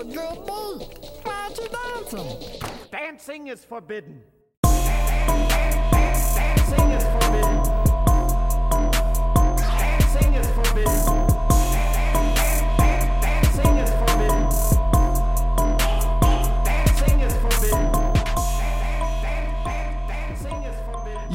a good beat. Why aren't you dancing? Dancing is forbidden. Dancing is forbidden. Dancing is forbidden.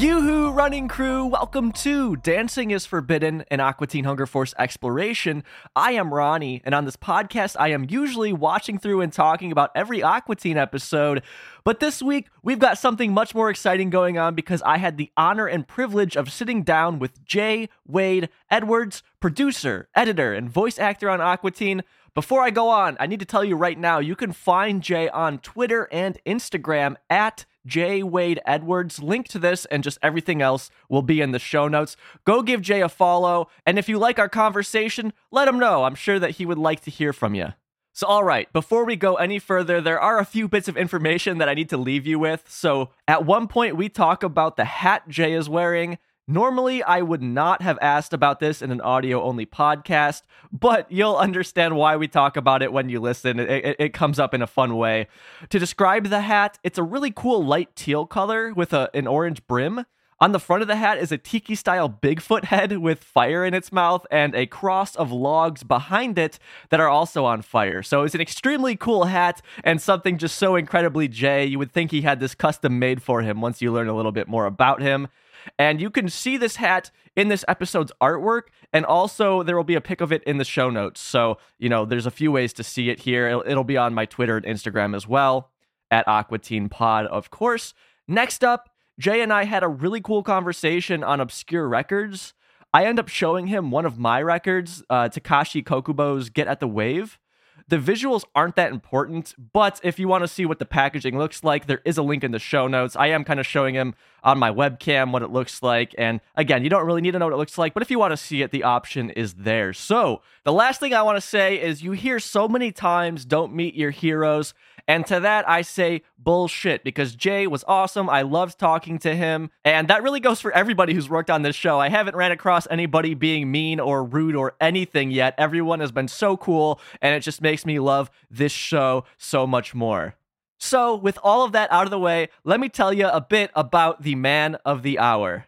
Yoo-hoo, running crew! Welcome to Dancing is Forbidden, an Aqua Teen Hunger Force exploration. I am Ronnie, and on this podcast, I am usually watching through and talking about every Aqua Teen episode. But this week, we've got something much more exciting going on because I had the honor and privilege of sitting down with Jay Wade Edwards, producer, editor, and voice actor on Aqua Teen. Before I go on, I need to tell you right now, you can find Jay on Twitter and Instagram at J Wade Edwards. Link to this and just everything else will be in the show notes. Go give Jay a follow, and if you like our conversation, let him know. I'm sure that he would like to hear from you. So, all right, before we go any further, there are a few bits of information that I need to leave you with. So, at one point, we talk about the hat Jay is wearing. Normally, I would not have asked about this in an audio only podcast, but you'll understand why we talk about it when you listen. It, it, it comes up in a fun way. To describe the hat, it's a really cool light teal color with a, an orange brim. On the front of the hat is a tiki style Bigfoot head with fire in its mouth and a cross of logs behind it that are also on fire. So it's an extremely cool hat and something just so incredibly Jay. You would think he had this custom made for him once you learn a little bit more about him. And you can see this hat in this episode's artwork, and also there will be a pic of it in the show notes. So, you know, there's a few ways to see it here. It'll, it'll be on my Twitter and Instagram as well, at Aqua Teen Pod, of course. Next up, Jay and I had a really cool conversation on obscure records. I end up showing him one of my records, uh, Takashi Kokubo's Get at the Wave. The visuals aren't that important, but if you want to see what the packaging looks like, there is a link in the show notes. I am kind of showing him on my webcam what it looks like. And again, you don't really need to know what it looks like, but if you want to see it, the option is there. So, the last thing I want to say is you hear so many times don't meet your heroes. And to that, I say bullshit because Jay was awesome. I loved talking to him. And that really goes for everybody who's worked on this show. I haven't ran across anybody being mean or rude or anything yet. Everyone has been so cool, and it just makes me love this show so much more. So, with all of that out of the way, let me tell you a bit about the man of the hour.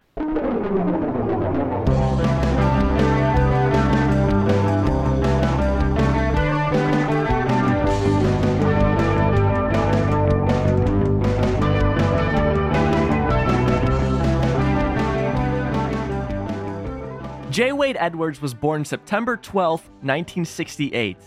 J. Wade Edwards was born September 12, 1968.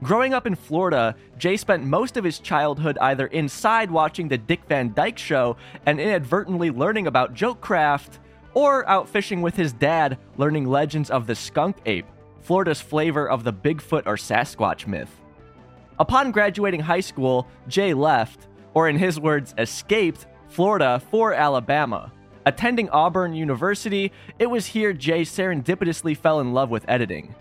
Growing up in Florida, Jay spent most of his childhood either inside watching The Dick Van Dyke Show and inadvertently learning about joke craft, or out fishing with his dad learning legends of the skunk ape, Florida's flavor of the Bigfoot or Sasquatch myth. Upon graduating high school, Jay left, or in his words, escaped, Florida for Alabama. Attending Auburn University, it was here Jay serendipitously fell in love with editing.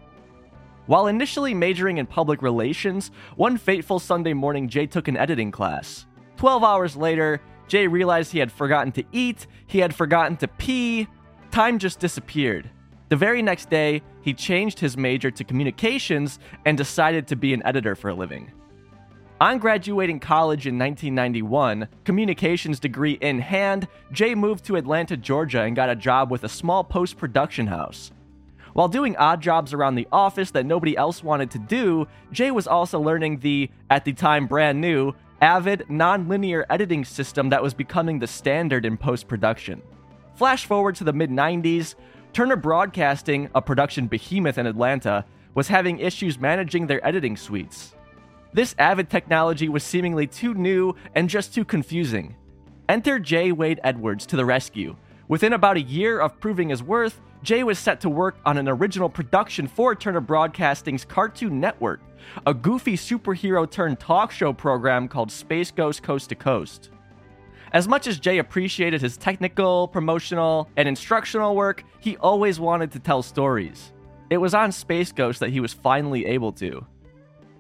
While initially majoring in public relations, one fateful Sunday morning, Jay took an editing class. Twelve hours later, Jay realized he had forgotten to eat, he had forgotten to pee, time just disappeared. The very next day, he changed his major to communications and decided to be an editor for a living. On graduating college in 1991, communications degree in hand, Jay moved to Atlanta, Georgia and got a job with a small post production house. While doing odd jobs around the office that nobody else wanted to do, Jay was also learning the, at the time brand new, Avid nonlinear editing system that was becoming the standard in post production. Flash forward to the mid 90s, Turner Broadcasting, a production behemoth in Atlanta, was having issues managing their editing suites. This Avid technology was seemingly too new and just too confusing. Enter J. Wade Edwards to the rescue. Within about a year of proving his worth, Jay was set to work on an original production for Turner Broadcasting's Cartoon Network, a goofy superhero turned talk show program called Space Ghost Coast to Coast. As much as Jay appreciated his technical, promotional, and instructional work, he always wanted to tell stories. It was on Space Ghost that he was finally able to.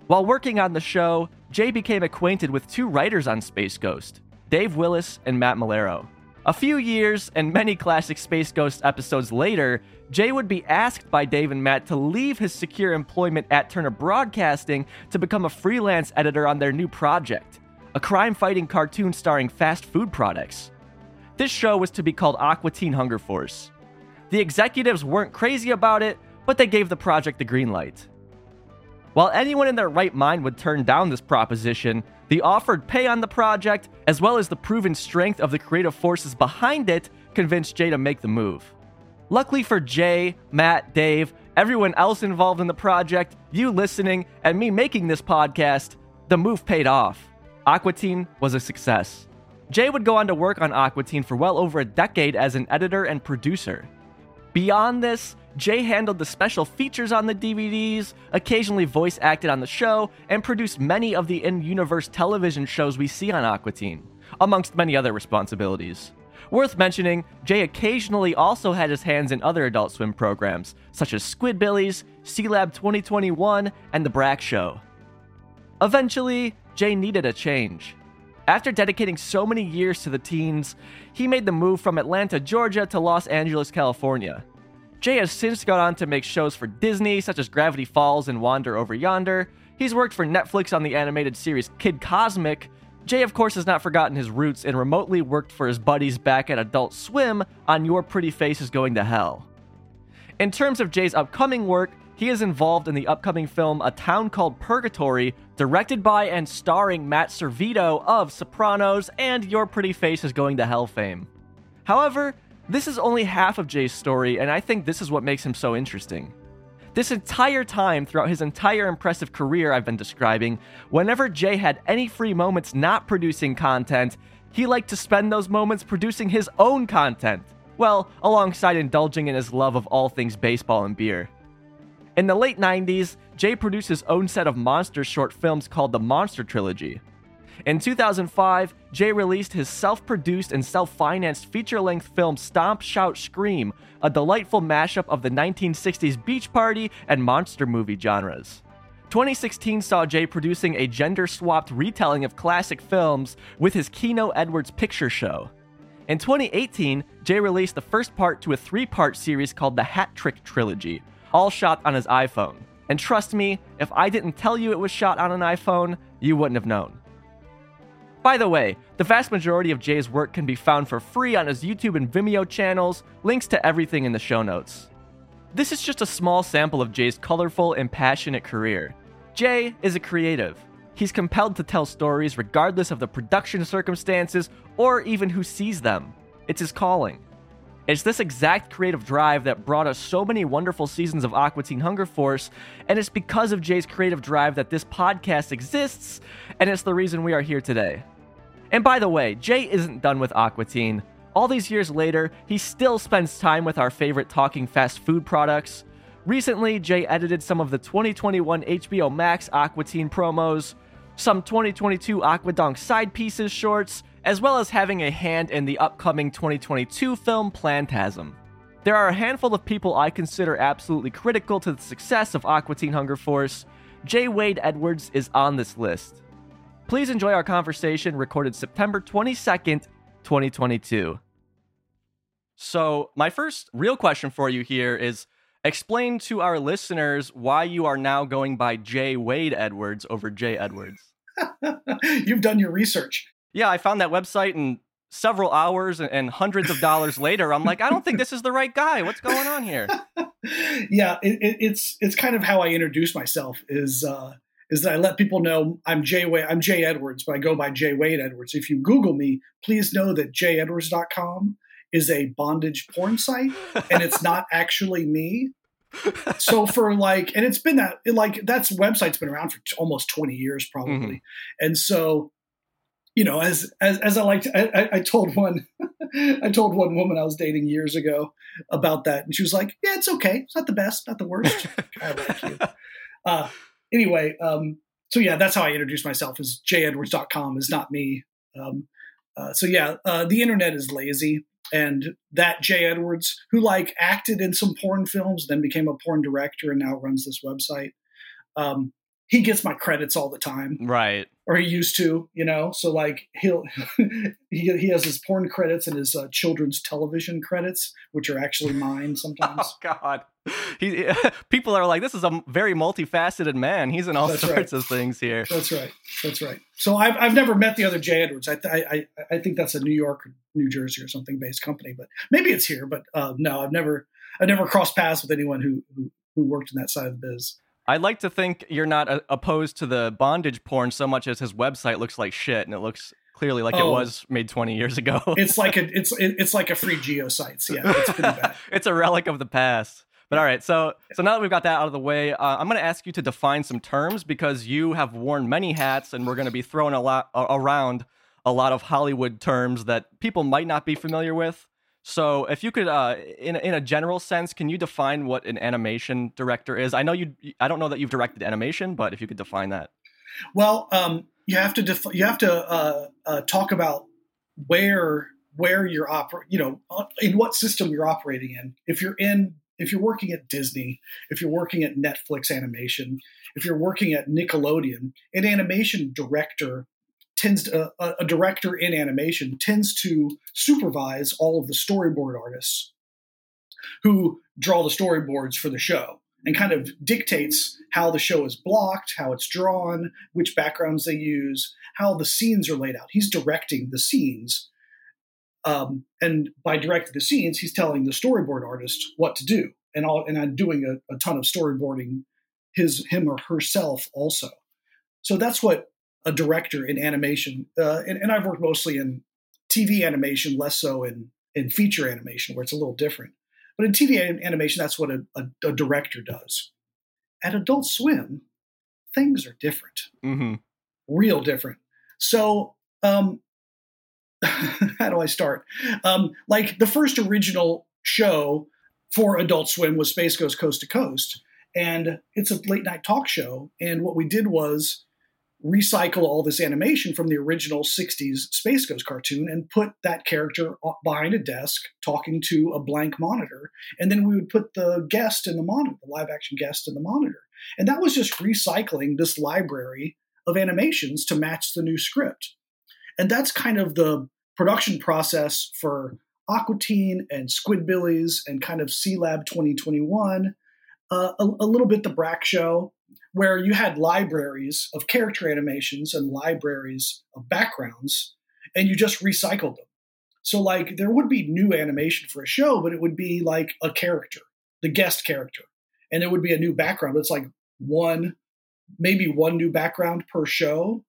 While working on the show, Jay became acquainted with two writers on Space Ghost, Dave Willis and Matt Maiellaro. A few years and many classic Space Ghost episodes later, Jay would be asked by Dave and Matt to leave his secure employment at Turner Broadcasting to become a freelance editor on their new project, a crime fighting cartoon starring fast food products. This show was to be called Aqua Teen Hunger Force. The executives weren't crazy about it, but they gave the project the green light. While anyone in their right mind would turn down this proposition, the offered pay on the project, as well as the proven strength of the creative forces behind it, convinced Jay to make the move. Luckily for Jay, Matt, Dave, everyone else involved in the project, you listening, and me making this podcast, the move paid off. Aqua Teen was a success. Jay would go on to work on Aqua Teen for well over a decade as an editor and producer. Beyond this, Jay handled the special features on the DVDs, occasionally voice acted on the show, and produced many of the in universe television shows we see on Aqua Teen, amongst many other responsibilities. Worth mentioning, Jay occasionally also had his hands in other Adult Swim programs, such as Squidbillies, Sealab 2021, and The Brak Show. Eventually, Jay needed a change. After dedicating so many years to the teens, he made the move from Atlanta, Georgia to Los Angeles, California. Jay has since gone on to make shows for Disney, such as Gravity Falls and Wander Over Yonder. He's worked for Netflix on the animated series Kid Cosmic. Jay, of course, has not forgotten his roots and remotely worked for his buddies back at Adult Swim on Your Pretty Face is Going to Hell. In terms of Jay's upcoming work, he is involved in the upcoming film A Town Called Purgatory, directed by and starring Matt Servitto of Sopranos and Your Pretty Face is Going to Hell fame. However, this is only half of Jay's story, and I think this is what makes him so interesting. This entire time, throughout his entire impressive career I've been describing, whenever Jay had any free moments not producing content, he liked to spend those moments producing his own content. Well, alongside indulging in his love of all things baseball and beer. In the late 90s, Jay produced his own set of monster short films called the Monster Trilogy. In 2005, Jay released his self produced and self financed feature length film Stomp, Shout, Scream, a delightful mashup of the 1960s beach party and monster movie genres. 2016 saw Jay producing a gender swapped retelling of classic films with his Kino Edwards picture show. In 2018, Jay released the first part to a three part series called the Hat Trick Trilogy, all shot on his iPhone. And trust me, if I didn't tell you it was shot on an iPhone, you wouldn't have known. By the way, the vast majority of Jay's work can be found for free on his YouTube and Vimeo channels, links to everything in the show notes. This is just a small sample of Jay's colorful and passionate career. Jay is a creative. He's compelled to tell stories regardless of the production circumstances or even who sees them. It's his calling. It's this exact creative drive that brought us so many wonderful seasons of Aqua Teen Hunger Force, and it's because of Jay's creative drive that this podcast exists, and it's the reason we are here today. And by the way, Jay isn't done with Aqua Teen. All these years later, he still spends time with our favorite talking fast food products. Recently, Jay edited some of the 2021 HBO Max Aqua Teen promos, some 2022 Aquadonk side pieces shorts, as well as having a hand in the upcoming 2022 film Plantasm. There are a handful of people I consider absolutely critical to the success of Aqua Teen Hunger Force. Jay Wade Edwards is on this list. Please enjoy our conversation recorded September 22nd, 2022. So, my first real question for you here is explain to our listeners why you are now going by Jay Wade Edwards over Jay Edwards. You've done your research. Yeah, I found that website and several hours and hundreds of dollars later, I'm like, I don't think this is the right guy. What's going on here? yeah, it, it, it's it's kind of how I introduce myself. Is uh, is that I let people know I'm Jay Wade, I'm Jay Edwards, but I go by Jay Wade Edwards. If you Google me, please know that jayedwards.com is a bondage porn site, and it's not actually me. so for like, and it's been that like that's website's been around for t- almost 20 years probably, mm-hmm. and so you know, as as as I like, I, I told one, I told one woman I was dating years ago about that, and she was like, "Yeah, it's okay. It's not the best, not the worst." I like you. Uh, anyway, um, so yeah, that's how I introduce myself. Is jayedwards.com is not me. Um, uh, so yeah, uh, the internet is lazy, and that Jay Edwards, who like acted in some porn films, then became a porn director, and now runs this website. Um, he gets my credits all the time Right. or he used to, you know. So like he'll he he has his porn credits and his uh, children's television credits, which are actually mine sometimes. Oh God. He people are like, this is a very multifaceted man. He's in all That's sorts right. of things here. That's right. That's right. So I've I've never met the other Jay Edwards. I I I, I think that's a New York, New Jersey, or something based company, but maybe it's here. But uh, no, I've never I've never crossed paths with anyone who who, who worked in that side of the biz. I'd like to think you're not uh, opposed to the bondage porn so much as his website looks like shit and it looks clearly like it Oh. was made 20 years ago. It's like a it's it, it's like a free GeoCities. Yeah, it's pretty bad. it's a relic of the past. But all right, so so now that we've got that out of the way, uh, I'm going to ask you to define some terms because you have worn many hats, and we're going to be throwing a lot around a lot of Hollywood terms that people might not be familiar with. So, if you could, uh, in in a general sense, can you define what an animation director is? I know you. I don't know that you've directed animation, but if you could define that. Well, um, you have to def- you have to uh, uh, talk about where where you're oper- you know uh, in what system you're operating in. If you're in if you're working at Disney, if you're working at Netflix animation, if you're working at Nickelodeon, an animation director tends to, a, a director in animation tends to supervise all of the storyboard artists who draw the storyboards for the show and kind of dictates how the show is blocked, how it's drawn, which backgrounds they use, how the scenes are laid out. He's directing the scenes. Um, and by directing the scenes, he's telling the storyboard artist what to do. And all, and I'm doing a, a ton of storyboarding his him or herself also. So that's what a director in animation, uh, and, and I've worked mostly in TV animation, less so in in feature animation, where it's a little different. But in TV animation, that's what a, a, a director does. At Adult Swim, things are different, Mm-hmm. real different. So, um, how do I start? Um, like the first original show for Adult Swim was Space Ghost Coast to Coast, and it's a late night talk show. And what we did was recycle all this animation from the original 60s Space Ghost cartoon and put that character behind a desk talking to a blank monitor. And then we would put the guest in the monitor, the live action guest in the monitor. And that was just recycling this library of animations to match the new script. And that's kind of the production process for Aqua Teen and Squidbillies and kind of Sealab 2021, uh, a, a little bit the Brak Show, where you had libraries of character animations and libraries of backgrounds, and you just recycled them. So, like, there would be new animation for a show, but it would be like a character, the guest character, and there would be a new background. It's like one, maybe one new background per show,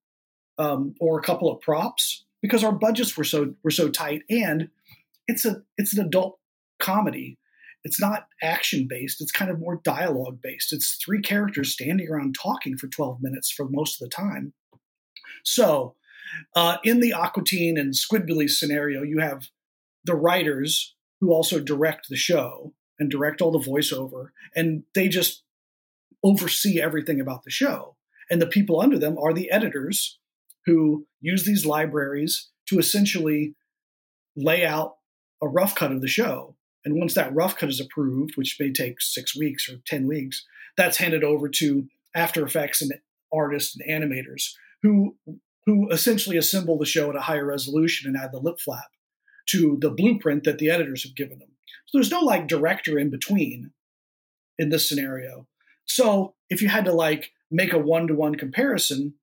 um, or a couple of props, because our budgets were so were so tight, and it's a it's an adult comedy it's not action based it's kind of more dialogue based it's three characters standing around talking for 12 minutes for most of the time. So uh, in the Aqua Teen and squidbillies scenario you have the writers who also direct the show and direct all the voiceover and they just oversee everything about the show. And the people under them are the editors who use these libraries to essentially lay out a rough cut of the show and once that rough cut is approved, which may take six weeks or 10 weeks, that's handed over to After Effects and artists and animators who, who essentially assemble the show at a higher resolution and add the lip flap to the blueprint that the editors have given them. So there's no like director in between in this scenario. So if you had to like make a one to one comparison,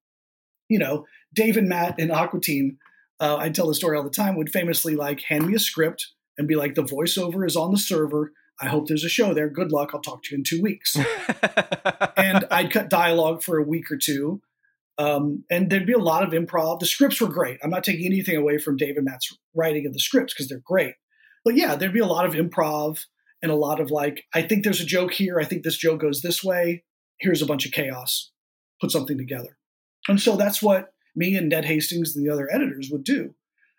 you know, Dave and Matt in Aqua Teen, uh, I tell the story all the time, would famously like hand me a script and be like, the voiceover is on the server. I hope there's a show there. Good luck. I'll talk to you in two weeks. and I'd cut dialogue for a week or two. Um, and there'd be a lot of improv. The scripts were great. I'm not taking anything away from Dave and Matt's writing of the scripts because they're great. But yeah, there'd be a lot of improv and a lot of like, I think there's a joke here. I think this joke goes this way. Here's a bunch of chaos. Put something together. And so that's what me and Ned Hastings and the other editors would do.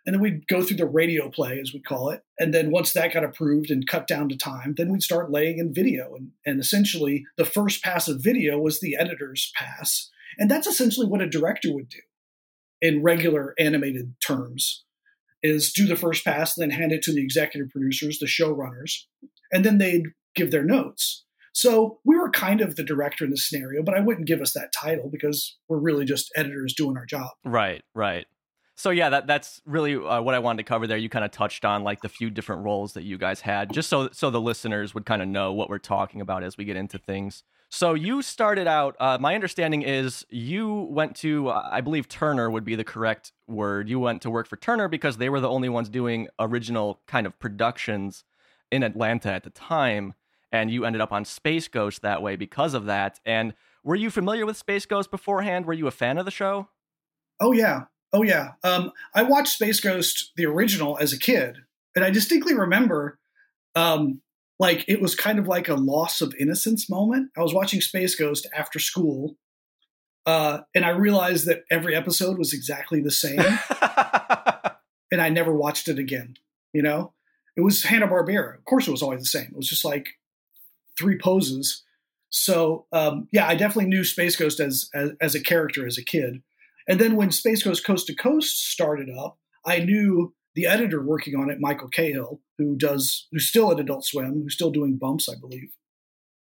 And then we'd go through the radio play, as we call it. And then once that got approved and cut down to time, then we'd start laying in video. And, and essentially, the first pass of video was the editor's pass. And that's essentially what a director would do in regular animated terms is do the first pass, then hand it to the executive producers, the showrunners, and then they'd give their notes. So we were kind of the director in the scenario, but I wouldn't give us that title because we're really just editors doing our job. Right, right. So yeah, that that's really uh, what I wanted to cover there. You kind of touched on like the few different roles that you guys had, just so so the listeners would kind of know what we're talking about as we get into things. So you started out. Uh, my understanding is you went to, uh, I believe Turner would be the correct word. You went to work for Turner because they were the only ones doing original kind of productions in Atlanta at the time, and you ended up on Space Ghost that way because of that. And were you familiar with Space Ghost beforehand? Were you a fan of the show? Oh yeah, oh yeah. Um, I watched Space Ghost the original as a kid, and I distinctly remember, um, like it was kind of like a loss of innocence moment. I was watching Space Ghost after school, uh, and I realized that every episode was exactly the same, and I never watched it again. You know, it was Hanna Barbera. Of course, it was always the same. It was just like three poses. So um, yeah, I definitely knew Space Ghost as, as as a character as a kid. And then when Space Ghost Coast to Coast started up, I knew the editor working on it, Michael Cahill, who does who's still at Adult Swim, who's still doing bumps, I believe.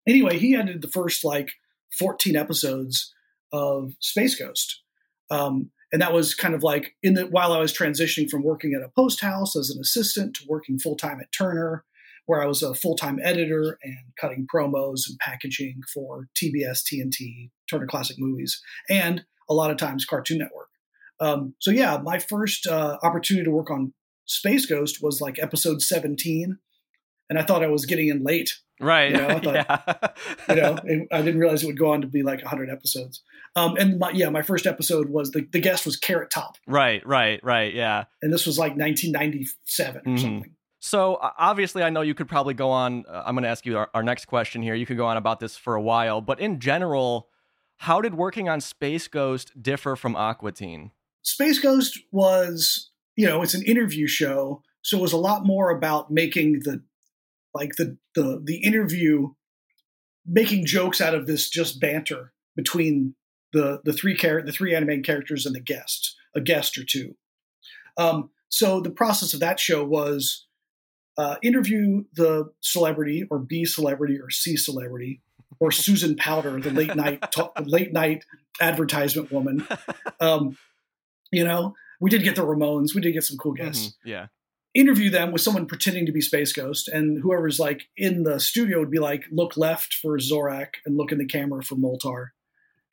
Anyway, he edited the first like 14 episodes of Space Ghost. Um, and that was kind of like in the while I was transitioning from working at a post house as an assistant to working full time at Turner, where I was a full time editor and cutting promos and packaging for TBS, TNT, Turner Classic Movies, and a lot of times Cartoon Network. Um, so yeah, my first uh, opportunity to work on Space Ghost was like episode 17, and I thought I was getting in late. Right. You know, I thought, yeah. you know, it, I didn't realize it would go on to be like 100 episodes. Um, and my, yeah, my first episode was the, the guest was Carrot Top, right, right, right. Yeah. and this was like 1997 or Mhm. something. So uh, obviously, I know you how did working on Space Ghost differ from Aqua Teen? Space Ghost was, you know, it's an interview show, so it was a lot more about making the like the the the interview making jokes out of this just banter between the the three char- the three animated characters and the guest, a guest or two. Um, so the process of that show was uh, interview the celebrity or B celebrity or C celebrity or Susan Powter, the late night ta- late night advertisement woman. Um, you know, we did get the Ramones. We did get some cool guests. Mhm, Yeah. Interview them with someone pretending to be Space Ghost, and whoever's like in the studio would be like, look left for Zorak and look in the camera for Moltar.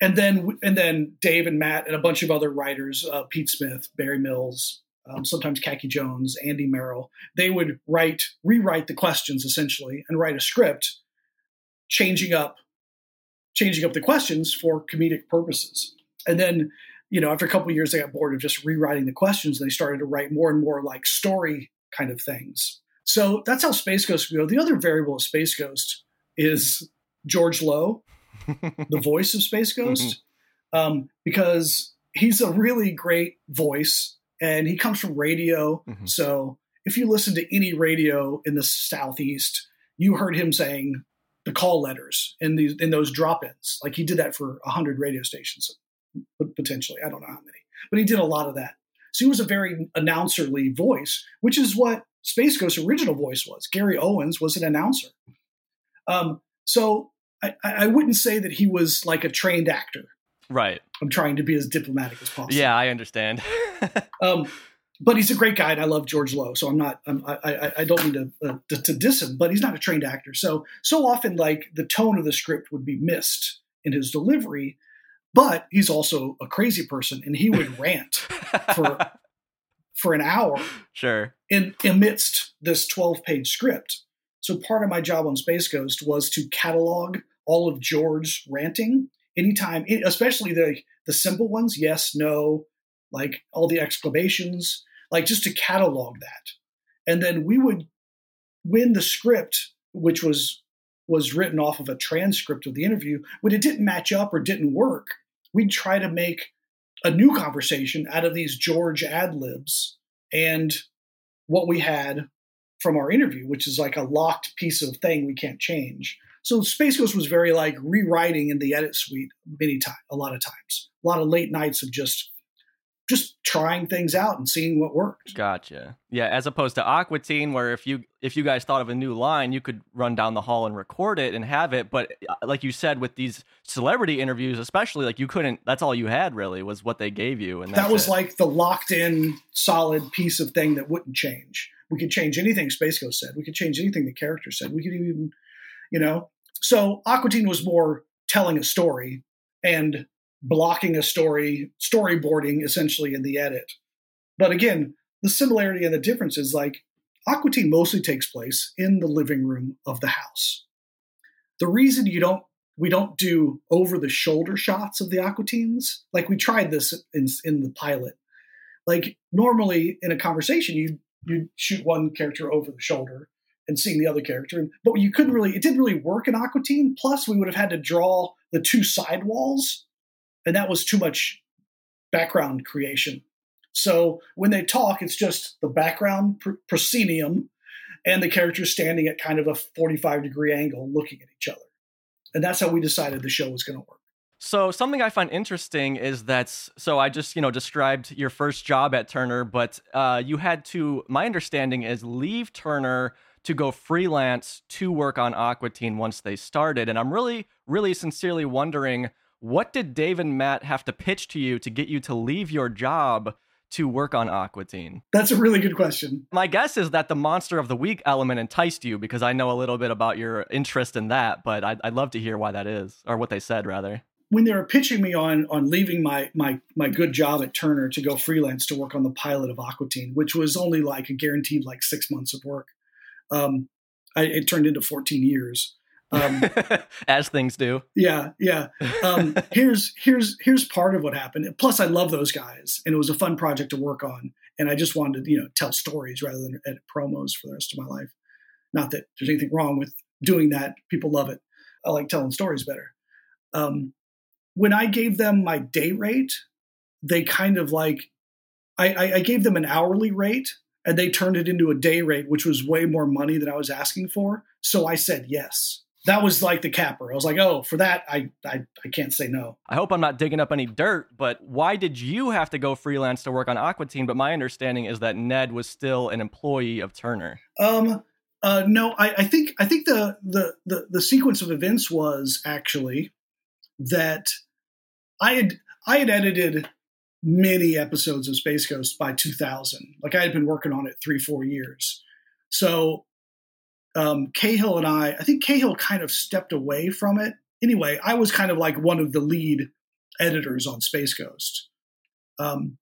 And then, and then Dave and Matt and a bunch of other writers, uh, Pete Smith, Barry Mills, um, sometimes Khaki Jones, Andy Merrill, they would write, rewrite the questions essentially, and write a script, changing up, changing up the questions for comedic purposes. And then you know, after a couple of years, they got bored of just rewriting the questions. And they started to write more and more like story kind of things. So that's how Space Ghost go. The other variable of Space Ghost is George Lowe, the voice of Space Ghost, um, because he's a really great voice and he comes from radio. Mhm. So if you listen to any radio in the Southeast, you heard him saying the call letters in these in those drop-ins. Like he did that for hundred radio stations potentially. I don't know how many, but he did a lot of that. So he was a very announcerly voice, which is what Space Ghost's original voice was. Gary Owens was an announcer. Um, so I, I wouldn't say that he was like a trained actor. Right. I'm trying to be as diplomatic as possible. Yeah, I understand. Um, but he's a great guy, and I love George Lowe. So I'm not. I'm, I, I I don't mean to, uh, to to diss him, but he's not a trained actor. So so often, like the tone of the script would be missed in his delivery. But he's also a crazy person, and he would rant for for an hour sure. in amidst this 12 page script. So part of my job on Space Ghost was to catalog all of George's ranting anytime, especially the the simple ones, yes, no, like all the exclamations, like just to catalog that. And then we would when the script, which was was written off of a transcript of the interview, when it didn't match up or didn't work, we'd try to make a new conversation out of these George ad libs and what we had from our interview, which is like a locked piece of thing we can't change. So Space Ghost was very like rewriting in the edit suite many times, a lot of times, a lot of late nights of just just trying things out and seeing what worked. Gotcha. Yeah, as opposed to Aqua Teen, where if you if you guys thought of a new line, you could run down the hall and record it and have it. But uh, like you said, with these celebrity interviews, especially, like you couldn't. That's all you had really was what they gave you, and that was it. like the locked in solid piece of thing that wouldn't change. We could change anything Space Ghost said. We could change anything the character said. We could even, you know. So Aqua Teen was more telling a story and blocking a story, storyboarding essentially in the edit. But again, the similarity and the difference is like Aqua Teen mostly takes place in the living room of the house. The reason you don't we don't do over the shoulder shots of the Aqua Teens, like we tried this in in the pilot. Like normally in a conversation, you you shoot one character over the shoulder and seeing the other character, but you couldn't really it didn't really work in Aqua Teen. Plus, we would have had to draw the two side walls, and that was too much background creation. So when they talk, it's just the background pr- proscenium and the characters standing at kind of a 45 degree angle looking at each other. And that's how we decided the show was going to work. So something I find interesting is that so I just you know described your first job at Turner, but uh, you had to. My understanding is leave Turner to go freelance to work on Aqua Teen once they started, and I'm really, really sincerely wondering what did Dave and Matt have to pitch to you to get you to leave your job to work on Aqua Teen? That's a really good question. My guess is that the Monster of the Week element enticed you because I know a little bit about your interest in that, but I'd, I'd love to hear why that is, or what they said rather when they were pitching me on on leaving my my my good job at Turner to go freelance to work on the pilot of Aqua Teen, which was only like a guaranteed like six months of work, um, I, it turned into fourteen years. Um, As things do. yeah, yeah. Um, here's here's here's part of what happened. Plus, I love those guys, and it was a fun project to work on. And I just wanted to you know tell stories rather than edit promos for the rest of my life. Not that there's anything wrong with doing that. People love it. I like telling stories better. Um, when I gave them my day rate, they kind of like I, I, I, gave them an hourly rate and they turned it into a day rate, which was way more money than I was asking for. So I said yes. That was like the capper. I was like, oh, for that, I, I, I can't say no. I hope I'm not digging up any dirt, but why did you have to go freelance to work on Aqua Teen? But my understanding is that Ned was still an employee of Turner. Um, uh, no, I, I think I think the, the the the sequence of events was actually that I had I had edited many episodes of Space Ghost by 2000. Like I had been working on it three four years. So um, Cahill and I, I think Cahill kind of stepped away from it. Anyway, I was kind of like one of the lead editors on Space Ghost. Um,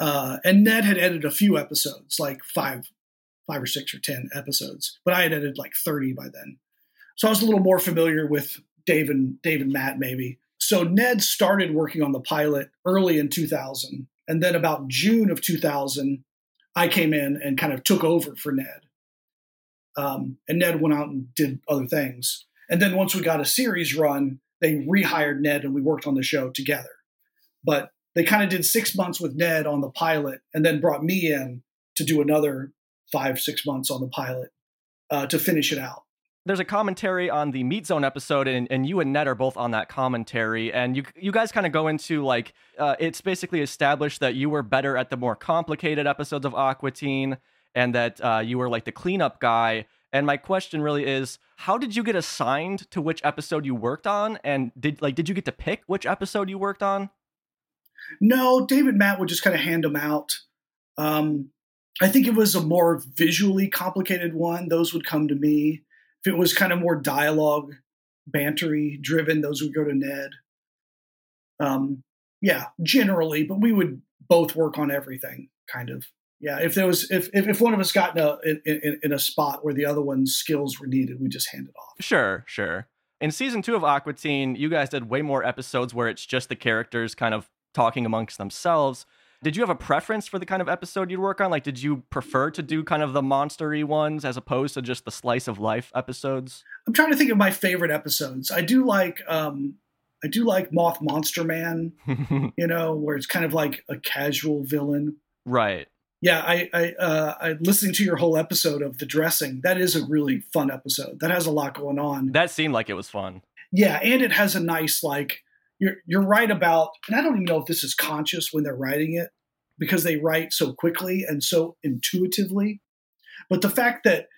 uh, and Ned had edited a few episodes, like five, five or six or ten episodes, but I had edited like thirty by then. So I was a little more familiar with Dave and Dave and Matt, maybe. So Ned started working on the pilot early in 2000, and then about June of 2000, I came in and kind of took over for Ned. Um, and Ned went out and did other things. And then once we got a series run, they rehired Ned and we worked on the show together. But they kind of did six months with Ned on the pilot and then brought me in to do another five, six months on the pilot uh, to finish it out. There's a commentary on the Meat Zone episode, and, and you and Ned are both on that commentary. And you you guys kind of go into like uh, it's basically established that you were better at the more complicated episodes of Aqua Teen, and that uh, you were like the cleanup guy. And my question really is, how did you get assigned to which episode you worked on? And did like did you get to pick which episode you worked on? No, David Matt would just kind of hand them out. Um, I think it was a more visually complicated one. Those would come to me. If it was kind of more dialogue, bantery driven, those would go to Ned. Um, yeah, generally, but we would both work on everything, kind of. Yeah, if there was if if, if one of us got in a in, in a spot where the other one's skills were needed, we just hand it off. Sure, sure. In season two of Aqua Teen, you guys did way more episodes where it's just the characters kind of talking amongst themselves. Did you have a preference for the kind of episode you'd work on? Like, did you prefer to do kind of the monstery ones as opposed to just the slice of life episodes? I'm trying to think of my favorite episodes. I do like um I do like Moth Monster Man, you know, where it's kind of like a casual villain. right. Yeah, I I uh I listening to your whole episode of the dressing. That is a really fun episode. That has a lot going on. That seemed like it was fun. Yeah, and it has a nice like you're you're right about, and I don't even know if this is conscious when they're writing it because they write so quickly and so intuitively. But the fact that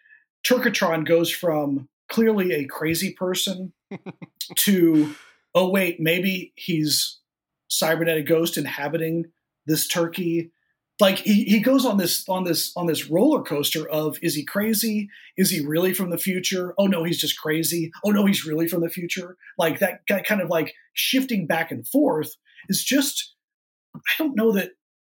Turkitron goes from clearly a crazy person to oh wait, maybe he's cybernetic ghost inhabiting this turkey. Like he, he goes on this on this on this roller coaster of is he crazy? Is he really from the future? Oh no, he's just crazy. Oh no, he's really from the future. Like that guy kind of like shifting back and forth is just I don't know that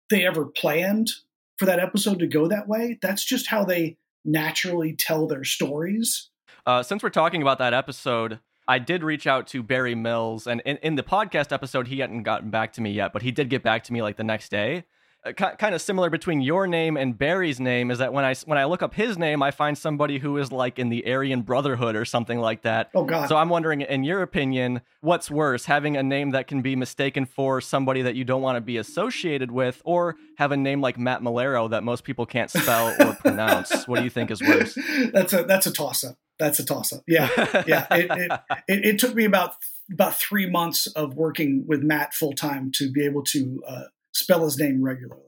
they ever planned for that episode to go that way. That's just how they naturally tell their stories. Uh, since we're talking about that episode, I did reach out to Barry Mills, and in, in the podcast episode, he hadn't gotten back to me yet, but he did get back to me like the next day. Uh, ki- kind of similar between your name and Barry's name is that when I when I look up his name, I find somebody who is like in the Aryan Brotherhood or something like that. Oh God! So I'm wondering, in your opinion, what's worse, having a name that can be mistaken for somebody that you don't want to be associated with, or have a name like Matt Maiellaro that most people can't spell or pronounce? What do you think is worse? that's a that's a toss up. That's a toss up. Yeah, yeah. It, it, it, it took me about about three months of working with Matt full time to be able to uh, spell his name regularly.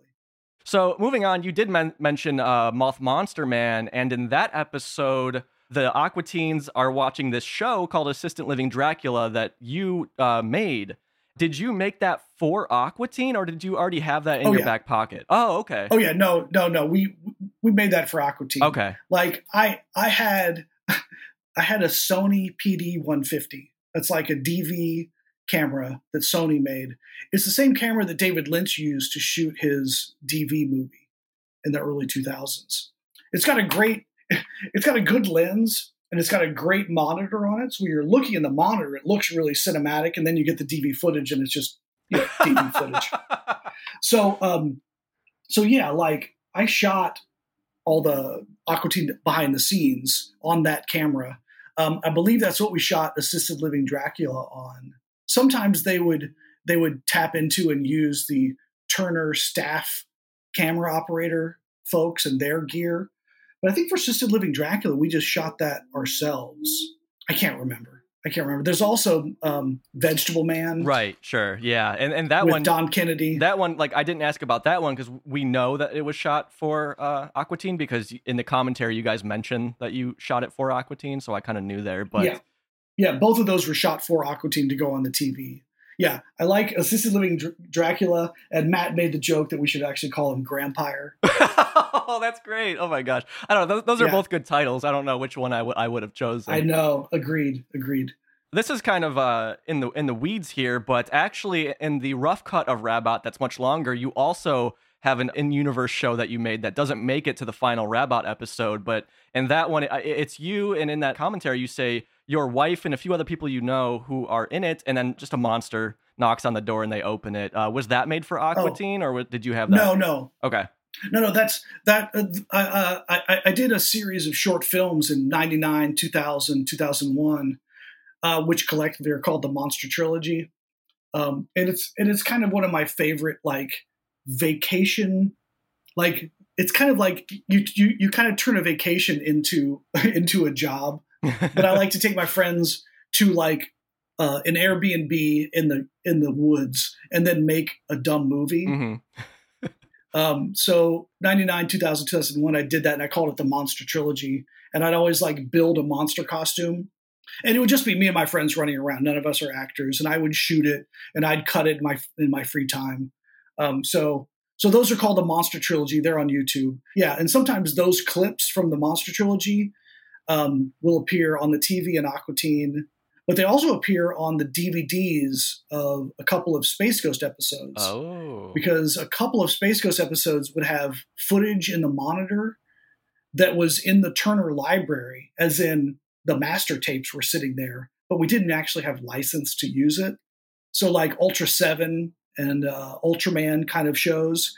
So moving on, you did men- mention uh, Moth Monster Man, and in that episode, the Aqua Teens are watching this show called Assistant Living Dracula that you uh, made. Did you make that for Aqua Teen, or did you already have that in Oh, your yeah. back pocket? Oh, okay. Oh yeah, no, no, no. We we made that for Aqua Teen. Okay. Like I I had I had a Sony PD 150. That's like a DV camera that Sony made. It's the same camera that David Lynch used to shoot his DV movie in the early 2000s. It's got a great it's got a good lens and it's got a great monitor on it. So when you're looking in the monitor, it looks really cinematic, and then you get the DV footage and it's just you know, DV footage. So um so yeah, like I shot all the Aqua Teen behind the scenes on that camera. Um, I believe that's what we shot Assisted Living Dracula on. Sometimes they would they would tap into and use the Turner staff camera operator folks and their gear. But I think for Assisted Living Dracula, we just shot that ourselves. I can't remember. I can't remember. There's also um, Vegetable Man, right. Sure. Yeah. And and that with one. Don Kennedy. that one, like, I didn't ask about that one because we know that it was shot for uh, Aqua Teen because in the commentary you guys mentioned that you shot it for Aqua Teen, so I kind of knew there. But yeah, yeah, both of those were shot for Aqua Teen to go on the TV. Yeah, I like Assisted Living Dr- Dracula, and Matt made the joke that we should actually call him Grampire. oh, that's great! Oh my gosh, I don't know. Those, those are Yeah. both good titles. I don't know which one I would I would have chosen. I know, agreed, agreed. This is kind of uh, in the in the weeds here, but actually in the rough cut of Rabbot that's much longer, you also have an in-universe show that you made that doesn't make it to the final Rabbot episode, but in that one, it, it's you, and in that commentary, you say your wife and a few other people you know who are in it, and then just a monster knocks on the door and they open it. Uh, was that made for Aqua Teen, Oh. Or did you have that? No, no, Okay. no, no. That's that. Uh, I, uh, I I did a series of short films in '99, 2000, 2001, uh, which collectively are called the Monster Trilogy, um, and it's and it's kind of one of my favorite like vacation, like it's kind of like you you you kind of turn a vacation into into a job. But I like to take my friends to like uh, an Airbnb in the in the woods and then make a dumb movie. hmm Um, so 99, 2000, 2001, I did that and I called it the Monster Trilogy. And I'd always like build a monster costume. And it would just be me and my friends running around. None of us are actors. And I would shoot it and I'd cut it in my in my free time. Um, so so those are called the Monster Trilogy. They're on YouTube. Yeah, and sometimes those clips from the Monster Trilogy um, will appear on the TV in Aqua Teen, but they also appear on the DVDs of a couple of Space Ghost episodes Oh. because a couple of Space Ghost episodes would have footage in the monitor that was in the Turner library, as in the master tapes were sitting there, but we didn't actually have license to use it. So, like Ultra 7 and uh, Ultraman kind of shows,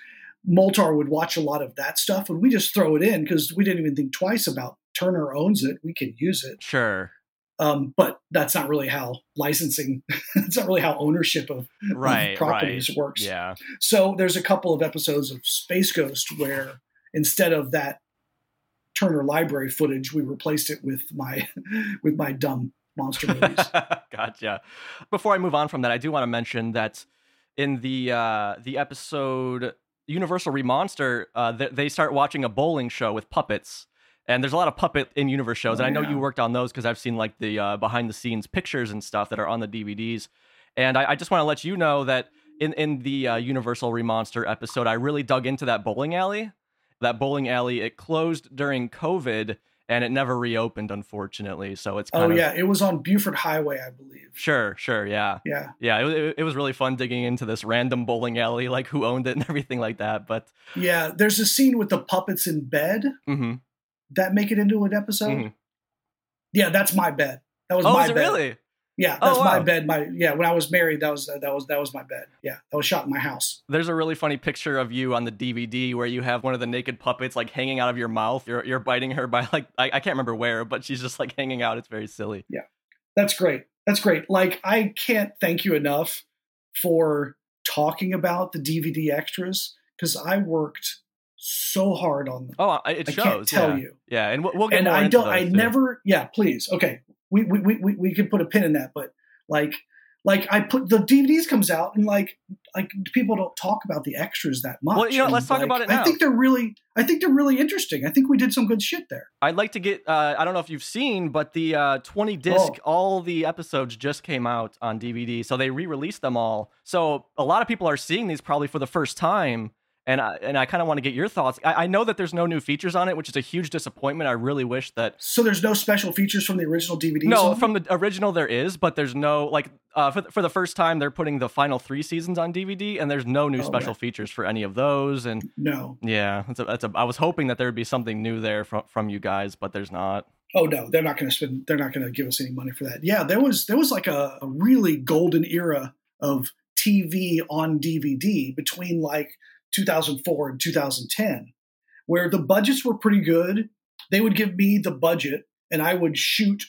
Moltar would watch a lot of that stuff, and we just throw it in because we didn't even think twice about Turner owns it, we can use it. Sure. Um, but that's not really how licensing, that's not really how ownership of, of Right. properties right. works. Yeah. So there's a couple of episodes of Space Ghost where instead of that Turner library footage, we replaced it with my with my dumb monster movies. gotcha. Before I move on from that, I do want to mention that in the uh, the episode Universal Remonster, uh, th- they start watching a bowling show with puppets. And there's a lot of puppet in universe shows, Oh, and I know yeah. you worked on those because I've seen like the uh, behind the scenes pictures and stuff that are on the DVDs. And I, I just want to let you know that in in the uh, Universal Remonster episode, I really dug into that bowling alley. That bowling alley it closed during COVID, and it never reopened, unfortunately. So it's kind oh of yeah, it was on Buford Highway, I believe. sure, sure, yeah. Yeah. Yeah, it, it, it was really fun digging into this random bowling alley, like who owned it and everything like that. But Yeah, there's a scene with the puppets in bed mhm. that make it into an episode. Mhm. Yeah, that's my bed. That was oh, my bed. really? Yeah, Oh, that's my bed. My yeah, when I was married, that was that was that was my bed. Yeah, that was shot in my house. There's a really funny picture of you on the DVD where you have one of the naked puppets like hanging out of your mouth. You're you're biting her by like I, I can't remember where, but she's just like hanging out. It's very silly. Yeah, that's great. That's great. Like I can't thank you enough for talking about the DVD extras because I worked so hard on them. Oh, I- it I shows. can't tell yeah. you. Yeah, and we'll, we'll get and more I into don't. I too. never. Yeah, please. Okay, we we we we, we can put a pin in that. But like like I put the DVDs comes out and like like people don't talk about the extras that much. Well, you know, let's talk like, about it I think they're really. I think they're really interesting. I think we did some good shit there. I'd like to get. Uh, I don't know if you've seen, but the uh, 20 disc, Oh. all the episodes just came out on DVD, so they re-released them all. So a lot of people are seeing these probably for the first time, and I, and I kind of want to get your thoughts. I, I know that there's no new features on it, which is a huge disappointment. I really wish that. So there's no special features from the original DVD. No, from the original there is, but there's no like uh, for the, for the first time they're putting the final three seasons on DVD, and there's no new Oh, special right. features for any of those. And no. yeah, that's a, that's a, I was hoping that there would be something new there from from you guys, but there's not. Oh no, they're not going to spend. They're not going to give us any money for that. Yeah, there was there was like a, a really golden era of TV on DVD between like 2004 and 2010, where the budgets were pretty good. They would give me the budget, and I would shoot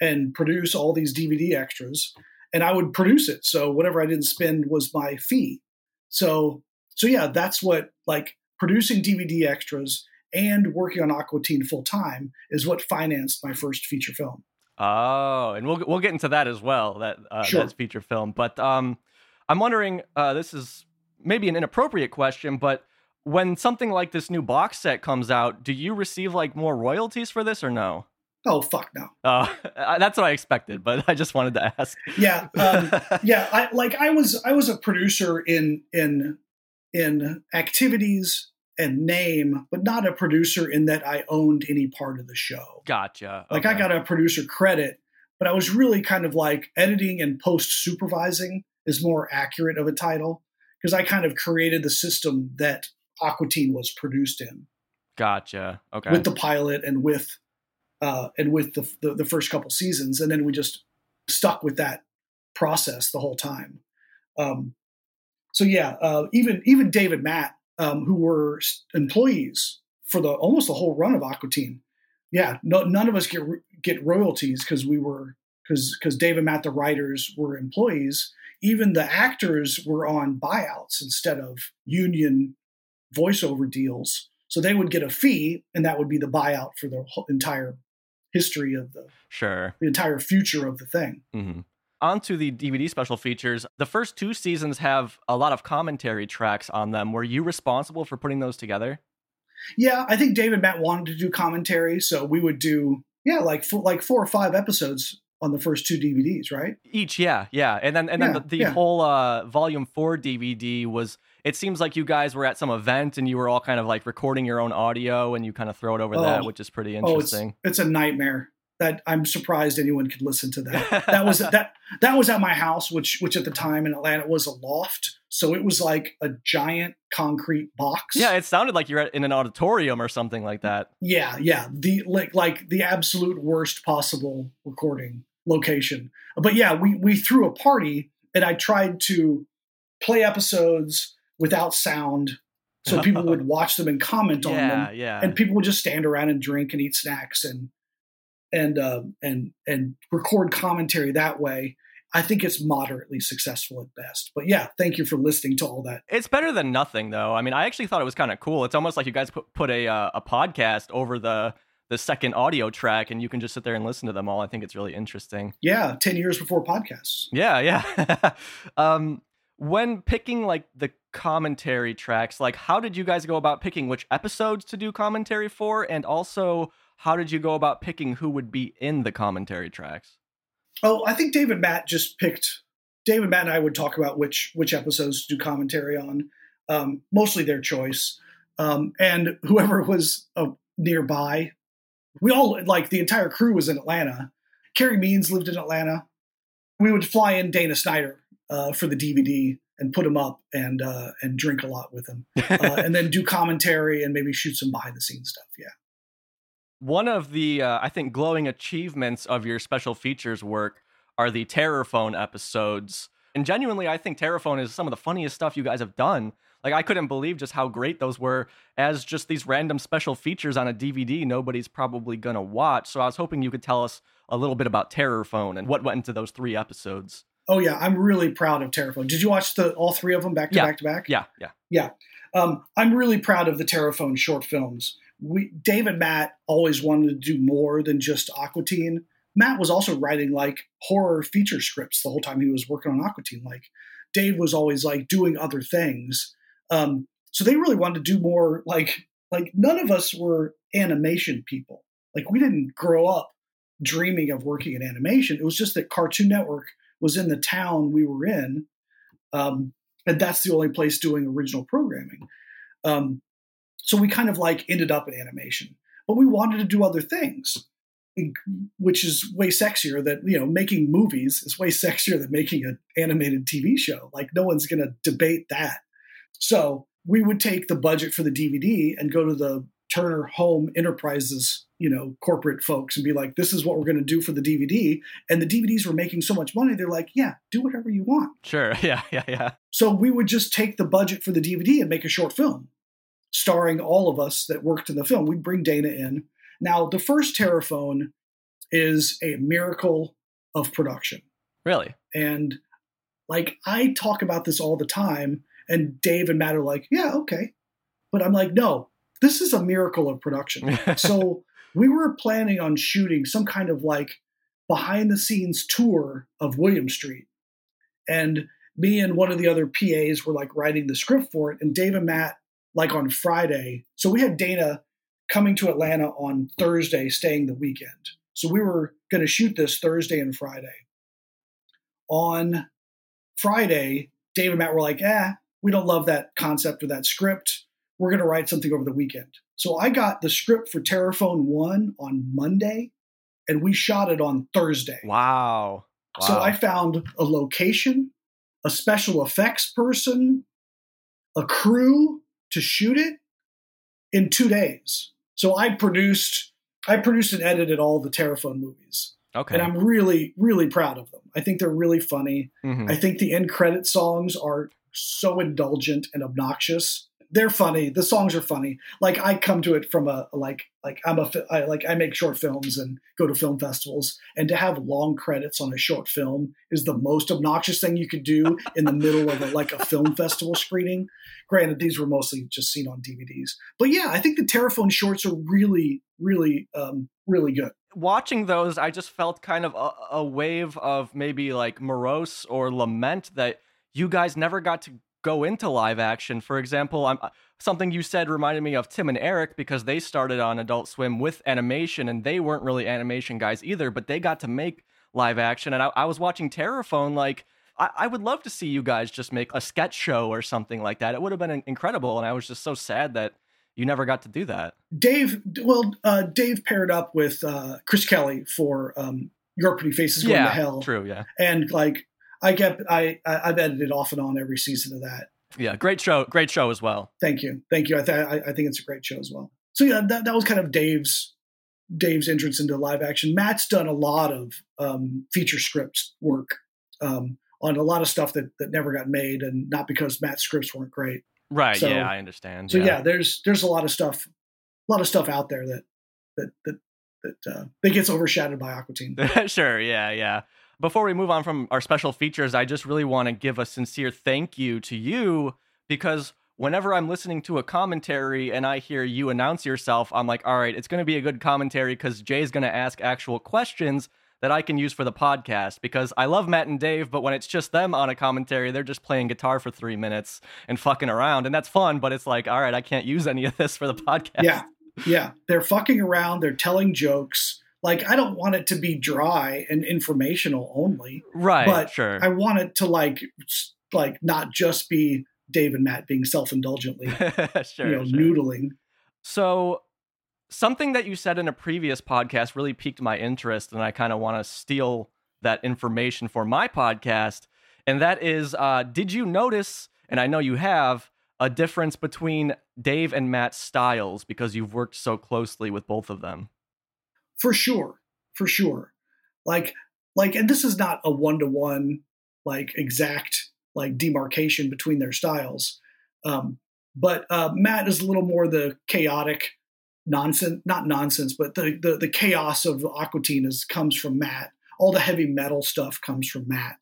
and produce all these DVD extras, and I would produce it. So whatever I didn't spend was my fee. So so yeah, that's what like producing DVD extras and working on Aqua Teen full time is what financed my first feature film. Oh, and we'll we'll get into that as well. That uh, Sure. that's feature film. But um, I'm wondering. Uh, this is maybe an inappropriate question, but when something like this new box set comes out, do you receive like more royalties for this or no? Oh fuck no. Uh, that's what I expected, but I just wanted to ask. Yeah, um, yeah. I like I was I was a producer in in in activities and name, but not a producer in that I owned any part of the show. Gotcha. Like I got a producer credit, but I was really kind of like editing and post supervising is more accurate of a title because I kind of created the system that Aqua Teen was produced in. Gotcha. Okay. with the pilot and with uh, and with the, the the first couple seasons, and then we just stuck with that process the whole time. Um, so yeah, uh, even even David Matt, um, who were employees for the almost the whole run of Aqua Teen, yeah, no, none of us get get royalties because we were because because David Matt, the writers, were employees. Even the actors were on buyouts instead of union voiceover deals. So they would get a fee, and that would be the buyout for the whole entire history of the, sure. the entire future of the thing. hmm On to the DVD special features. The first two seasons have a lot of commentary tracks on them. Were you responsible for putting those together? Yeah, I think David Matt wanted to do commentary, so we would do yeah, like four, like four or five episodes on the first two DVDs, right? Each, yeah, yeah, and then and then Yeah, the, the yeah. whole uh, volume four DVD was. It seems like you guys were at some event and you were all kind of like recording your own audio and you kind of throw it over that, Oh. which is pretty Oh, it's interesting. it's a nightmare. That I'm surprised anyone could listen to that. That was that that was at my house, which which at the time in Atlanta was a loft, so it was like a giant concrete box. yeah, it sounded like you're in an auditorium or something like that. Yeah, yeah. The like like the absolute worst possible recording location. But yeah, we we threw a party and I tried to play episodes without sound so people would watch them and comment on Yeah, them yeah. and people would just stand around and drink and eat snacks and and uh, and and record commentary that way. I think it's moderately successful at best. But yeah, thank you for listening to all that. It's better than nothing, though. I mean, I actually thought it was kind of cool. It's almost like you guys put, put a uh, a podcast over the the second audio track and you can just sit there and listen to them all. I think it's really interesting. Yeah, ten years before podcasts. Yeah, yeah. um, when picking like the commentary tracks, like how did you guys go about picking which episodes to do commentary for, and also how did you go about picking who would be in the commentary tracks? Oh, I think David Matt just picked. David Matt and I would talk about which which episodes to do commentary on. Um, mostly their choice, um, and whoever was uh, nearby. We all like the entire crew was in Atlanta. Carey Means lived in Atlanta. We would fly in Dana Snyder uh, for the DVD and put him up and uh, and drink a lot with him, uh, and then do commentary and maybe shoot some behind the scenes stuff. Yeah. One of the, uh, I think, glowing achievements of your special features work are the Terrorphone episodes. And genuinely, I think Terrorphone is some of the funniest stuff you guys have done. Like, I couldn't believe just how great those were as just these random special features on a DVD nobody's probably to watch. So I was hoping you could tell us a little bit about Terror Phone and what went into those three episodes. Oh yeah, I'm really proud of Terrorphone. Did you watch the all three of them back to Yeah. back to back? Yeah, yeah. Yeah. Um, I'm really proud of the Terrorphone short films. We, Dave and Matt always wanted to do more than just Aqua Teen. Matt was also writing like horror feature scripts the whole time he was working on Aqua Teen. Like Dave was always like doing other things. Um, so they really wanted to do more. Like like none of us were animation people. Like we didn't grow up dreaming of working in animation. It was just that Cartoon Network was in the town we were in. Um, and that's the only place doing original programming. Um, so we kind of like ended up in animation, but we wanted to do other things, which is way sexier than you know making movies is way sexier than making an animated TV show. Like no one's going to debate that. So we would take the budget for the DVD and go to the Turner Home Enterprises, you know, corporate folks and be like, "This is what we're going to do for the DVD." And the DVDs were making so much money, they're like, "Yeah, do whatever you want." Sure. Yeah, yeah, yeah. So we would just take the budget for the DVD and make a short film starring all of us that worked in the film. We'd bring Dana in. Now, the first Terrorphone is a miracle of production. Really? And like, I talk about this all the time, and Dave and Matt are like, yeah, okay. But I'm like, no, this is a miracle of production. so we were planning on shooting some kind of like behind the scenes tour of Williams Street. And me and one of the other PAs were like writing the script for it. And Dave and Matt, like on Friday, so we had Dana coming to Atlanta on Thursday, staying the weekend. So we were going to shoot this Thursday and Friday. On Friday, Dave and Matt were like, eh, we don't love that concept or that script. We're going to write something over the weekend. So I got the script for Terrorphone 1 on Monday, and we shot it on Thursday. wow. wow. So I found a location, a special effects person, a crew to shoot it in two days. So I produced, I produced and edited all the Terrorphone movies, okay. and I'm really, really proud of them. I think they're really funny. Mhm. I think the end credit songs are so indulgent and obnoxious. They're funny. The songs are funny. Like I come to it from a like like I'm a I, like I make short films and go to film festivals, and to have long credits on a short film is the most obnoxious thing you could do in the middle of a, like a film festival screening. Granted, these were mostly just seen on DVDs, but yeah, I think the Terrorphone shorts are really, really, um, really good. watching those, I just felt kind of a, a wave of maybe like morose or lament that you guys never got to go into live action. For example, I'm uh, something you said reminded me of Tim and Eric because they started on Adult Swim with animation and they weren't really animation guys either, but they got to make live action. And I, I was watching Terrorphone like. I, I would love to see you guys just make a sketch show or something like that. It would have been incredible, and I was just so sad that you never got to do that. Dave, well, uh, Dave paired up with uh, Casper Kelly for um, Your Pretty Faces Going to Hell, true, yeah, and like I get, I, I I've edited off and on every season of that. yeah, great show, great show as well. Thank you, thank you. I, th- I, I think it's a great show as well. So yeah, that, that was kind of Dave's Dave's entrance into live action. Matt's done a lot of um, feature script work um, on a lot of stuff that that never got made, and not because Matt's scripts weren't great. Right, So- yeah, I understand. So yeah. there's there's a lot of stuff, a lot of stuff out there that that that that uh, that gets overshadowed by Aqua Teen. sure, yeah, yeah. Before we move on from our special features, I just really want to give a sincere thank you to you because whenever I'm listening to a commentary and I hear you announce yourself, I'm like, all right, it's going to be a good commentary because Jay's going to ask actual questions that I can use for the podcast because I love Matt and Dave, but when it's just them on a commentary, they're just playing guitar for three minutes and fucking around. And that's fun, but it's like, all right, I can't use any of this for the podcast. Yeah. Yeah. They're fucking around. They're telling jokes. Like, I don't want it to be dry and informational only. Right. but sure. I want it to like, like not just be Dave and Matt being self-indulgently, sure, you know, sure. noodling. So, something that you said in a previous podcast really piqued my interest, and I kind of want to steal that information for my podcast. And that is, uh, did you notice, and I know you have, a difference between Dave and Matt's styles because you've worked so closely with both of them? For sure. For sure. Like like and this is not a one-to-one like exact like demarcation between their styles. Um but uh matt is a little more the chaotic nonsense not nonsense but the the, the chaos of Aqua Teen is comes from matt. All the heavy metal stuff comes from matt.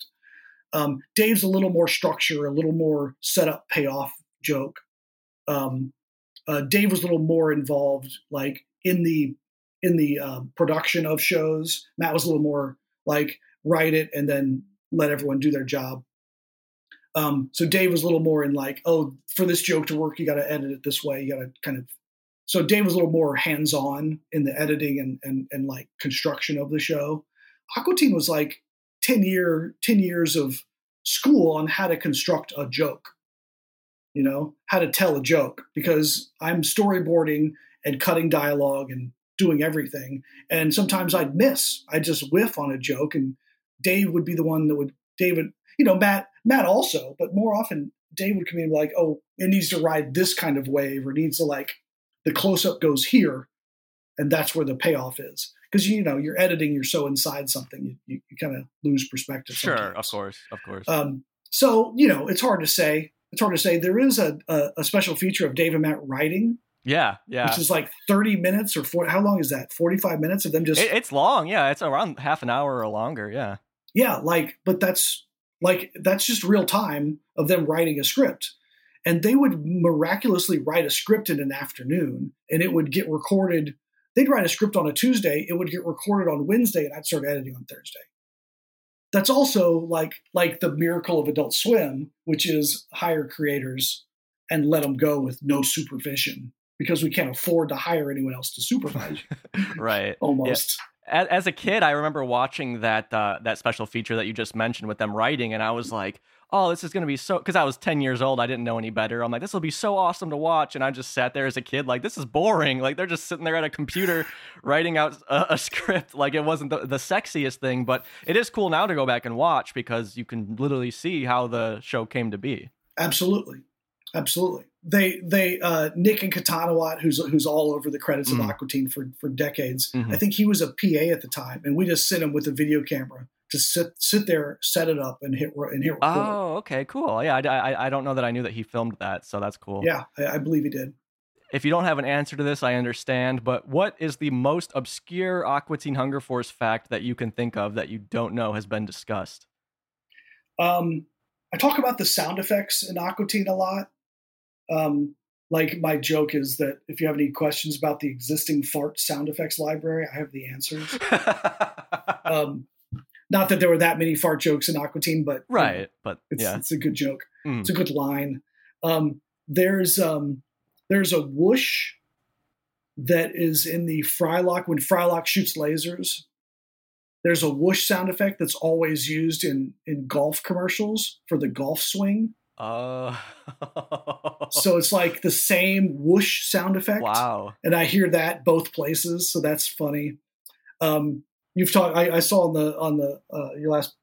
Um dave's a little more structure a little more setup payoff joke. Um uh, dave was a little more involved like in the in the uh, production of shows. Matt was a little more like write it and then let everyone do their job. Um, so Dave was a little more in like, oh, for this joke to work, you got to edit it this way. You got to kind of. So Dave was a little more hands on in the editing and, and and like construction of the show. Aqua Teen was like ten year ten years of school on how to construct a joke. You know how to tell a joke because I'm storyboarding and cutting dialogue and doing everything. And sometimes I'd miss. I'd just whiff on a joke, and Dave would be the one that would. David, you know, Matt, Matt also, but more often Dave would come in and be like, "Oh, it needs to ride this kind of wave, or needs to like the close up goes here, and that's where the payoff is." Because you know, you're editing, you're so inside something, you, you, you kind of lose perspective. Sure, sometimes. of course, of course. Um, so you know, it's hard to say. It's hard to say. There is a, a, a special feature of Dave and Matt writing, yeah, yeah. which is like 30 minutes or 40, how long is that? 45 minutes of them just It- it's long. Yeah, it's around half an hour or longer. Yeah. yeah like but that's like that's just real time of them writing a script and they would miraculously write a script in an afternoon and it would get recorded they'd write a script on a tuesday it would get recorded on wednesday and i'd start editing on thursday that's also like like the miracle of adult swim which is hire creators and let them go with no supervision because we can't afford to hire anyone else to supervise Right. almost as, as a kid, I remember watching that uh, that special feature that you just mentioned with them writing, and I was like, "Oh, this is gonna be so." Because I was ten years old, I didn't know any better. I'm like, "This will be so awesome to watch," and I just sat there as a kid, like, "This is boring." Like they're just sitting there at a computer writing out a, a script. Like it wasn't the, the sexiest thing, but it is cool now to go back and watch because you can literally see how the show came to be. Absolutely, absolutely. They they uh, Nick Ingkatanuwat, who's who's all over the credits Mhm. of Aqua Teen for for decades. Mhm. I think he was a PA at the time, and we just sent him with a video camera to sit sit there, set it up, and hit and hit record. Oh, okay, cool. Yeah, I, I, I don't know that I knew that he filmed that, so that's cool. Yeah, I, I believe he did. if you don't have an answer to this, I understand. But what is the most obscure Aqua Teen Hunger Force fact that you can think of that you don't know has been discussed? Um, I talk about the sound effects in Aquatine a lot. Um, like my joke is that if you have any questions about the existing fart sound effects library, I have the answers. um, not that there were that many fart jokes in Aqua Teen, but you know, right, but it's yeah. it's a good joke. Mm. It's a good line. Um, there's um, there's a whoosh that is in the Frylock when Frylock shoots lasers. There's a whoosh sound effect that's always used in in golf commercials for the golf swing. Oh. So it's like the same whoosh sound effect. wow. and I hear that both places, so that's funny. Um, you've talked. I, I saw on the on the uh, your last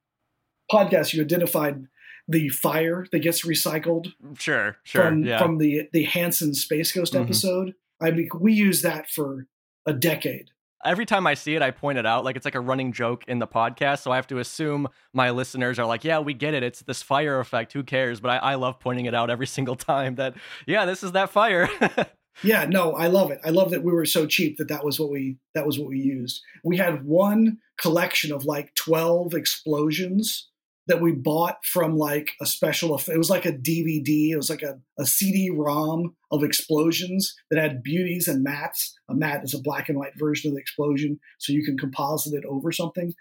podcast you identified the fire that gets recycled Sure, sure. from yeah. from the the Hanson Space Ghost Mhm. episode. I mean, we use that for a decade. Every time I see it, I point it out like it's like a running joke in the podcast. So I have to assume my listeners are like, yeah, we get it. It's this fire effect. Who cares? But I, I love pointing it out every single time that, yeah, this is that fire. Yeah, no, I love it. I love that we were so cheap that that was what we that was what we used. We had one collection of like twelve explosions that we bought from like a special it was like a dvd it was like a, a cd-rom of explosions that had beauties and mats a mat is a black and white version of the explosion so you can composite it over something.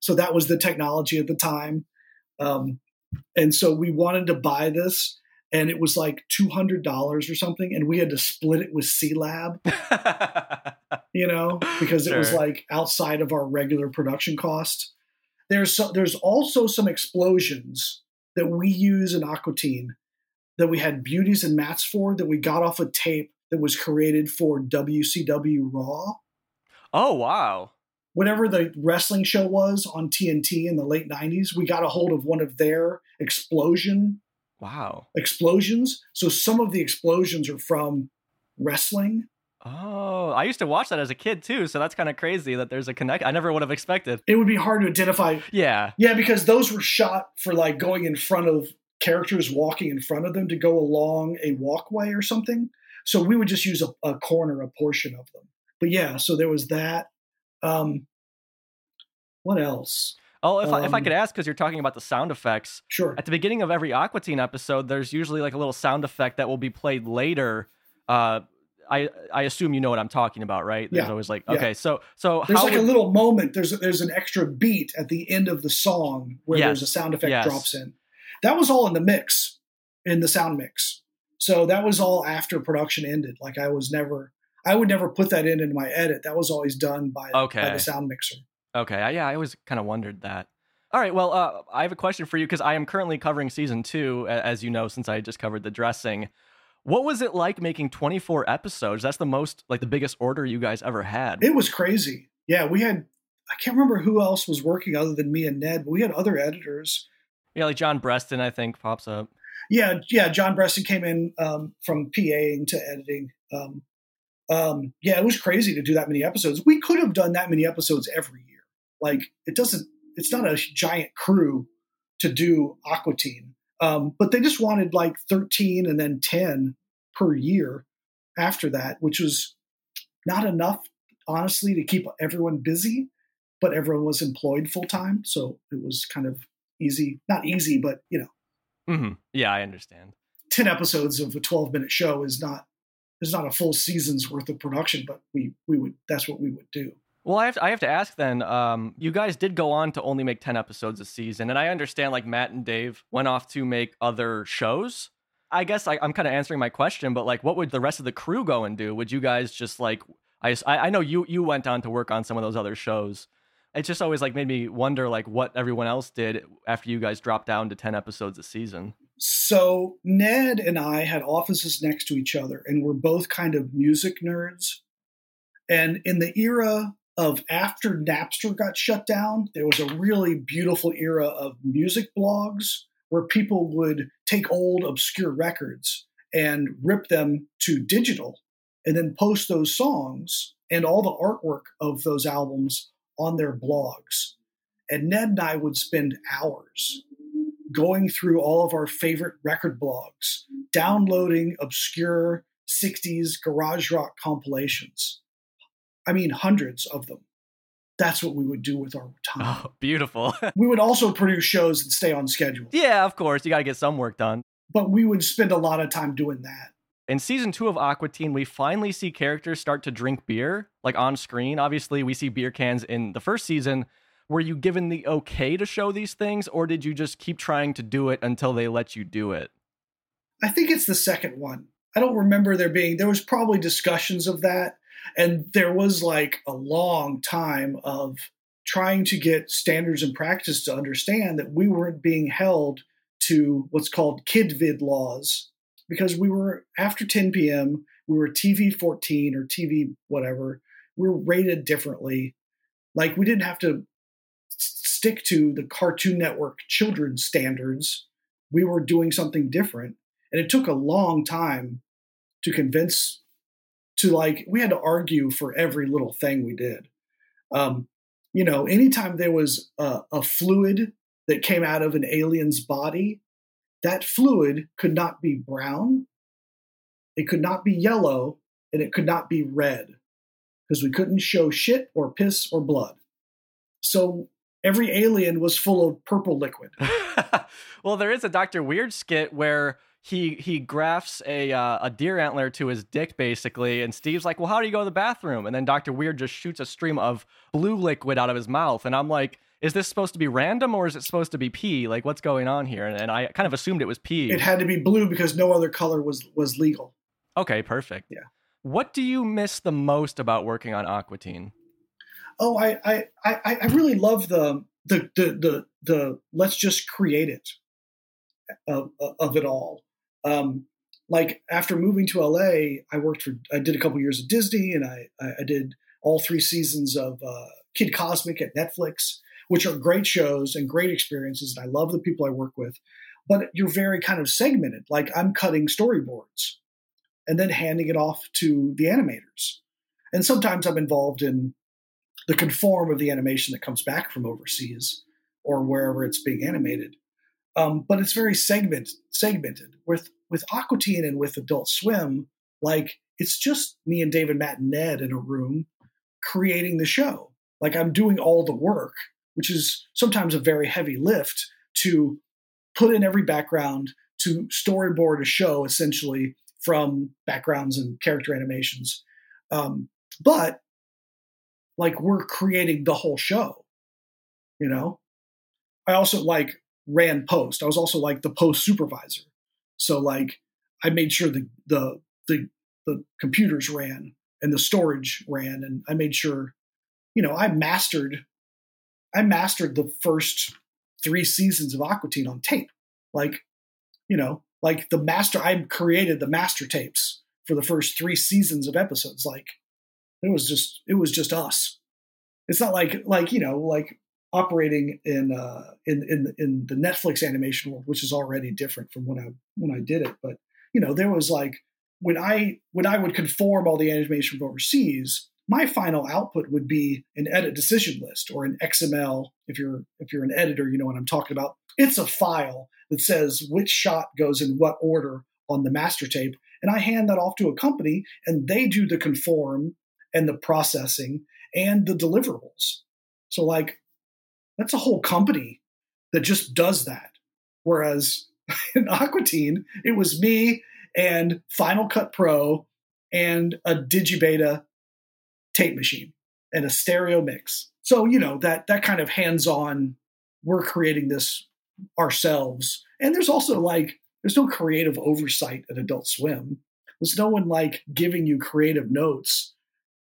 So that was the technology at the time. Um, and so we wanted to buy this and it was like $200 or something and we had to split it with Sealab. You know, because it was like outside of our regular production cost. There's so, there's also some explosions that we use in Aqua Teen that we had beauties and mats for that we got off a tape that was created for WCW Raw. oh wow. Whatever the wrestling show was on TNT in the late 90s, we got a hold of one of their explosion Wow. explosions. So some of the explosions are from wrestling. Oh, I used to watch that as a kid too, so that's kind of crazy that there's a connect. I never would have expected. It would be hard to identify Yeah. Yeah, because those were shot for like going in front of characters walking in front of them to go along a walkway or something. So we would just use a, a corner, a portion of them. But yeah, so there was that. Um, what else? Oh, if, I, if I Um, could ask, because you're talking about the sound effects, Sure. at the beginning of every Aqua Teen episode, there's usually like a little sound effect that will be played later. Uh, I I assume you know what I'm talking about, right? There's Yeah. always like Yeah. okay, so so There's how like a little moment. There's there's an extra beat at the end of the song where Yes. there's a sound effect Yes. drops in. That was all in the mix, in the sound mix. So that was all after production ended. Like I was never, I would never put that in in my edit. That was always done by, by Okay. the sound mixer. Okay, I- yeah, I always kind of wondered that. All right, well, uh, I have a question for you because I am currently covering season two, as you know, since I just covered the dressing. What was it like making 24 episodes? That's the most, like, the biggest order you guys ever had. It was crazy. Yeah, we had. I can't remember who else was working other than me and Ned, but we had other editors. yeah, like John Breston, I think, pops up. Yeah, yeah. John Breston came in um, from PAing to editing. Um, um, yeah, it was crazy to do that many episodes. We could have done that many episodes every year. Like it doesn't. It's not a giant crew to do Aqua Teen, um, but they just wanted like thirteen and then ten per year after that, which was not enough, honestly, to keep everyone busy. But everyone was employed full time, so it was kind of easy. Not easy, but you know. hmm Yeah, I understand. 10 episodes of a 12 minute show is not is not a full season's worth of production but we we would that's what we would do Well, I have to, I have to ask then. Um, you guys did go on to only make ten episodes a season, and I understand like Matt and Dave went off to make other shows. I guess I, I'm kind of answering my question, but like, what would the rest of the crew go and do? Would you guys just like? I I I know you you went on to work on some of those other shows. It just always like made me wonder like what everyone else did after you guys dropped down to ten episodes a season. so ned and i had offices next to each other and we're both kind of music nerds and in the era of after napster got shut down there was a really beautiful era of music blogs where people would take old obscure records and rip them to digital and then post those songs and all the artwork of those albums on their blogs. And Ned and I would spend hours going through all of our favorite record blogs, downloading obscure 60s garage rock compilations. I mean, hundreds of them. That's what we would do with our time. Oh, beautiful. We would also produce shows and stay on schedule, yeah, of course, you got to get some work done. but we would spend a lot of time doing that. In season two of Aqua Teen, we finally see characters start to drink beer, like on screen. Obviously, we see beer cans in the first season. Were you given the okay to show these things, or did you just keep trying to do it until they let you do it? I think it's the second one. I don't remember there being there was probably discussions of that and there was like a long time of trying to get standards and practice to understand that we weren't being held to what's called kidvid laws because we were after 10 p.m. we were TV 14 or TV whatever we were rated differently like we didn't have to stick to the Cartoon Network children's standards we were doing something different and it took a long time to convince to like we had to argue for every little thing we did um, you know anytime there was a, a fluid that came out of an alien's body that fluid could not be brown it could not be yellow and it could not be red because we couldn't show shit or piss or blood so every alien was full of purple liquid. well, there is a Doctor Weird skit where he he grafts a uh, a deer antler to his dick basically, and Steve's like, "Well, how do you go to the bathroom?" And then Doctor Weird just shoots a stream of blue liquid out of his mouth, and I'm like. Is this supposed to be random or is it supposed to be pee? Like, what's going on here? And, and I kind of assumed it was pee. It had to be blue because no other color was was legal. Okay, perfect. Yeah. What do you miss the most about working on Aqua Teen? Oh, I I I, I really love the the the the, the let's just create it of, of it all. Um, like after moving to LA, I worked for I did a couple years at Disney, and I I did all three seasons of uh, Kid Cosmic at Netflix, which are great shows and great experiences. And I love the people I work with, but you're very kind of segmented. Like I'm cutting storyboards and then handing it off to the animators, and sometimes I'm involved in the conform of the animation that comes back from overseas or wherever it's being animated. Um, but it's very segment segmented with with Aqua Teen and with Adult Swim. Like it's just me and David, Matt, and Ned in a room creating the show. Like I'm doing all the work, which is sometimes a very heavy lift to put in every background to storyboard a show essentially from backgrounds and character animations. Um, but like we're creating the whole show, you know? I also like ran post. I was also like the post supervisor. So like I made sure the the the the computers ran and the storage ran and I made sure you know I mastered I mastered the first 3 seasons of Aqua Teen on tape. Like you know, like the master I created the master tapes for the first 3 seasons of episodes like it was just it was just us. It's not like like you know like operating in uh, in in in the Netflix animation world, which is already different from when I when I did it. But you know, there was like when I when I would conform all the animation from overseas, my final output would be an edit decision list or an XML. If you're if you're an editor, you know what I'm talking about. It's a file that says which shot goes in what order on the master tape, and I hand that off to a company, and they do the conform and the processing and the deliverables. So like that's a whole company that just does that. Whereas in Aqua Teen, it was me and Final Cut Pro and a Digibeta tape machine and a stereo mix. So, you know, that that kind of hands-on, we're creating this ourselves. And there's also like there's no creative oversight at Adult Swim. There's no one like giving you creative notes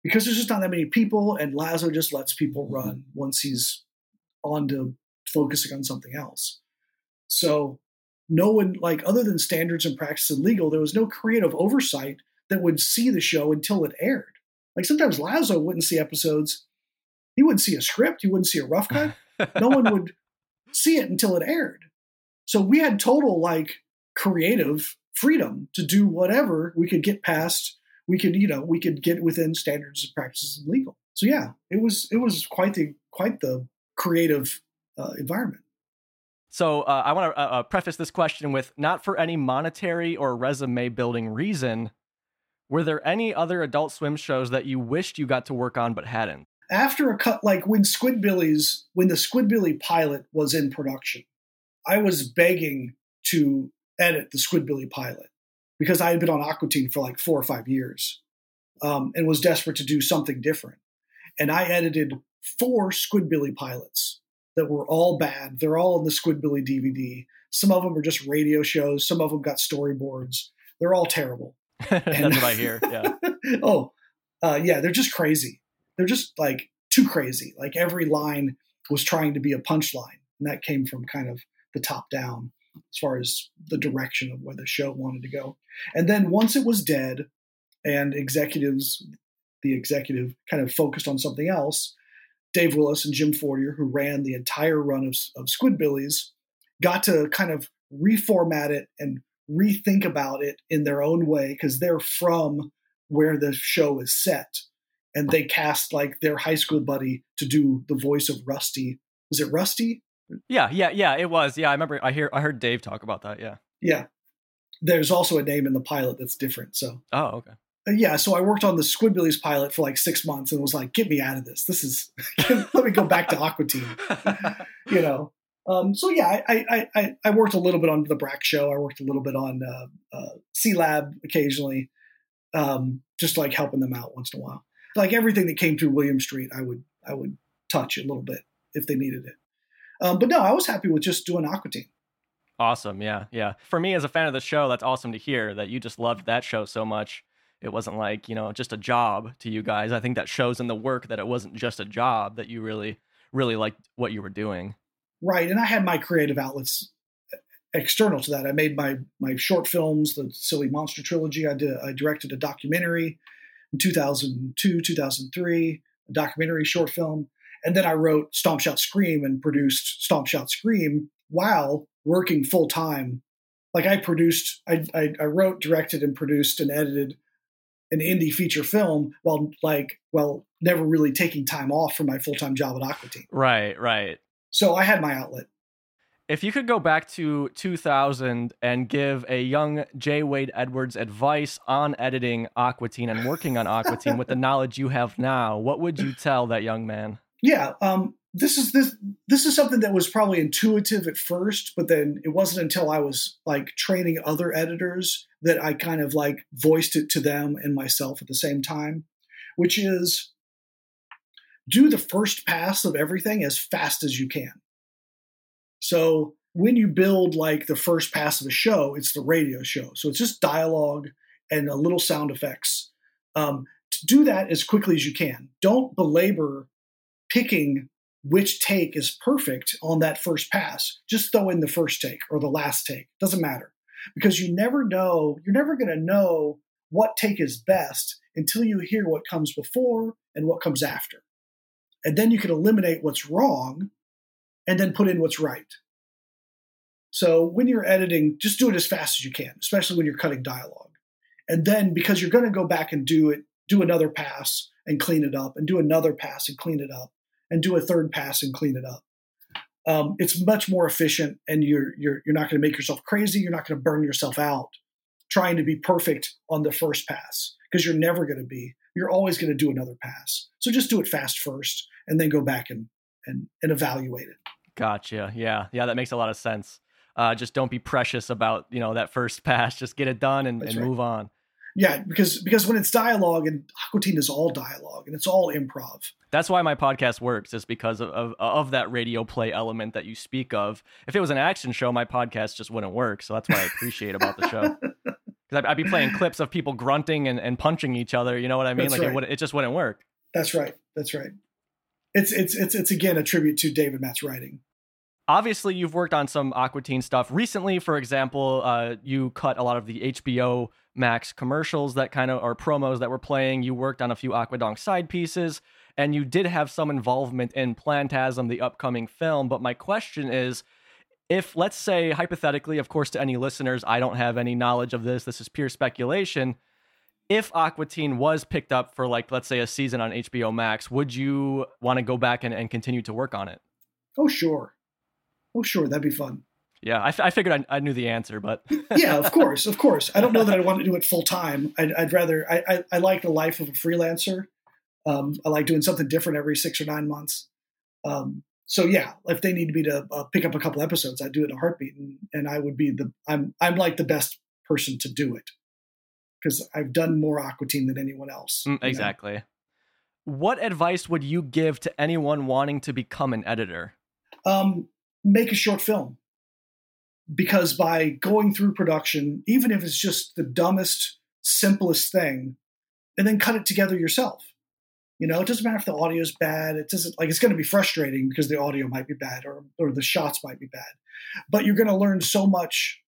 because there's just not that many people and Lazzo just lets people mm-hmm. run once he's on to focusing on something else. So no one like other than standards and practice and legal, there was no creative oversight that would see the show until it aired. Like sometimes Lazzo wouldn't see episodes. He wouldn't see a script. He wouldn't see a rough cut. no one would see it until it aired. So we had total like creative freedom to do whatever we could get past. We could, you know, we could get within standards and practices and legal. So yeah, it was it was quite the quite the creative uh, environment. So uh, I want to uh, uh, preface this question with not for any monetary or resume building reason. Were there any other Adult Swim shows that you wished you got to work on but hadn't? After a cut, like when Squidbillies, when the Squidbilly pilot was in production, I was begging to edit the Squidbilly pilot because I had been on Aqua Teen for like four or five years um, and was desperate to do something different. And I edited four Squidbilly pilots that were all bad. They're all in the Squidbilly DVD. Some of them are just radio shows. Some of them got storyboards. They're all terrible. That's and, what I hear. Yeah. oh, uh, yeah. They're just crazy. They're just like too crazy. Like every line was trying to be a punchline, and that came from kind of the top down as far as the direction of where the show wanted to go. And then once it was dead, and executives, the executive kind of focused on something else, Dave Willis and Jim Fortier, who ran the entire run of, of Squidbillies, got to kind of reformat it and rethink about it in their own way because they're from where the show is set. And they cast like their high school buddy to do the voice of Rusty. Is it Rusty? Yeah, yeah, yeah, it was. Yeah, I remember I hear I heard Dave talk about that, yeah. Yeah. There's also a name in the pilot that's different, so. Oh, okay. Yeah, so I worked on the Squidbillies pilot for like six months and was like, get me out of this. This is, let me go back to Aqua Teen, you know? Um, so yeah, I, I, I, I, worked a little bit on the Brak Show. I worked a little bit on uh, uh, Sealab occasionally, um, just like helping them out once in a while. Like everything that came through Williams Street, I would, I would touch a little bit if they needed it. Um, but no, I was happy with just doing Aqua Teen. Awesome. Yeah. Yeah. For me, as a fan of the show, that's awesome to hear that you just loved that show so much. It wasn't like, you know, just a job to you guys. I think that shows in the work that it wasn't just a job, that you really, really liked what you were doing. Right. And I had my creative outlets uh, external to that. I made my my short films, the Silly Monster trilogy. I did I directed a documentary in 2002, 2003, a documentary short film. And then I wrote Stomp Shout Scream and produced Stomp Shout Scream while working full time. Like I produced, I, I, I wrote, directed, and produced and edited an indie feature film while like well never really taking time off from my full time job at Aqua Teen. Right, right. So I had my outlet. If you could go back to 2000 and give a young Jay Wade Edwards advice on editing Aqua Teen and working on Aqua Teen with the knowledge you have now, what would you tell that young man? Yeah, um, this is this this is something that was probably intuitive at first, but then it wasn't until I was like training other editors that I kind of like voiced it to them and myself at the same time, which is do the first pass of everything as fast as you can. So when you build like the first pass of a show, it's the radio show. So it's just dialogue and a little sound effects. Um, do that as quickly as you can. Don't belabor picking which take is perfect on that first pass. Just throw in the first take or the last take. Doesn't matter. Because you never know, you're never going to know what take is best until you hear what comes before and what comes after. And then you can eliminate what's wrong and then put in what's right. So when you're editing, just do it as fast as you can, especially when you're cutting dialogue. And then because you're going to go back and do it, do another pass and clean it up, and do another pass and clean it up, and do a third pass and clean it up. Um, it's much more efficient, and you're you're you're not going to make yourself crazy. You're not going to burn yourself out trying to be perfect on the first pass because you're never going to be. You're always going to do another pass. So just do it fast first, and then go back and and and evaluate it. Gotcha. Yeah, yeah, that makes a lot of sense. Uh, just don't be precious about you know that first pass. Just get it done and, and right. move on. Yeah, because because when it's dialogue and Aqua Teen is all dialogue and it's all improv. That's why my podcast works, is because of, of, of that radio play element that you speak of. If it was an action show, my podcast just wouldn't work. So that's what I appreciate about the show. Because I'd, I'd, be playing clips of people grunting and, and punching each other. You know what I mean? That's like right. it, would, it just wouldn't work. That's right. That's right. It's it's it's it's again a tribute to David Matt's writing obviously you've worked on some Aqua Teen stuff recently. For example, uh, you cut a lot of the HBO Max commercials that kind of are promos that were playing. You worked on a few Aquadonk side pieces, and you did have some involvement in Plantasm, the upcoming film. But my question is. If, let's say, hypothetically, of course, to any listeners, I don't have any knowledge of this, this is pure speculation. If Aqua Teen was picked up for, like, let's say, a season on HBO Max, would you want to go back and, and continue to work on it? Oh, sure. Oh, sure, that'd be fun. Yeah, I, f- I figured I, I, knew the answer, but yeah, of course, of course. I don't know that I want to do it full time. I'd, I'd, rather. I, I, I, like the life of a freelancer. Um, I like doing something different every six or nine months. Um, so yeah, if they need me to uh, pick up a couple episodes, I'd do it in a heartbeat, and, and I would be the. I'm I'm like the best person to do it because I've done more Aqua Teen than anyone else. Mm, exactly. Know? What advice would you give to anyone wanting to become an editor? Um, make a short film because by going through production, even if it's just the dumbest, simplest thing, and then cut it together yourself. You know, it doesn't matter if the audio is bad. It doesn't like it's going to be frustrating because the audio might be bad or or the shots might be bad. But you're going to learn so much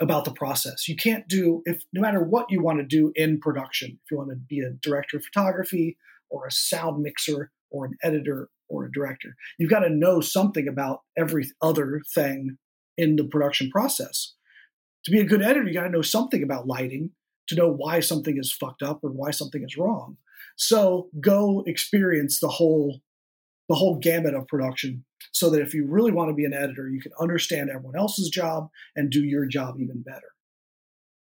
about the process. You can't do if no matter what you want to do in production. If you want to be a director of photography or a sound mixer or an editor or a director. You've got to know something about every other thing in the production process. To be a good editor, you got to know something about lighting to know why something is fucked up or why something is wrong. So go experience the whole the whole gamut of production so that if you really want to be an editor, you can understand everyone else's job and do your job even better.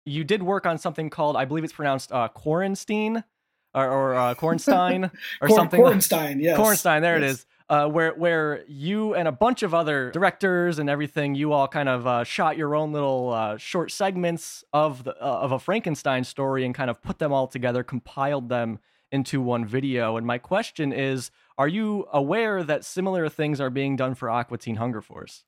you did work on something called, I believe it's pronounced uh, Quaranstein or, or uh, Kornstein or something. Kornstein, yes. Kornstein, there it Yes. is. Uh, where where you and a bunch of other directors and everything, you all kind of uh, shot your own little uh, short segments of the uh, of a Frankenstein story and kind of put them all together, compiled them into one video. And my question is, are you aware that similar things are being done for Aqua Teen Hunger Force?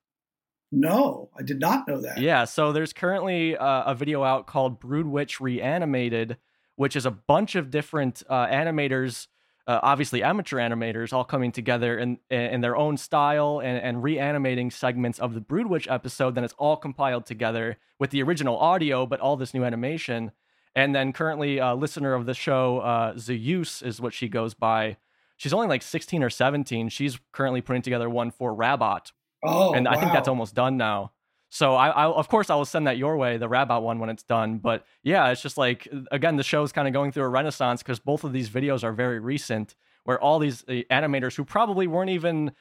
No, I did not know that. Yeah, so there's currently uh, a video out called Broodwich Reanimated, which is a bunch of different uh, animators, uh, obviously amateur animators, all coming together in in their own style and, and reanimating segments of the Broodwich episode. Then it's all compiled together with the original audio, but all this new animation. And then currently, a listener of the show, uh, Zeus is what she goes by. She's only like 16 or 17. She's currently putting together one for Rabbot, Oh, and I think that's almost done now. So I, I, of course, I will send that your way, the Rabbot one, when it's done. But yeah, it's just like again, the show's kind of going through a renaissance because both of these videos are very recent, where all these uh, animators who probably weren't even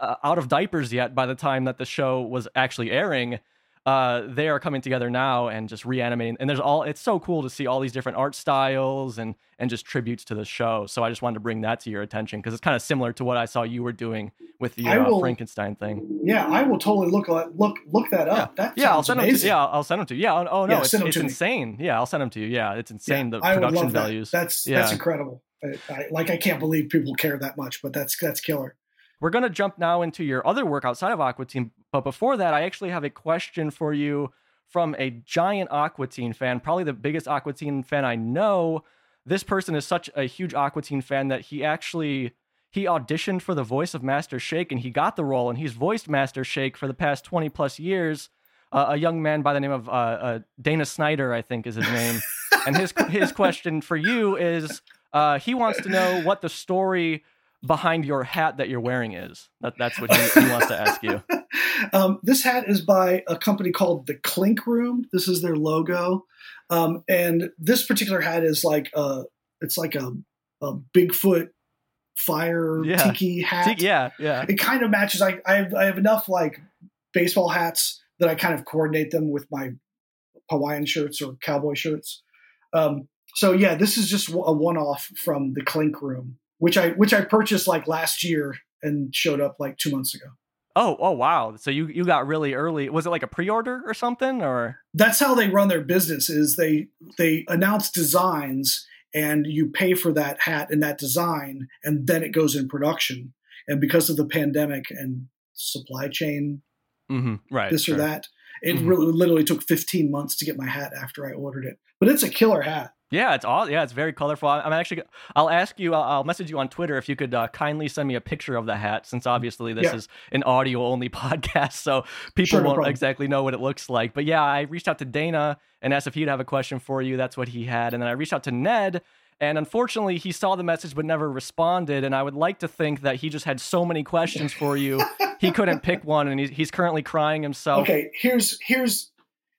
uh, out of diapers yet by the time that the show was actually airing, uh, they are coming together now and just reanimating. And there's all it's so cool to see all these different art styles and and just tributes to the show. So I just wanted to bring that to your attention because it's kind of similar to what I saw you were doing with the uh, will- Frankenstein thing. Yeah, I will totally look look look that up. That Yeah, I'll send them. To, yeah, I'll send them to you. Yeah. Oh, oh no, Yeah, it's, it's to me. insane. Yeah, I'll send them to you. Yeah, it's insane the I would production that. values. That's Yeah. that's incredible. I, I, like I can't believe people care that much, but that's that's killer. We're gonna jump now into your other work outside of Aqua Teen, but before that, I actually have a question for you from a giant Aqua Teen fan, probably the biggest Aqua Teen fan I know. This person is such a huge Aqua Teen fan that he actually he auditioned for the voice of Master Shake and he got the role and he's voiced Master Shake for the past 20 plus years. Uh, a young man by the name of uh, uh, Dana Snyder, I think is his name. and his his question for you is uh, he wants to know what the story behind your hat that you're wearing is. That, that's what he, he wants to ask you. Um, this hat is by a company called the Clink Room. This is their logo, um, and this particular hat is like a it's like a, a Bigfoot fire Yeah. tiki hat. Yeah, yeah. It kind of matches. I I have, I have enough like baseball hats that I kind of coordinate them with my Hawaiian shirts or cowboy shirts. Um, so yeah, this is just a one off from the Clink Room, which I which I purchased like last year and showed up like two months ago. Oh, oh, wow. So you you got really early. Was it like a pre-order or something, or? that's how they run their business is they they announce designs and you pay for that hat and that design and then it goes in production and because of the pandemic and supply chain hmm Right. this sure. or that it Mhm. really literally took 15 months to get my hat after i ordered it but it's a killer hat Yeah, it's all. Yeah, it's very colorful. I'm actually. I'll ask you. I'll, message you on Twitter if you could uh, kindly send me a picture of the hat, since obviously this Yeah. is an audio only podcast, so people Sure, won't problem. exactly know what it looks like. But yeah, I reached out to Dana and asked if he'd have a question for you. That's what he had, and then I reached out to Ned. And unfortunately, he saw the message but never responded. And I would like to think that he just had so many questions for you, he couldn't pick one, and he's, he's currently crying himself. okay here's here's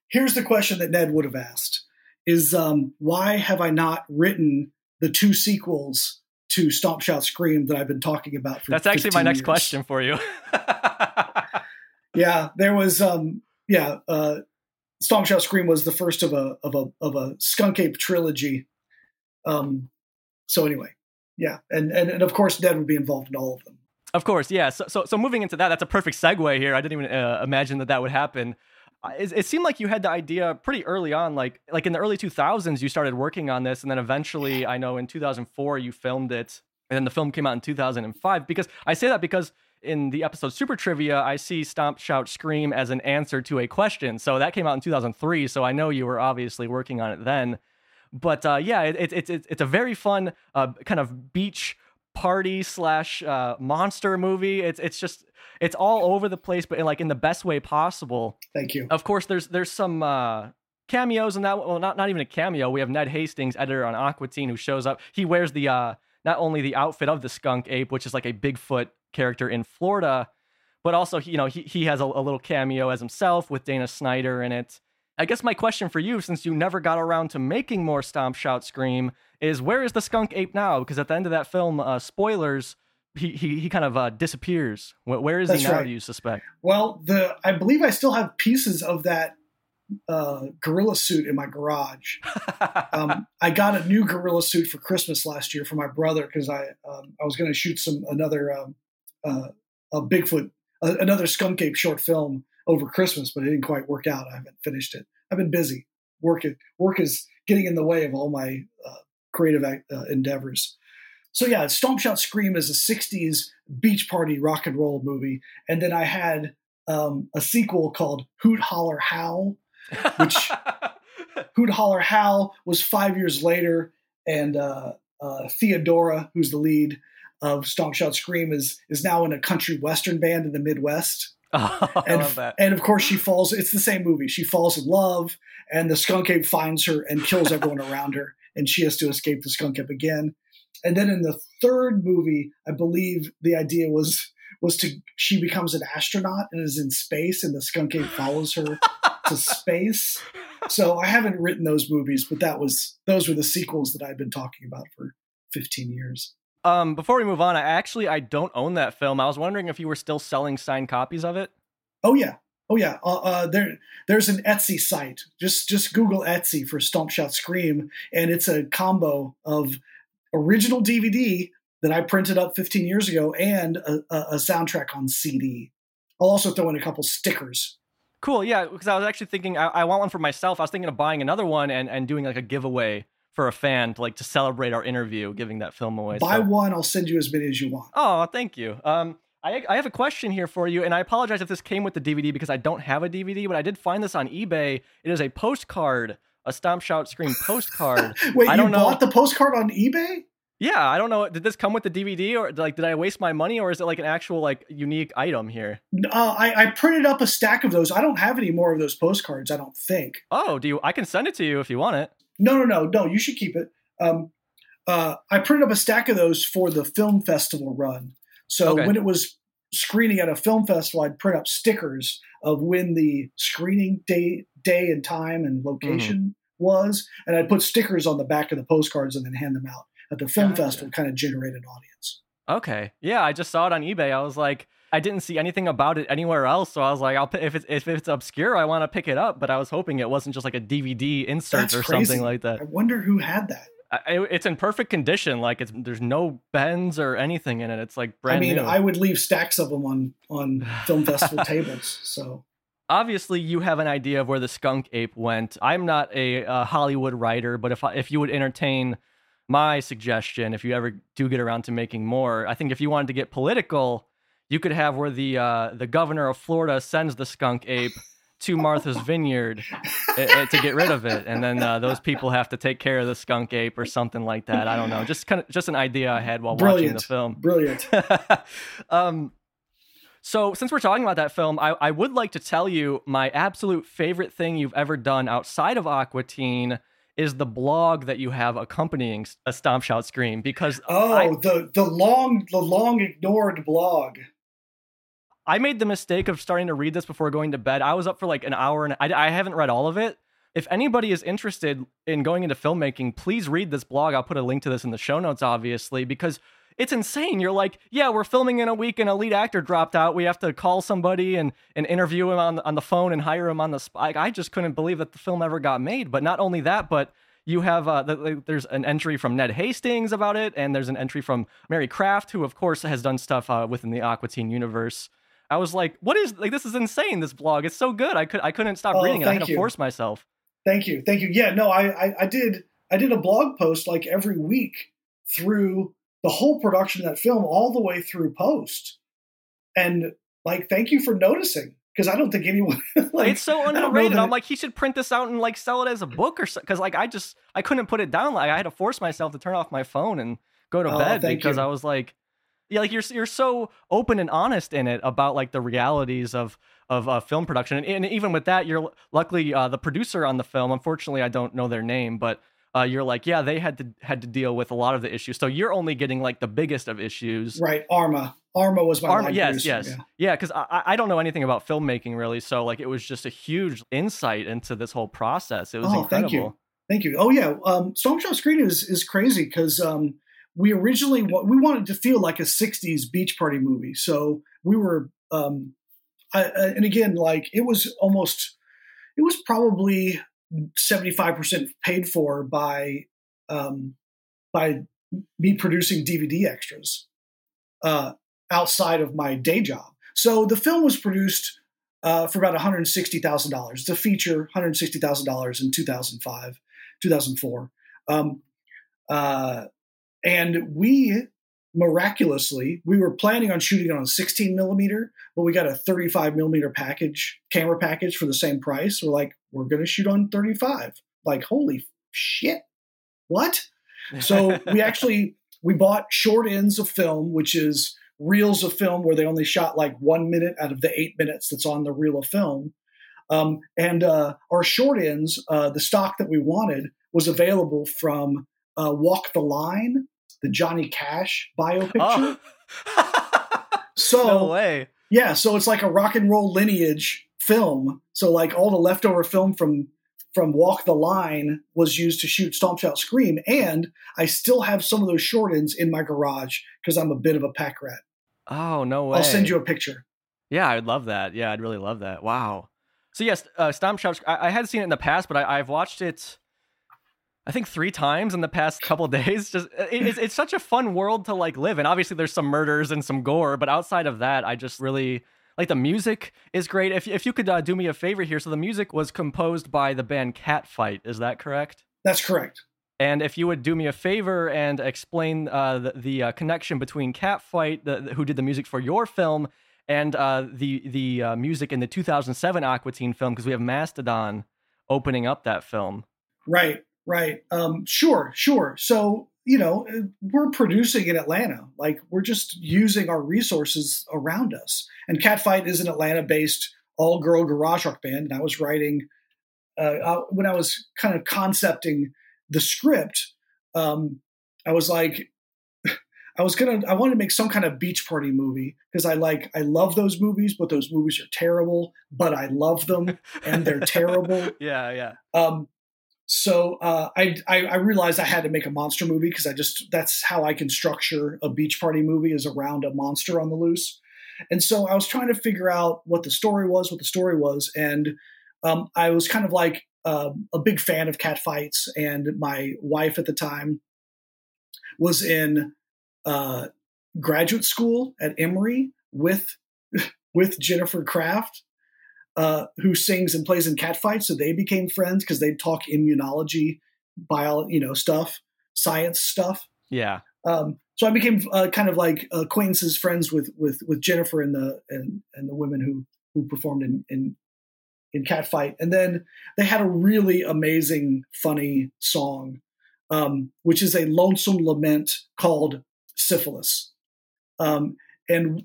here's the question that ned would have asked is um, why have i not written the two sequels to stomp shout scream that i've been talking about for That's actually my next years? question for you. Yeah, there was um yeah, uh Stomp Shout Scream was the first of a of a of a Skunk Ape trilogy. Um so anyway, yeah. And and, and of course Ned would be involved in all of them. Of course, yeah. So, so, so moving into that, that's a perfect segue here. I didn't even uh, imagine that that would happen. It, it seemed like you had the idea pretty early on, like like in the early 2000s, you started working on this, and then eventually, I know in 2004 you filmed it, and then the film came out in 2005. Because I say that because in the episode Super Trivia, I see Stomp, Shout, Scream as an answer to a question. So that came out in 2003. So I know you were obviously working on it then. But uh, yeah, it, it, it, it, it's a very fun uh, kind of beach party slash uh, monster movie. It's it's just it's all over the place, but in, like in the best way possible. Thank you. Of course, there's there's some uh, cameos in that. Well, not not even a cameo. We have Ned Hastings, editor on Aqua Teen, who shows up. He wears the uh, not only the outfit of the skunk ape, which is like a Bigfoot character in Florida, but also you know he he has a, a little cameo as himself with Dana Snyder in it. I guess my question for you, since you never got around to making more Stomp, Shout, Scream, is where is the skunk ape now? Because at the end of that film, uh, spoilers, he he, he kind of uh, disappears. Where, where is That's he now? right. Do you suspect? Well, the I believe I still have pieces of that uh, gorilla suit in my garage. Um, I got a new gorilla suit for Christmas last year for my brother because I um, I was going to shoot some another um, uh, a Bigfoot uh, another skunk ape short film over Christmas, but it didn't quite work out. I haven't finished it. I've been busy. Work it work is getting in the way of all my uh, creative uh, endeavors. So yeah, Stomp Shout Scream is a '60s beach party rock and roll movie, and then I had um, a sequel called Hoot Holler Howl, which Hoot Holler Howl was five years later, and uh, uh, Theodora, who's the lead of Stomp Shout Scream, is is now in a country western band in the Midwest. Oh, I and, love that. and of course, she falls. It's the same movie. She falls in love, and the skunk ape finds her and kills everyone around her, and she has to escape the skunk ape again. And then in the third movie, I believe the idea was was to she becomes an astronaut and is in space, and the skunk ape follows her to space. So I haven't written those movies, but that was those were the sequels that I've been talking about for 15 years. Um, before we move on, I actually I don't own that film. I was wondering if you were still selling signed copies of it. Oh yeah, oh yeah. Uh, uh, there there's an Etsy site. Just just Google Etsy for Stomp Shout Scream, and it's a combo of original DVD that I printed up 15 years ago and a, a, soundtrack on CD. I'll also throw in a couple stickers. Cool, yeah. Because I was actually thinking I, I want one for myself. I was thinking of buying another one and, and doing like a giveaway for a fan to like to celebrate our interview, giving that film away. Buy So- one, I'll send you as many as you want. Oh, thank you. Um, I, I have a question here for you, and I apologize if this came with the DVD because I don't have a DVD, but I did find this on eBay. It is a postcard, a Stomp Shout Scream postcard. Wait, I you don't know. bought the postcard on eBay? Yeah, I don't know. Did this come with the DVD, or like did I waste my money, or is it like an actual like unique item here? Uh, I, I printed up a stack of those. I don't have any more of those postcards. I don't think. Oh, do you? I can send it to you if you want it. No, no, no, no. You should keep it. Um, uh, I printed up a stack of those for the film festival run. So Okay. when it was screening at a film festival, I'd print up stickers of when the screening day, day and time and location Mm-hmm. was, and I'd put stickers on the back of the postcards and then hand them out at the film Gotcha. festival. Kind of generated an audience. Okay, yeah, I just saw it on eBay. I was like, I didn't see anything about it anywhere else, so I was like, I'll if it's if it's obscure, I want to pick it up. But I was hoping it wasn't just like a DVD insert That's or crazy. something like that. I wonder who had that. I, it's in perfect condition. Like it's there's no bends or anything in it. It's like brand I mean, new. I would leave stacks of them on on film festival tables. So Obviously, you have an idea of where the skunk ape went. I'm not a, uh Hollywood writer, but if I, if you would entertain my suggestion, if you ever do get around to making more, I think if you wanted to get political, you could have where the uh, the governor of Florida sends the skunk ape to Martha's Vineyard uh, uh, to get rid of it, and then uh, those people have to take care of the skunk ape or something like that. I don't know. Just kind of just an idea I had while watching the film. brilliant. um, so since we're talking about that film, I, I would like to tell you my absolute favorite thing you've ever done outside of Aqua Teen is the blog that you have accompanying a Stomp Shout Scream because Oh, I, the the long the long ignored blog. I made the mistake of starting to read this before going to bed. I was up for like an hour and I, I haven't read all of it. If anybody is interested in going into filmmaking, please read this blog. I'll put a link to this in the show notes, obviously, because it's insane. You're like, yeah, we're filming in a week and a lead actor dropped out. We have to call somebody and, and interview him on, on the phone and hire him on the spot. I just couldn't believe that the film ever got made. But not only that, but you have uh, the, the- there's an entry from Ned Hastings about it, and there's an entry from Mary Kraft, who of course has done stuff uh, within the Aqua Teen universe. I was like, "What is like? This is insane! This blog, it's so good. I could I couldn't stop Oh, reading it. I had to you. force myself." Thank you, thank you. Yeah, no, I, I I did I did a blog post like every week through the whole production of that film, all the way through post, and like thank you for noticing because I don't think anyone like it's so I don't know underrated. I'm it- like, he should print this out and like sell it as a book or something. because like I just I couldn't put it down. Like I had to force myself to turn off my phone and go to Oh, bed because you. I was like, yeah, like you're you're so open and honest in it about like the realities of of uh, film production, and, and even with that, you're luckily uh, the producer on the film. Unfortunately, I don't know their name, but. Uh, you're like, yeah, they had to had to deal with a lot of the issues. So you're only getting like the biggest of issues. right. Arma, Arma was my Arma, yes, producer, yes, yeah. yeah. Because I, I don't know anything about filmmaking really, so like it was just a huge insight into this whole process. It was Oh, incredible. thank you. Thank you. Oh yeah, um, Stomp Shout Scream is is crazy because um, we originally we wanted to feel like a '60s beach party movie, so we were, um, I, and again, like it was almost, it was probably 75% paid for by um, by me producing DVD extras uh, outside of my day job. So the film was produced uh, for about $160,000. It's a feature, $160,000 in 2005, 2004. Um, uh, and we miraculously, we were planning on shooting it on 16 millimeter, but we got a 35 millimeter package, camera package for the same price. We're like, we're going to shoot on 35. Like, holy shit. What? So we actually, we bought short ends of film, which is reels of film where they only shot like one minute out of the eight minutes that's on the reel of film. Um, and uh, our short ends, uh, the stock that we wanted was available from uh, Walk the Line, the Johnny Cash bio picture. Oh. So no way. yeah, so it's like a rock and roll lineage film. So like all the leftover film from from Walk the Line was used to shoot Stomp Shout Scream, and I still have some of those short ends in my garage because I'm a bit of a pack rat. Oh no way. I'll send you a picture. Yeah, I'd love that. Yeah, I'd really love that. Wow. So yes, uh, Stomp Shout. I, I had seen it in the past, but I, I've watched it. I think three times in the past couple days. Just it, it's it's such a fun world to like live in. Obviously, there's some murders and some gore, but outside of that, I just really like the music is great. If if you could uh, do me a favor here, so the music was composed by the band Catfight. Is that correct? That's correct. And if you would do me a favor and explain uh, the, the uh, connection between Catfight, the, the- who did the music for your film, and uh, the the uh, music in the 2007 Aqua Teen film, because we have Mastodon opening up that film. Right, right. Um, sure, sure. So, you know, uh, we're producing in Atlanta. Like, we're just using our resources around us. And Catfight is an Atlanta based all girl garage rock band. And I was writing, uh, uh, when I was kind of concepting the script, um, I was like, I was gonna, I wanted to make some kind of beach party movie because I like, I love those movies, but those movies are terrible, but I love them and they're terrible. Yeah, yeah. Um, so uh, I, I realized I had to make a monster movie because I just that's how I can structure a beach party movie is around a monster on the loose, and so I was trying to figure out what the story was, what the story was, and um, I was kind of like um, a big fan of Catfights, and my wife at the time was in uh, graduate school at Emory with with Jennifer Kraft, uh, who sings and plays in catfights. So they became friends because they'd talk immunology, bio, you know, stuff, science stuff. Yeah. Um, so I became uh, kind of like acquaintances, friends with with with Jennifer and the and and the women who who performed in in in Catfight, and then they had a really amazing, funny song, um, which is a lonesome lament called "Syphilis." Um, and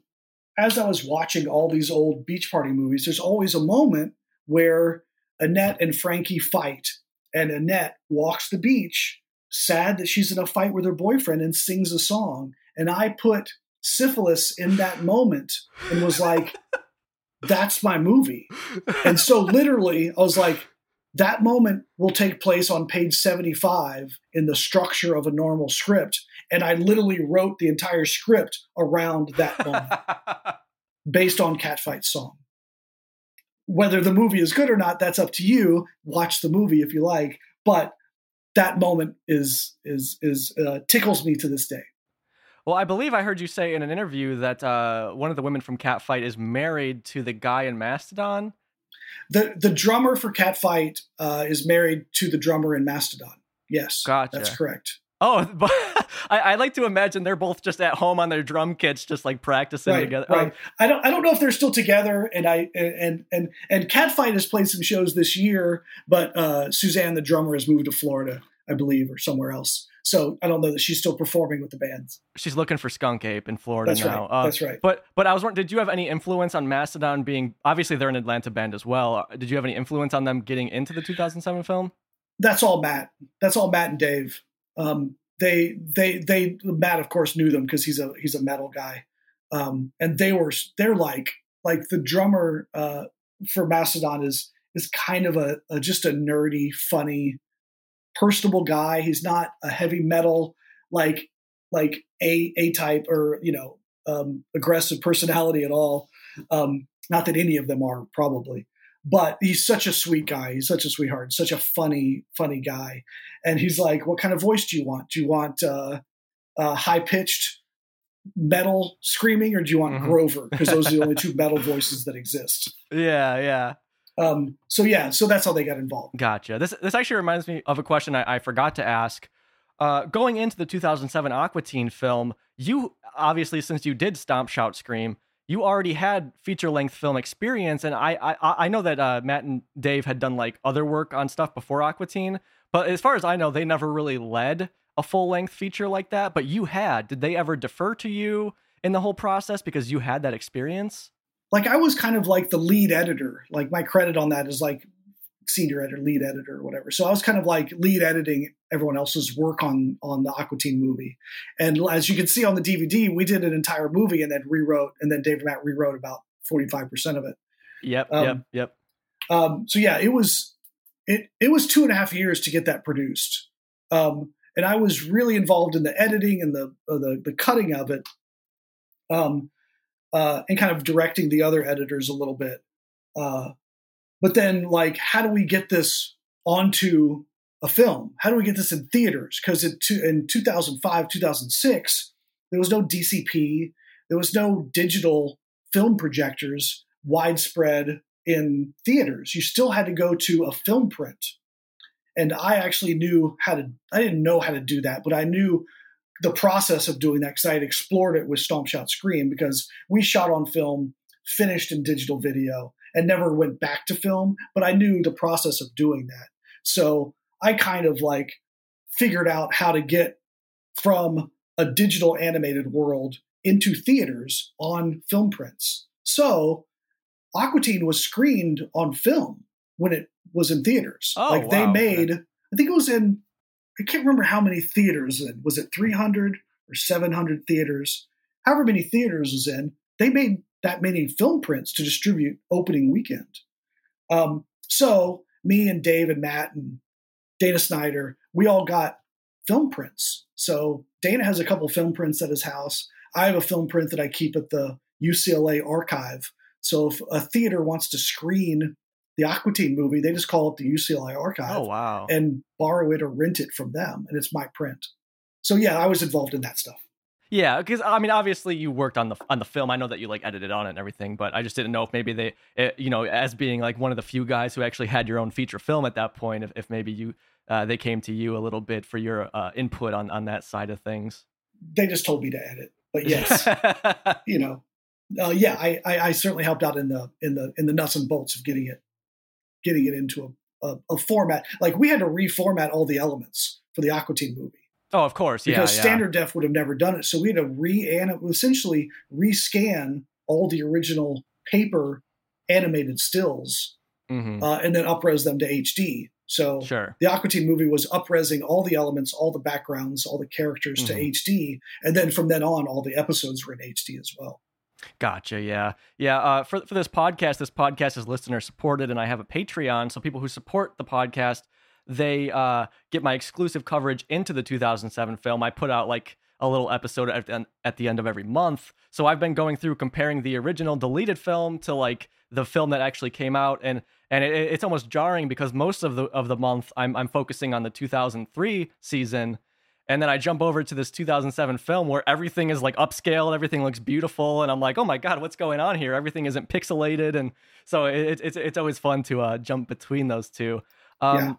as I was watching all these old beach party movies, there's always a moment where Annette and Frankie fight, and Annette walks the beach, sad that she's in a fight with her boyfriend, and sings a song. And I put syphilis in that moment and was like, that's my movie. And so, literally, I was like, that moment will take place on page 75 in the structure of a normal script. And I literally wrote the entire script around that moment based on Catfight's song. Whether the movie is good or not, that's up to you. Watch the movie if you like, but that moment is is is uh, tickles me to this day. well, I believe I heard you say in an interview that uh, one of the women from Catfight is married to the guy in Mastodon. The the drummer for Catfight uh, is married to the drummer in Mastodon. Yes, Gotcha. that's correct. Oh, but I, I like to imagine they're both just at home on their drum kits, just like practicing Right, together. right. I don't I don't know if they're still together. And I and and and Catfight has played some shows this year, but uh, Suzanne, the drummer, has moved to Florida, I believe, or somewhere else. So I don't know that she's still performing with the bands. she's looking for Skunk Ape in Florida That's now. right. Uh, That's right. But but I was wondering, did you have any influence on Mastodon being? Obviously, they're an Atlanta band as well. Uh, Did you have any influence on them getting into the 2007 film? That's all Matt. That's all Matt and Dave. Um, they they they Matt of course knew them because he's a he's a metal guy, um, and they were they're like like the drummer uh, for Mastodon is is kind of a, a just a nerdy, funny, personable guy. He's not a heavy metal like like a a type or you know um, aggressive personality at all. Um, not that any of them are probably, but he's such a sweet guy. He's such a sweetheart, such a funny, funny guy. And he's like, "What kind of voice do you want? Do you want uh, uh, high pitched metal screaming, or do you want Mhm. Grover? Because those are the only two metal voices that exist." Yeah, yeah. Um, so yeah, so that's how they got involved. Gotcha. This this actually reminds me of a question I, I forgot to ask. Uh, going into the 2007 Aqua Teen film, you obviously, since you did Stomp, Shout, Scream, you already had feature length film experience, and I I, I know that uh, Matt and Dave had done like other work on stuff before Aqua Teen, but as far as I know, they never really led a full length feature like that. But you had. Did they ever defer to you in the whole process because you had that experience? Like I was kind of like the lead editor. Like my credit on that is like senior editor, lead editor, or whatever. So I was kind of like lead editing everyone else's work on on the Aqua Teen movie. And as you can see on the DVD, we did an entire movie and then rewrote, and then Dave and Matt rewrote about forty five percent of it. Yep, Um, yep, yep. Um, so yeah, it was it it was two and a half years to get that produced, um, and I was really involved in the editing and the uh, the the cutting of it, um, uh, and kind of directing the other editors a little bit. Uh, but then, like, how do we get this onto a film? How do we get this in theaters? Because in, in 2005, 2006, there was no DCP, there was no digital film projectors widespread in theaters. You still had to go to a film print. And I actually knew how to, I didn't know how to do that, but I knew the process of doing that because I had explored it with Stomp Shout Scream because we shot on film, finished in digital video, and never went back to film. But I knew the process of doing that. So I kind of like figured out how to get from a digital animated world into theaters on film prints. So Aqua Teen was screened on film when it was in theaters. Oh, like they made, I think it was in, I can't remember how many theaters. Was it 300 or 700 theaters? However many theaters was in, they made that many film prints to distribute opening weekend. Um, so me and Dave and Matt and Dana Snyder, we all got film prints. So Dana has a couple film prints at his house. I have a film print that I keep at the UCLA archive. So if a theater wants to screen the Aqua Teen movie, they just call up the UCLA archive Oh wow. and borrow it or rent it from them, and it's my print. So yeah, I was involved in that stuff. Yeah, because I mean, obviously you worked on the on the film. I know that you like edited on it and everything, but I just didn't know if maybe they, eh, you know, as being like one of the few guys who actually had your own feature film at that point, if, if maybe you uh, they came to you a little bit for your uh, input on on that side of things. They just told me to edit, but yes, you know, uh, yeah, I, I, I certainly helped out in the in the in the nuts and bolts of getting it getting it into a, a, a format. Like we had to reformat all the elements for the Aqua Teen movie oh, of course, yeah, because yeah. standard def would have never done it. So we had to re essentially rescan all the original paper animated stills Mhm. uh, and then upres them to HD. So Sure. the Aqua Teen movie was upresing all the elements, all the backgrounds, all the characters Mhm. to HD, and then from then on, all the episodes were in HD as well. Gotcha. Yeah. Yeah. Uh, for, for this podcast, this podcast is listener supported, and I have a Patreon. So people who support the podcast, they uh, get my exclusive coverage into the 2007 film. I put out like a little episode at the, end, at the end of every month. So I've been going through comparing the original deleted film to like the film that actually came out, and and it, it's almost jarring because most of the of the month I'm I'm focusing on the 2003 season. And then I jump over to this 2007 film where everything is like upscaled, everything looks beautiful, and I'm like, oh my god, what's going on here? Everything isn't pixelated, and so it, it's it's always fun to uh, jump between those two. Um, Yeah.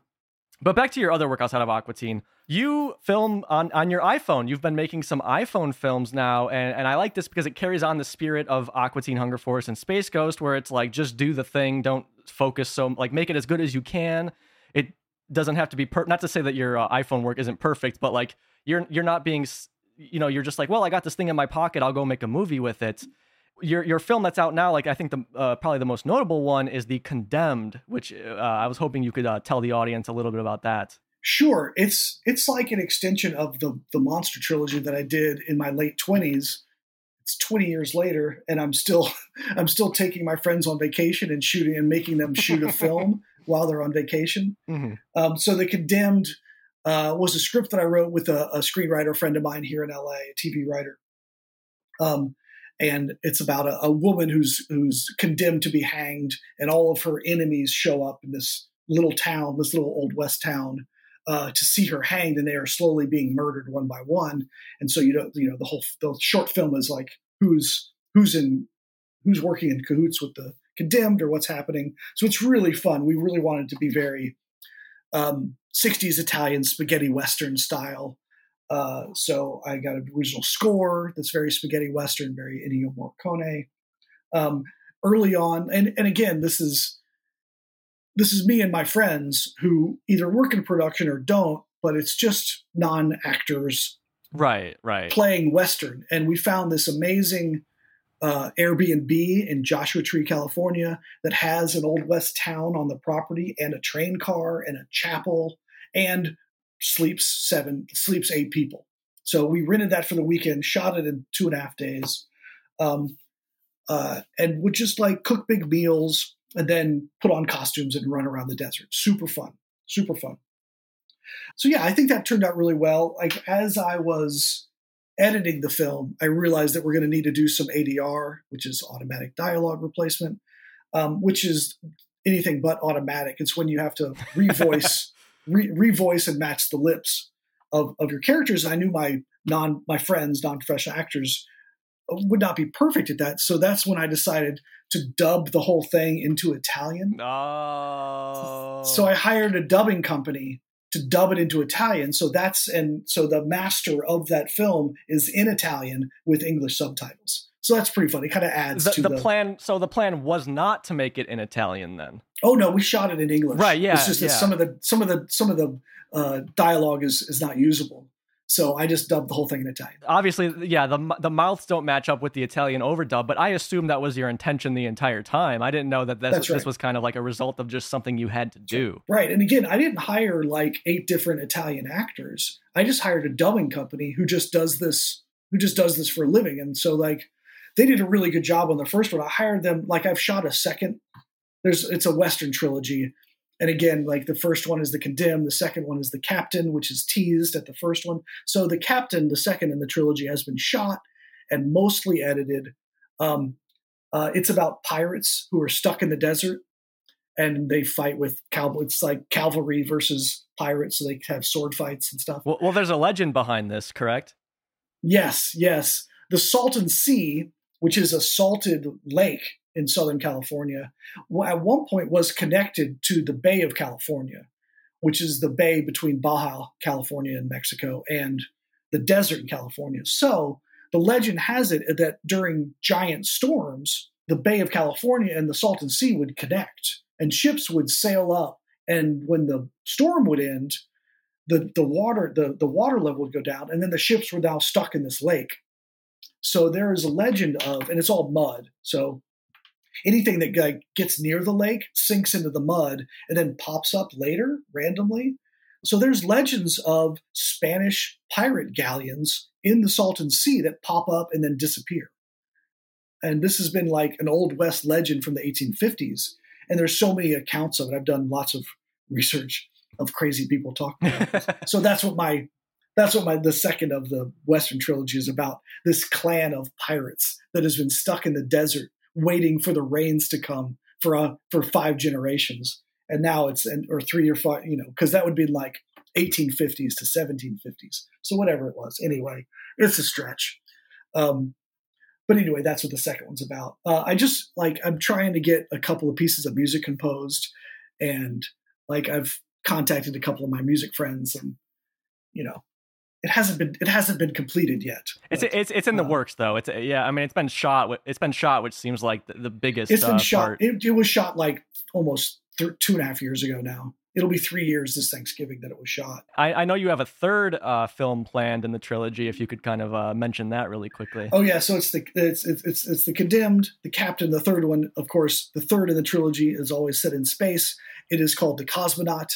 But back to your other work outside of Aqua Teen. You film on, on your iPhone. You've been making some iPhone films now, and, and I like this because it carries on the spirit of Aqua Teen Hunger Force and Space Ghost, where it's like just do the thing, don't focus so like make it as good as you can. It doesn't have to be per- not to say that your uh, iPhone work isn't perfect, but like you're you're not being you know you're just like well I got this thing in my pocket I'll go make a movie with it. Your your film that's out now like I think the uh, probably the most notable one is the Condemned, which uh, I was hoping you could uh, tell the audience a little bit about that. Sure, it's it's like an extension of the the monster trilogy that I did in my late twenties. It's twenty years later, and I'm still I'm still taking my friends on vacation and shooting and making them shoot a film while they're on vacation. Mm-hmm. Um, so the condemned uh, was a script that I wrote with a, a screenwriter friend of mine here in LA, a TV writer. Um, and it's about a, a woman who's who's condemned to be hanged, and all of her enemies show up in this little town, this little old west town, uh, to see her hanged, and they are slowly being murdered one by one. And so you know, you know, the whole the short film is like who's who's in who's working in cahoots with the condemned or what's happening. So it's really fun. We really wanted to be very um, 60s Italian spaghetti western style. Uh, so I got an original score that's very spaghetti western, very Ennio Morricone. Um, early on, and and again, this is this is me and my friends who either work in production or don't, but it's just non actors Right, right. playing Western. And we found this amazing uh, Airbnb in Joshua Tree, California, that has an Old West town on the property and a train car and a chapel and sleeps seven, sleeps eight people. So we rented that for the weekend, shot it in two and a half days, um, uh, and would just like cook big meals and then put on costumes and run around the desert. Super fun, super fun. So yeah, I think that turned out really well. Like as I was editing the film, I realized that we're going to need to do some ADR, which is automatic dialogue replacement, um, which is anything but automatic. It's when you have to revoice, re- revoice and match the lips of, of your characters. And I knew my non my friends, non professional actors, would not be perfect at that. So that's when I decided to dub the whole thing into Italian. Oh. So I hired a dubbing company to dub it into Italian. So that's and so the master of that film is in Italian with English subtitles. So that's pretty funny. It kind of adds the, to the the, plan. So the plan was not to make it in Italian then. Oh no, we shot it in English. Right, yeah, It's just that some of the some of the some of the uh, dialogue is is not usable. So I just dubbed the whole thing in Italian. Obviously, yeah, the the mouths don't match up with the Italian overdub, but I assume that was your intention the entire time. I didn't know that this, That's this was kind of like a result of just something you had to do. Right. And again, I didn't hire like eight different Italian actors. I just hired a dubbing company who just does this who just does this for a living. And so like they did a really good job on the first one. I hired them like I've shot a second. There's it's a western trilogy. And again, like the first one is the condemned, the second one is the captain, which is teased at the first one. So the captain, the second in the trilogy, has been shot and mostly edited. Um, uh, it's about pirates who are stuck in the desert and they fight with cowboys. It's like cavalry versus pirates, so they have sword fights and stuff. Well, well, there's a legend behind this, correct? Yes, yes. The Salton Sea, which is a salted lake in Southern California, at one point was connected to the Bay of California, which is the bay between Baja, California, and Mexico, and the desert in California. So the legend has it that during giant storms, the Bay of California and the Salton Sea would connect, and ships would sail up. And when the storm would end, the, the water the, the water level would go down, and then the ships were now stuck in this lake. So there is a legend of, and it's all mud. So anything that like, gets near the lake sinks into the mud and then pops up later randomly. So there's legends of Spanish pirate galleons in the Salton Sea that pop up and then disappear. And this has been like an old west legend from the 1850s. And there's so many accounts of it. I've done lots of research of crazy people talking about so that's what my that's what my the second of the Western trilogy is about. This clan of pirates that has been stuck in the desert waiting for the rains to come for uh, for five generations, and now it's and or three or five, you know, because that would be like 1850s to 1750s. So whatever it was, anyway, it's a stretch. Um, but anyway, that's what the second one's about. Uh, I just like I'm trying to get a couple of pieces of music composed, and like I've contacted a couple of my music friends, and you know, it hasn't been it hasn't been completed yet. It's but- it's it's in the uh, works though. It's yeah. I mean, it's been shot. It's been shot, which seems like the, the biggest. It's been uh, shot. part. It, it was shot like almost th- two and a half years ago now. It'll be three years this Thanksgiving that it was shot. I, I know you have a third uh, film planned in the trilogy. If you could kind of uh, mention that really quickly. Oh yeah, so it's the it's it's it's, it's the condemned, the captain. The third one, of course, the third in the trilogy is always set in space. It is called the cosmonaut,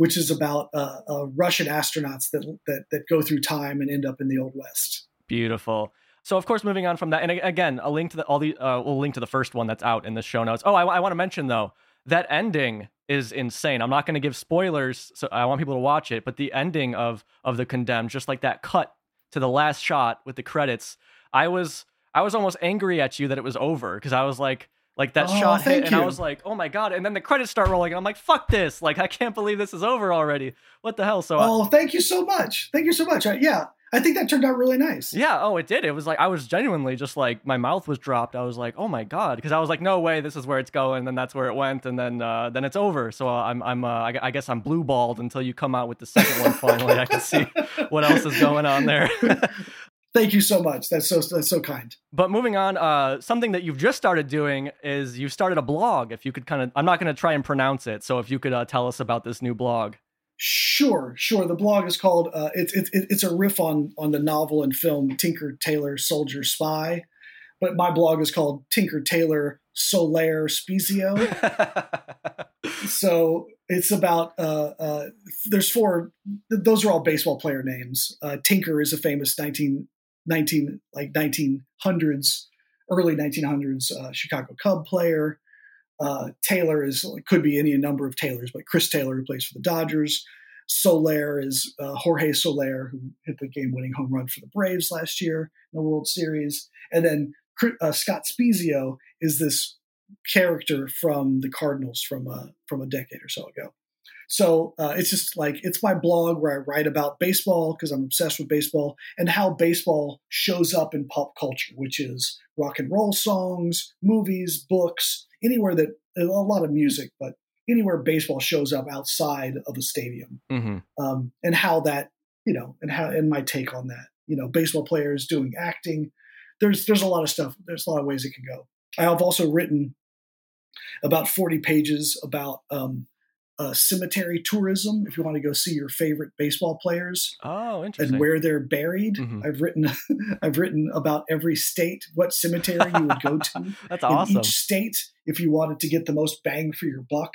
which is about uh, uh, Russian astronauts that, that that go through time and end up in the old west. Beautiful. So of course, moving on from that, and again, a link to the all the uh, we'll link to the first one that's out in the show notes. Oh, I, I want to mention though that ending is insane. I'm not going to give spoilers, so I want people to watch it. But the ending of of the condemned, just like that cut to the last shot with the credits, I was I was almost angry at you that it was over because I was like, like that Oh, shot hit, and I was like, oh my god! And then the credits start rolling, and I'm like, fuck this! Like I can't believe this is over already. What the hell? So I- Oh, thank you so much. Thank you so much. I, yeah, I think that turned out really nice. yeah, oh, it did. It was like I was genuinely just like my mouth was dropped. I was like, oh my god, because I was like, no way, this is where it's going. And then that's where it went, and then uh, then it's over. So I'm I'm uh, I, I guess I'm blue balled until you come out with the second one finally. I can see what else is going on there. Thank you so much. That's so that's so kind. But moving on, uh, something that you've just started doing is you've started a blog. If you could kind of, I'm not going to try and pronounce it. So if you could uh, tell us about this new blog. Sure, sure. The blog is called. Uh, it's it's it's a riff on on the novel and film Tinker Tailor Soldier Spy, but my blog is called Tinker Tailor Soler Spiezio. so it's about uh, uh, there's four th- those are all baseball player names uh, tinker is a famous 19, 19 like 1900s early 1900s uh, chicago cub player. Uh, taylor is could be any number of taylors but chris taylor who plays for the dodgers. Soler is uh, Jorge Soler, who hit the game-winning home run for the Braves last year in the World Series, and then uh, Scott Spiezio is this character from the Cardinals from uh, from a decade or so ago. So uh, it's just like it's my blog where I write about baseball because I'm obsessed with baseball and how baseball shows up in pop culture, which is rock and roll songs, movies, books, anywhere that a lot of music, but anywhere baseball shows up outside of a stadium, hmm um, and how that you know, and how and my take on that, you know, baseball players doing acting. There's there's a lot of stuff. There's a lot of ways it can go. I have also written about 40 pages about um, uh, cemetery tourism. If you want to go see your favorite baseball players Oh, interesting. and where they're buried, Mhm. I've written I've written about every state, what cemetery you would go to That's in awesome. each state if you wanted to get the most bang for your buck.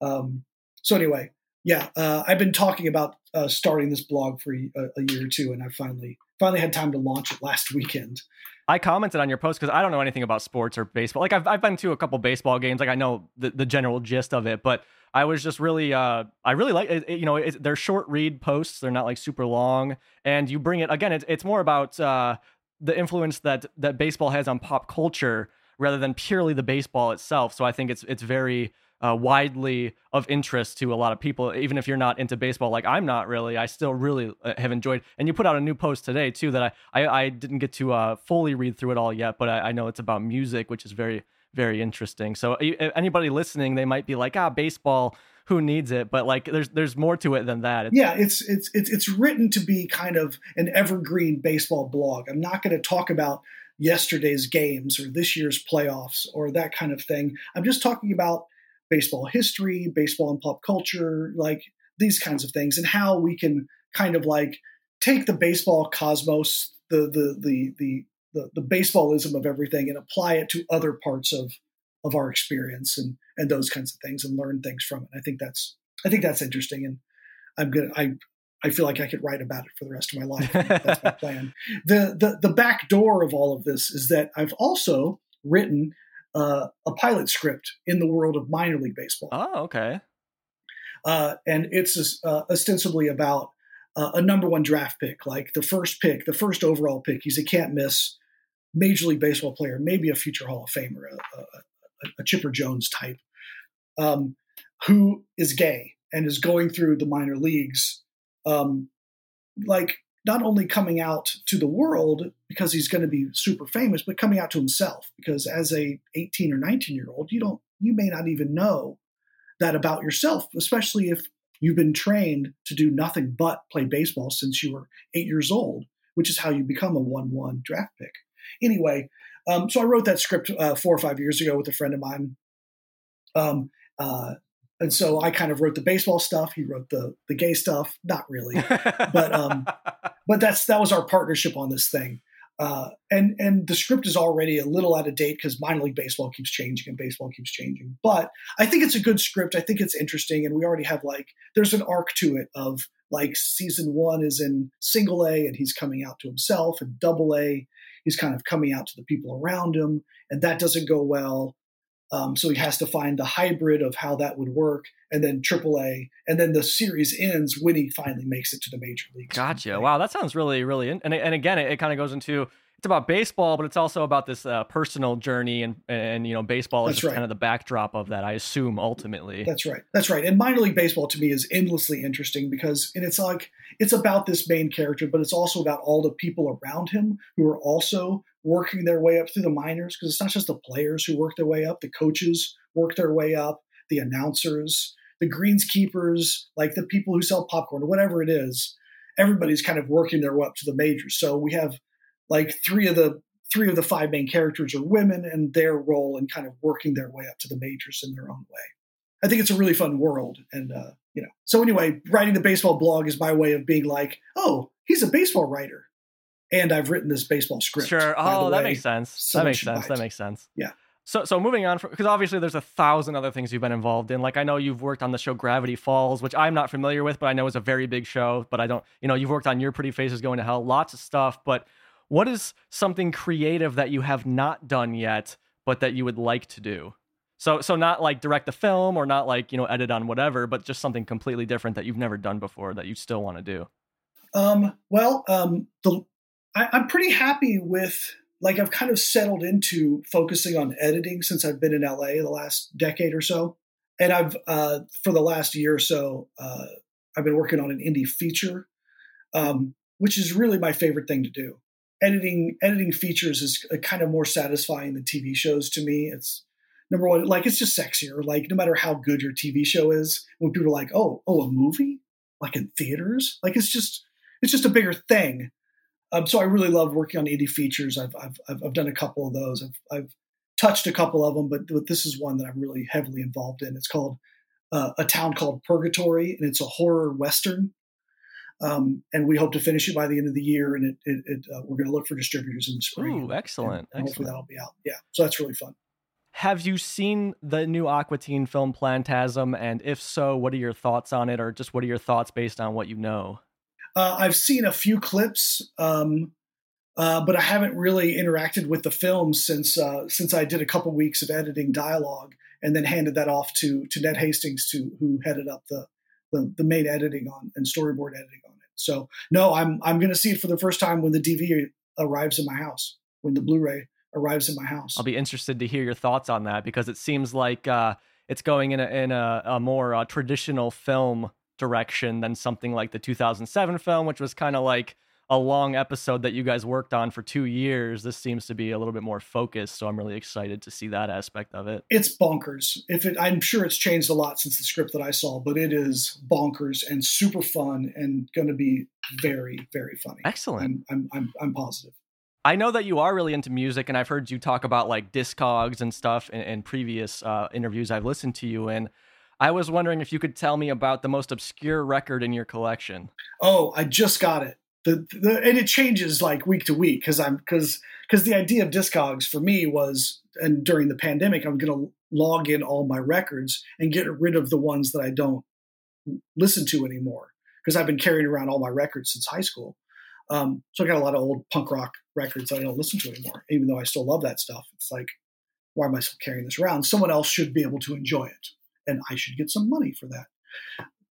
Um, so anyway, yeah, uh, I've been talking about uh, starting this blog for a, a year or two, and I finally finally had time to launch it last weekend. I commented on your post because I don't know anything about sports or baseball. Like I've I've been to a couple baseball games. Like I know the, the general gist of it, but I was just really uh I really like it, it- you know it, they're short read posts. They're not like super long, and you bring it again. It's it's more about uh the influence that that baseball has on pop culture rather than purely the baseball itself. So I think it's it's very uh, widely of interest to a lot of people, even if you're not into baseball. Like I'm not really. I still really uh, have enjoyed. And you put out a new post today too that I I, I didn't get to uh, fully read through it all yet, but I, I know it's about music, which is very very interesting. So anybody listening, they might be like, ah, baseball. Who needs it? But like, there's there's more to it than that. It's, Yeah, it's it's it's it's written to be kind of an evergreen baseball blog. I'm not going to talk about yesterday's games or this year's playoffs or that kind of thing. I'm just talking about baseball history, baseball and pop culture, like these kinds of things, and how we can kind of like take the baseball cosmos, the the the the the, the baseballism of everything, and apply it to other parts of of our experience and and those kinds of things, and learn things from it. I think that's I think that's interesting, and I'm gonna I I feel like I could write about it for the rest of my life. That's my plan. The, the the back door of all of this is that I've also written uh, a pilot script in the world of minor league baseball, Oh, okay. uh, and it's uh, ostensibly about uh, a number one draft pick, like the first pick, the first overall pick. He's a can't miss Major League Baseball player, maybe a future Hall of Famer, a, a, a Chipper Jones type, um, who is gay and is going through the minor leagues, um, like not only coming out to the world because he's going to be super famous, but coming out to himself because as a 18 or 19 year old, you don't, you may not even know that about yourself, especially if you've been trained to do nothing but play baseball since you were eight years old, which is how you become a 1 1 draft pick. Anyway, um, so I wrote that script uh, four or five years ago with a friend of mine. Um, uh, and so I kind of wrote the baseball stuff. He wrote the the gay stuff. Not really, But, um, but that's that was our partnership on this thing. Uh, and and the script is already a little out of date because minor league baseball keeps changing and baseball keeps changing. But I think it's a good script. I think it's interesting, and we already have like there's an arc to it of like season one is in single A and he's coming out to himself, and double A he's kind of coming out to the people around him, and that doesn't go well. Um, so he has to find the hybrid of how that would work, and then AAA, and then the series ends when he finally makes it to the major leagues. Gotcha. Wow, that sounds really, really, in- and and again, it, it kind of goes into it's about baseball, but it's also about this uh, personal journey, and and you know, baseball is That's right. kind of the backdrop of that. I assume ultimately. That's right. That's right. And minor league baseball to me is endlessly interesting because, and it's like it's about this main character, but it's also about all the people around him who are also working their way up through the minors. Because it's not just the players who work their way up; the coaches work their way up, the announcers, the greenskeepers, like the people who sell popcorn, whatever it is. Everybody's kind of working their way up to the majors. So we have like three of the three of the five main characters are women and their role in kind of working their way up to the majors in their own way. I think it's a really fun world. And, uh, you know, so anyway, writing the baseball blog is my way of being like, oh, he's a baseball writer. And I've written this baseball script. Sure. Oh, that way. makes sense. that makes sense. That makes sense. Yeah. So, so moving on, because obviously there's a thousand other things you've been involved in. Like I know you've worked on the show Gravity Falls, which I'm not familiar with, but I know is a very big show. But I don't, you know, you've worked on Your Pretty Face Is Going to Hell, lots of stuff. But what is something creative that you have not done yet, but that you would like to do? So, so not like direct the film or not like you know edit on whatever, but just something completely different that you've never done before that you still want to do. Um, well, um, the, I, I'm pretty happy with like I've kind of settled into focusing on editing since I've been in LA the last decade or so, and I've uh, for the last year or so uh, I've been working on an indie feature, um, which is really my favorite thing to do. Editing editing features is uh, kind of more satisfying than TV shows to me. It's number one, like it's just sexier. Like no matter how good your TV show is, when people are like, "Oh, oh, a movie." Like in theaters, like it's just it's just a bigger thing. Um, so I really love working on indie features. I've, I've, I've, done a couple of those. I've, I've touched a couple of them, but, but this is one that I'm really heavily involved in. It's called uh, A Town Called Purgatory, and it's a horror Western. Um, and we hope to finish it by the end of the year. And it, it, it uh, we're going to look for distributors in the spring. Ooh, excellent, And hopefully excellent. that'll be out. Yeah. So that's really fun. Have you seen the new Aqua Teen film Plantasm? And if so, what are your thoughts on it, or just what are your thoughts based on what you know? Uh, I've seen a few clips, um, uh, but I haven't really interacted with the film since uh, since I did a couple weeks of editing dialogue and then handed that off to to Ned Hastings, to who headed up the the, the main editing on and storyboard editing on it. So no, I'm I'm going to see it for the first time when the DVD arrives in my house, when the Blu-ray arrives in my house. I'll be interested to hear your thoughts on that because it seems like uh, it's going in a in a, a more uh, traditional film direction than something like the 2007 film, which was kind of like a long episode that you guys worked on for two years. This seems to be a little bit more focused, so I'm really excited to see that aspect of it. it's bonkers. If it, I'm sure it's changed a lot since the script that I saw, but it is bonkers and super fun and going to be very, very funny. Excellent. I'm, I'm, I'm, I'm positive. I know that you are really into music, and I've heard you talk about like Discogs and stuff in, in previous uh, interviews I've listened to you in. I was wondering if you could tell me about the most obscure record in your collection. Oh, I just got it. The, the and it changes like week to week because I'm because because the idea of Discogs for me was and during the pandemic I'm going to log in all my records and get rid of the ones that I don't listen to anymore because I've been carrying around all my records since high school. Um, so I got a lot of old punk rock records that I don't listen to anymore, even though I still love that stuff. It's like, why am I still carrying this around? Someone else should be able to enjoy it, and I should get some money for that.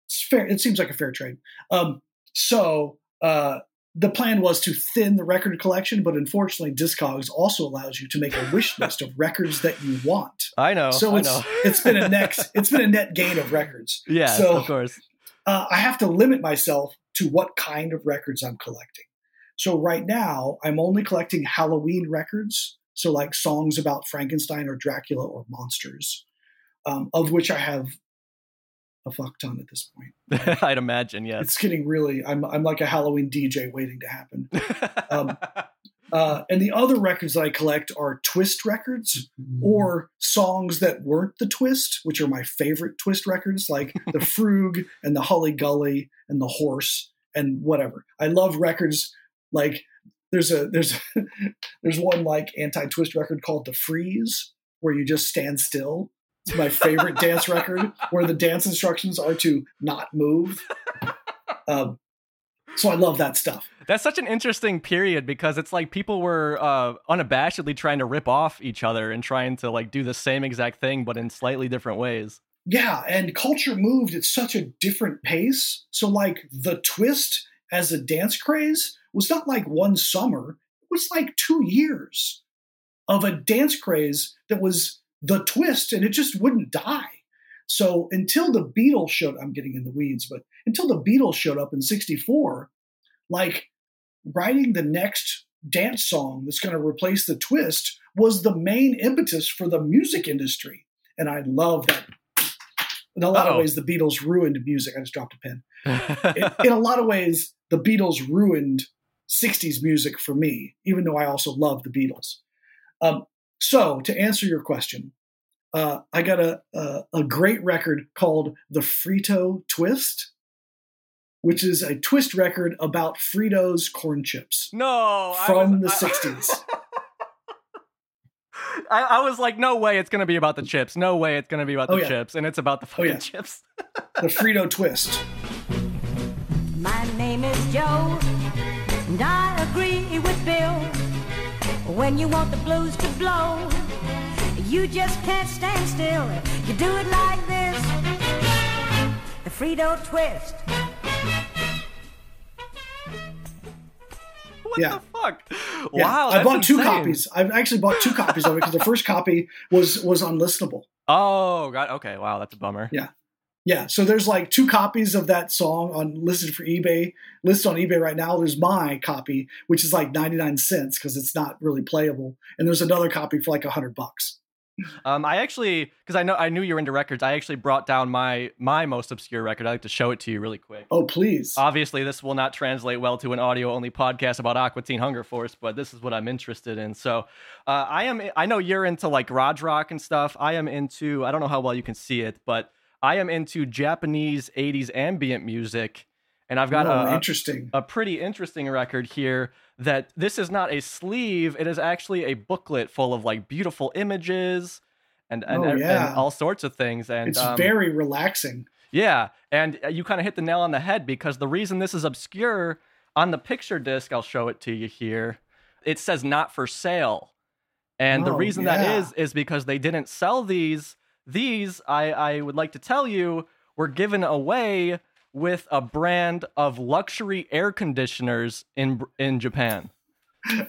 It's fair. It seems like a fair trade. Um, so uh, the plan was to thin the record collection, but unfortunately, Discogs also allows you to make a wish list of records that you want. I know. So I it's know. it's been a next it's been a net gain of records. yeah, so- of course. Uh, I have to limit myself to what kind of records I'm collecting. So right now, I'm only collecting Halloween records, so like songs about Frankenstein or Dracula or monsters, um, of which I have a fuck ton at this point. I'd imagine, yes. It's getting really. I'm I'm like a Halloween DJ waiting to happen. um, Uh, and the other records that I collect are twist records or songs that weren't the twist, which are my favorite twist records, like the Frug and the Holly Gully and the Horse and whatever. I love records like there's a there's there's one like anti-twist record called the Freeze, where you just stand still. It's my favorite dance record, where the dance instructions are to not move. Um, So I love that stuff. That's such an interesting period because it's like people were uh, unabashedly trying to rip off each other and trying to like do the same exact thing, but in slightly different ways. Yeah, and culture moved at such a different pace. So, like, the twist as a dance craze was not like one summer, it was like two years of a dance craze that was the twist and it just wouldn't die. So, until the Beatles showed, I'm getting in the weeds, but until the Beatles showed up in 64, like, writing the next dance song that's going to replace the twist was the main impetus for the music industry. And I love that in a lot Uh-oh. of ways, the Beatles ruined music. I just dropped a pen. In, in a lot of ways, the Beatles ruined 60s music for me, even though I also love the Beatles. Um, so, to answer your question, uh, I got a, a, a great record called The Frito Twist, which is a twist record about Fritos corn chips no, from I the I- 60s. I, I was like, no way, it's gonna be about the chips. No way, it's gonna be about Oh, the yeah. chips, and it's about the fucking yeah. chips. the Frito Twist. My name is Joe, When you want the blues to blow, you just can't stand still. You do it like this the Frito twist. What Yeah. the fuck? Yeah, Wow, I that's bought two insane. copies. I've actually bought two copies of it because the first copy was was unlistenable. Oh god, okay, wow, that's a bummer. Yeah. Yeah, so there's like two copies of that song on listed for eBay, listed on eBay right now. There's my copy, which is like 99 cents because it's not really playable, and there's another copy for like a hundred bucks. Um, I actually, because I know I knew you were into records, I actually brought down my my most obscure record. I'd like to show it to you really quick. Oh, please. Obviously, this will not translate well to an audio only podcast about Aqua Teen Hunger Force, but this is what I'm interested in. So, uh, I am. I know you're into like garage rock and stuff. I am into. I don't know how well you can see it, but I am into Japanese '80s ambient music, and I've got oh, a, interesting. a pretty interesting record here that this is not a sleeve it is actually a booklet full of like beautiful images and and, Oh, and all sorts of things and it's um, very relaxing. yeah and uh, you kind of hit the nail on the head because the reason this is obscure on the picture disc i'll show it to you here it says not for sale and the Oh, reason that yeah. is is because they didn't sell these these i i would like to tell you were given away with a brand of luxury air conditioners in in Japan.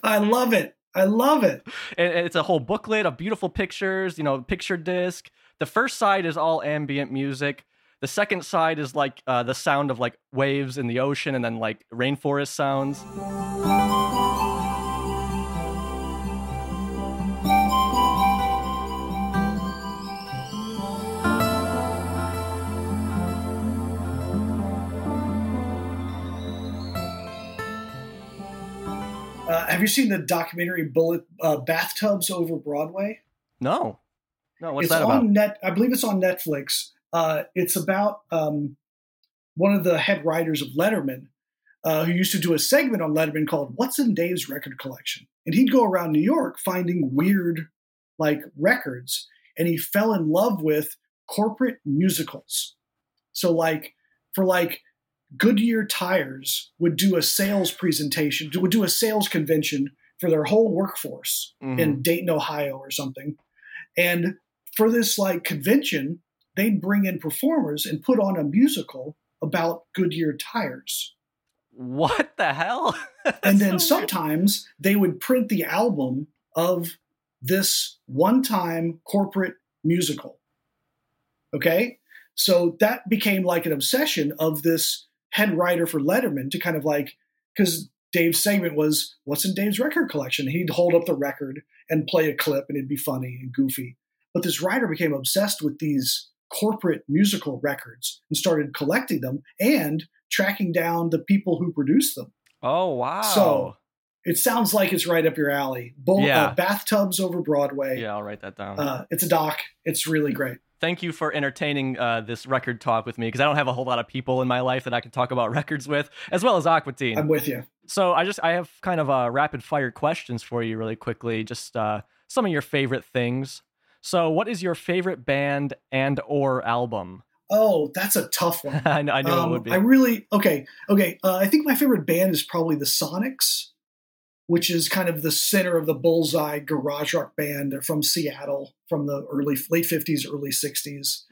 I love it. I love it. And it's a whole booklet of beautiful pictures, you know, picture disc. The first side is all ambient music. The second side is like uh, the sound of like waves in the ocean and then like rainforest sounds. Have you seen the documentary "Bullet uh, Bathtubs Over Broadway"? No. No, what's it's that on about? net. I believe it's on Netflix. Uh, it's about um, one of the head writers of Letterman, uh, who used to do a segment on Letterman called "What's in Dave's Record Collection," and he'd go around New York finding weird, like records, and he fell in love with corporate musicals. So, like for like Goodyear Tires would do a sales presentation, would do a sales convention for their whole workforce Mhm. in Dayton, Ohio, or something. And for this like convention, they'd bring in performers and put on a musical about Goodyear tires. What the hell? And then so weird. sometimes they would print the album of this one-time corporate musical. Okay? So that became like an obsession of this head writer for Letterman to kind of like because Dave's segment was what's in Dave's record collection. He'd hold up the record and play a clip and it'd be funny and goofy. But this writer became obsessed with these corporate musical records and started collecting them and tracking down the people who produced them. Oh wow. So it sounds like it's right up your alley. Bull, Yeah. uh, bathtubs over Broadway. yeah, I'll write that down. Uh, it's a doc. It's really great. Thank you for entertaining uh, this record talk with me because I don't have a whole lot of people in my life that I can talk about records with, as well as Aqua Teen. I'm with you. So I just I have kind of uh, rapid fire questions for you really quickly. Just uh, some of your favorite things. So what is your favorite band and or album? Oh, that's a tough one. I, know, I knew Um, it would be. I really okay. Okay, uh, I think my favorite band is probably the Sonics, which is kind of the center of the bullseye garage rock band. They're from Seattle, from the early late fifties, early sixties.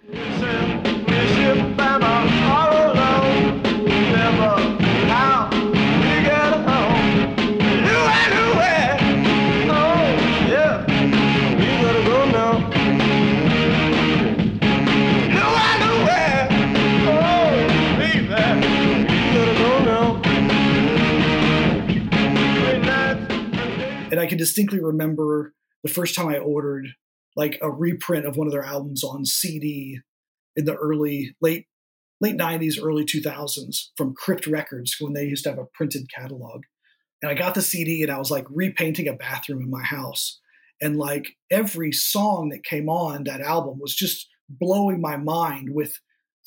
And I can distinctly remember the first time I ordered like a reprint of one of their albums on CD in the early late late nineties, early two thousands from Crypt Records when they used to have a printed catalog. And I got the CD and I was like repainting a bathroom in my house. And like every song that came on that album was just blowing my mind with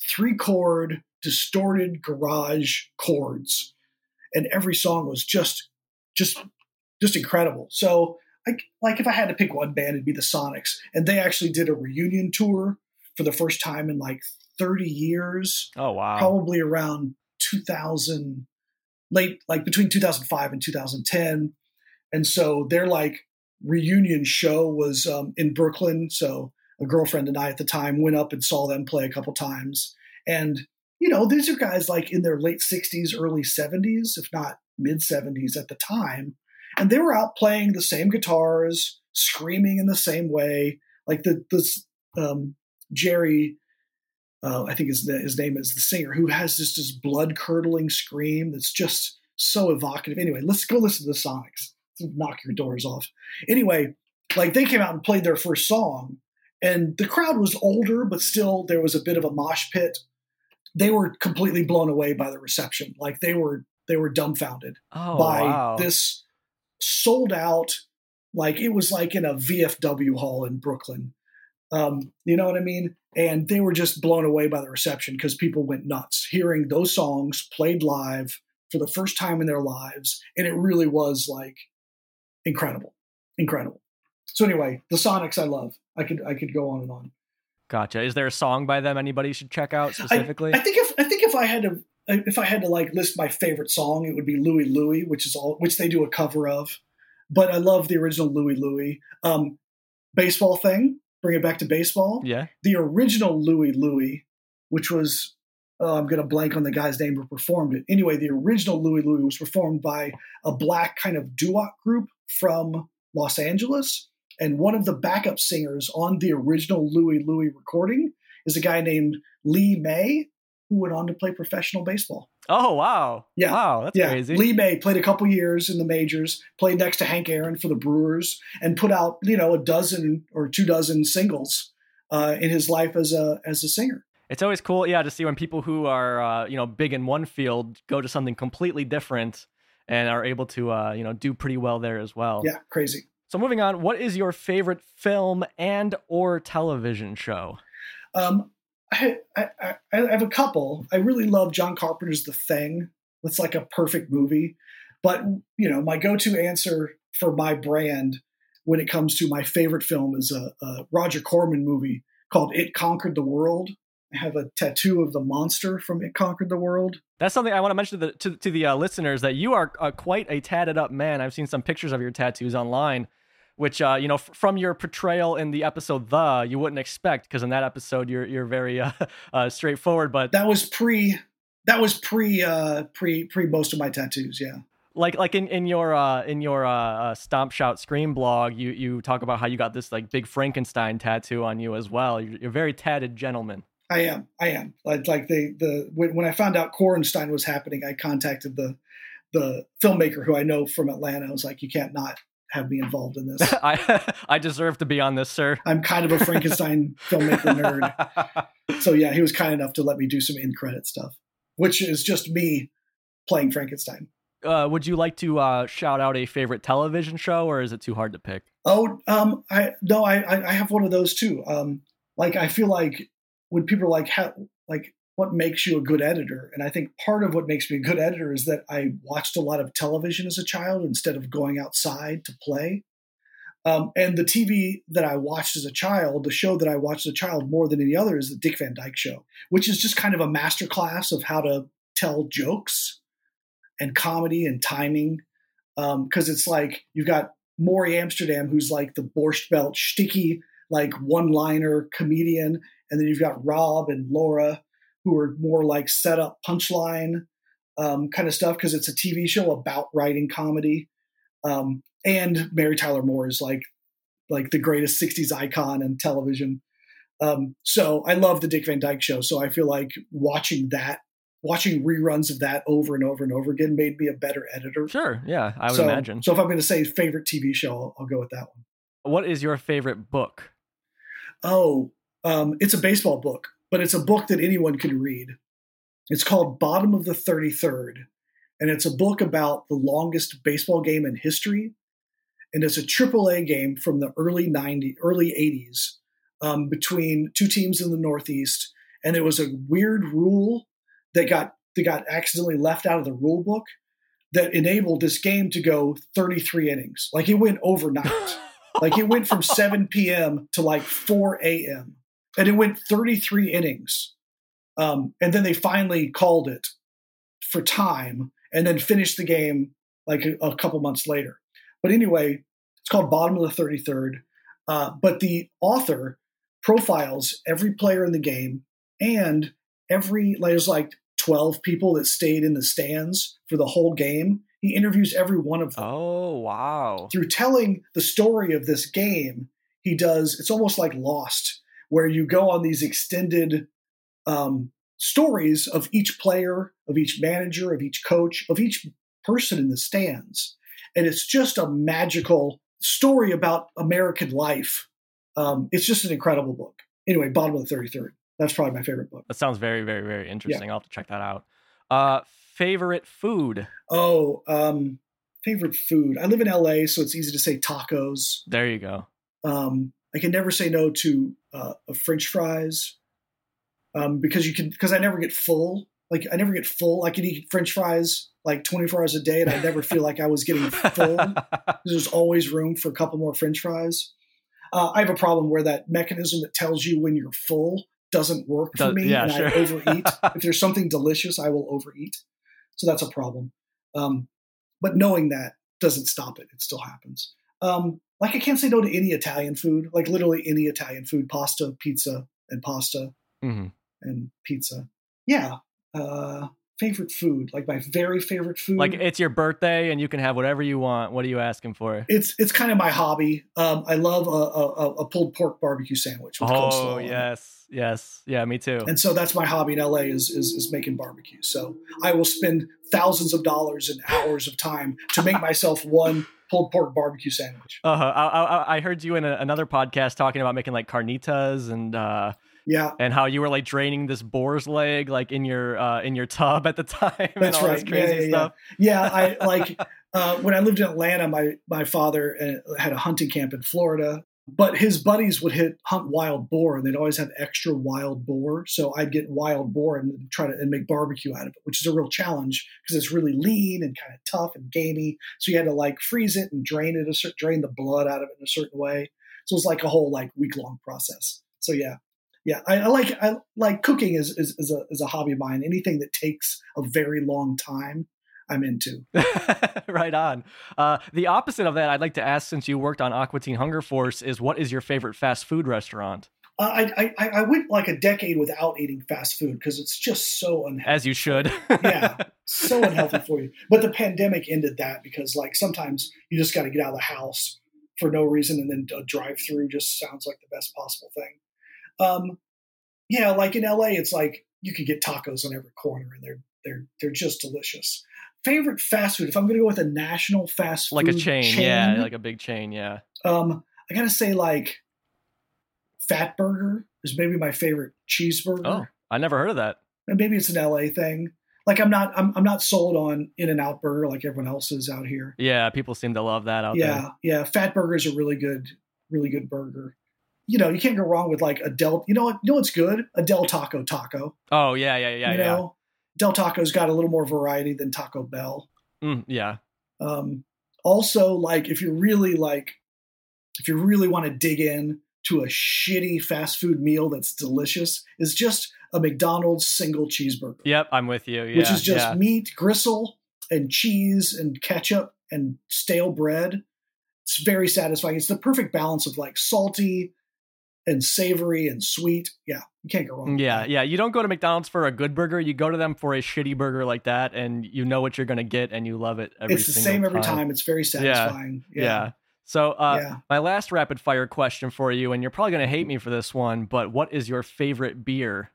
three chord distorted garage chords. And every song was just just just incredible. So like like if I had to pick one band, it'd be the Sonics. And they actually did a reunion tour for the first time in like 30 years. Oh wow. probably around 2000 late like between 2005 and 2010 and so their like reunion show was um, in brooklyn. So a girlfriend and i at the time went up and saw them play a couple times. And you know these are guys like in their late 60s early 70s if not mid 70s at the time and they were out playing the same guitars screaming in the same way like the this um, jerry uh, I think his, his name is the singer, who has this just blood curdling scream that's just so evocative. Anyway, let's go listen to the Sonics. Knock your doors off. Anyway, like they came out and played their first song, and the crowd was older, but still there was a bit of a mosh pit. They were completely blown away by the reception. Like they were they were dumbfounded oh by wow. this sold out like it was like in a VFW hall in Brooklyn. Um, you know what I mean? And they were just blown away by the reception because people went nuts hearing those songs played live for the first time in their lives. And it really was like incredible. Incredible. So anyway, the Sonics I love. I could I could go on and on. Gotcha. Is there a song by them anybody should check out specifically? I think if I think if I had to if I had to like list my favorite song, it would be Louie Louie, which is all which they do a cover of. But I love the original Louie Louie. Um, baseball thing, bring it back to baseball. yeah. The original Louie Louie, which was oh, I'm going to blank on the guy's name who performed it. Anyway, the original Louie Louie was performed by a black kind of doo-wop group from Los Angeles, and one of the backup singers on the original Louie Louie recording is a guy named Lee Maye, who went on to play professional baseball. Oh wow. Yeah. Wow, that's yeah, crazy. Lee Maye played a couple years in the majors, played next to Hank Aaron for the Brewers, and put out you know a dozen or two dozen singles uh, in his life as a as a singer. It's always cool, yeah, to see when people who are uh, you know big in one field go to something completely different and are able to uh, you know do pretty well there as well. Yeah, crazy. So moving on, what is your favorite film and or television show? Um, I, I, I, have a couple. I really love John Carpenter's The Thing. It's like a perfect movie. But you know, my go-to answer for my brand when it comes to my favorite film is a, a Roger Corman movie called It Conquered the World. I have a tattoo of the monster from It Conquered the World. That's something I want to mention to the to, to the uh, listeners that you are uh, quite a tatted up man. I've seen some pictures of your tattoos online, which uh, you know f- from your portrayal in the episode "The" you wouldn't expect because in that episode you're you're very uh, uh, straightforward. But That was pre. That was pre. Uh, pre. Pre. Most of my tattoos. Yeah. like like in in your uh, in your uh, Stomp Shout Scream blog, you you talk about how you got this like big Frankenstein tattoo on you as well. You're, you're a very tatted gentleman. I am. I am. Like like they the when, when I found out Korenstein was happening, I contacted the the filmmaker who I know from Atlanta. I was like, you can't not have me involved in this. I I deserve to be on this, sir. I'm kind of a Frankenstein filmmaker nerd. So yeah, he was kind enough to let me do some in credit stuff, which is just me playing Frankenstein. uh, would you like to uh, shout out a favorite television show, or is it too hard to pick? Oh, um, I no, I I have one of those too. Um, like I feel like when people are like, how, like what makes you a good editor? And I think part of what makes me a good editor is that I watched a lot of television as a child instead of going outside to play. Um, and the TV that I watched as a child, the show that I watched as a child more than any other, is the Dick Van Dyke Show, which is just kind of a masterclass of how to tell jokes and comedy and timing. Because it's like you've got Morey Amsterdam, who's like the Borscht Belt sticky, like one-liner comedian, and then you've got Rob and Laura, who are more like setup punchline um, kind of stuff because it's a TV show about writing comedy. Um, and Mary Tyler Moore is like like the greatest '60s icon in television. Um, so I love the Dick Van Dyke Show. So I feel like watching that, watching reruns of that over and over and over again, made me a better editor. Sure. Yeah, I would so, imagine. So if I'm going to say favorite TV show, I'll, I'll, go with that one. What is your favorite book? Oh, um, it's a baseball book, but it's a book that anyone can read. It's called Bottom of the 33rd, and it's a book about the longest baseball game in history. And it's a AAA game from the early 90s, early 80s um, between two teams in the Northeast. And it was a weird rule that got that got accidentally left out of the rule book that enabled this game to go 33 innings. Like it went overnight. like it went from 7 p.m. to like 4 a.m. And it went 33 innings. Um, and then they finally called it for time and then finished the game like a, a couple months later. But anyway, it's called Bottom of the 33rd. Uh, but the author profiles every player in the game and every, there's like 12 people that stayed in the stands for the whole game. He interviews every one of them. Oh, wow. Through telling the story of this game, he does, it's almost like Lost, where you go on these extended um, stories of each player, of each manager, of each coach, of each person in the stands. And it's just a magical story about American life. Um, it's just an incredible book. Anyway, bottom of the 33rd. That's probably my favorite book. That sounds very, very, very interesting. Yeah. I'll have to check that out. Uh, favorite food? Oh, um, favorite food. I live in LA, so it's easy to say tacos. There you go. Um, I can never say no to uh, French fries um, because you can because I never get full. Like I never get full. I could eat French fries like 24 hours a day, and I never feel like I was getting full. There's always room for a couple more French fries. Uh, I have a problem where that mechanism that tells you when you're full doesn't work for me, yeah, and sure. I overeat. if there's something delicious, I will overeat. So that's a problem. Um, but knowing that doesn't stop it; it still happens. Um, like I can't say no to any Italian food, like literally any Italian food, pasta, pizza, and pasta. Mm-hmm and pizza. Yeah. Uh, favorite food, like my very favorite food. Like it's your birthday and you can have whatever you want. What are you asking for? It's it's kind of my hobby. Um, I love a, a, a, pulled pork barbecue sandwich. With oh yes, yes, yeah, me too. And so that's my hobby in LA is, is is making barbecue. So I will spend thousands of dollars and hours of time to make myself one pulled pork barbecue sandwich. Uh huh. I, I, I, heard you in a, another podcast talking about making like carnitas and. uh yeah. And how you were like draining this boar's leg like in your uh in your tub at the time. That's right. crazy yeah, yeah, stuff. Yeah. yeah I like uh when I lived in Atlanta, my my father uh, had a hunting camp in Florida. But his buddies would hit hunt wild boar, and they'd always have extra wild boar. So I'd get wild boar and try to and make barbecue out of it, which is a real challenge because it's really lean and kind of tough and gamey. So you had to like freeze it and drain it, a drain the blood out of it in a certain way. So it's like a whole like week long process. So yeah, yeah, I, I, like I like cooking is, is is a is a hobby of mine. Anything that takes a very long time, I'm into. right on. Uh, the opposite of that, I'd like to ask, since you worked on Aqua Teen Hunger Force, is what is your favorite fast food restaurant? Uh, I, I I went like a decade without eating fast food because it's just so unhealthy. As you should. yeah, so unhealthy for you. But the pandemic ended that because like sometimes you just got to get out of the house for no reason, and then a drive through just sounds like the best possible thing. Um, yeah, like in LA, it's like you can get tacos on every corner, and they're they're they're just delicious. Favorite fast food? If I'm going to go with a national fast food, like a chain, chain, yeah, like a big chain, yeah. Um, I gotta say, like Fat Burger is maybe my favorite cheeseburger. Oh, I never heard of that. And maybe it's an LA thing. Like I'm not, I'm, I'm not sold on In and Out Burger like everyone else is out here. Yeah, people seem to love that out yeah, there. Yeah, yeah. Fat Burger is a really good, really good burger you know, you can't go wrong with like a Del. You know what? You know what's good? A Del Taco taco. Oh yeah, yeah, yeah. You yeah. know, Del Taco's got a little more variety than Taco Bell. Mm, yeah. Um, also, like if you're really like if you really want to dig in to a shitty fast food meal that's delicious, is just a McDonald's single cheeseburger, Yep, I'm with you. Yeah, which is just yeah. meat, gristle, and cheese and ketchup and stale bread. It's very satisfying. It's the perfect balance of like salty and savory and sweet. Yeah, you can't go wrong. Yeah, that. yeah. You don't go to McDonald's for a good burger. You go to them for a shitty burger like that, and you know what you're gonna get, and you love it every It's the same every time. It's very satisfying. Yeah. So, uh, Yeah. my last rapid fire question for you, and you're probably gonna hate me for this one, but what is your favorite beer?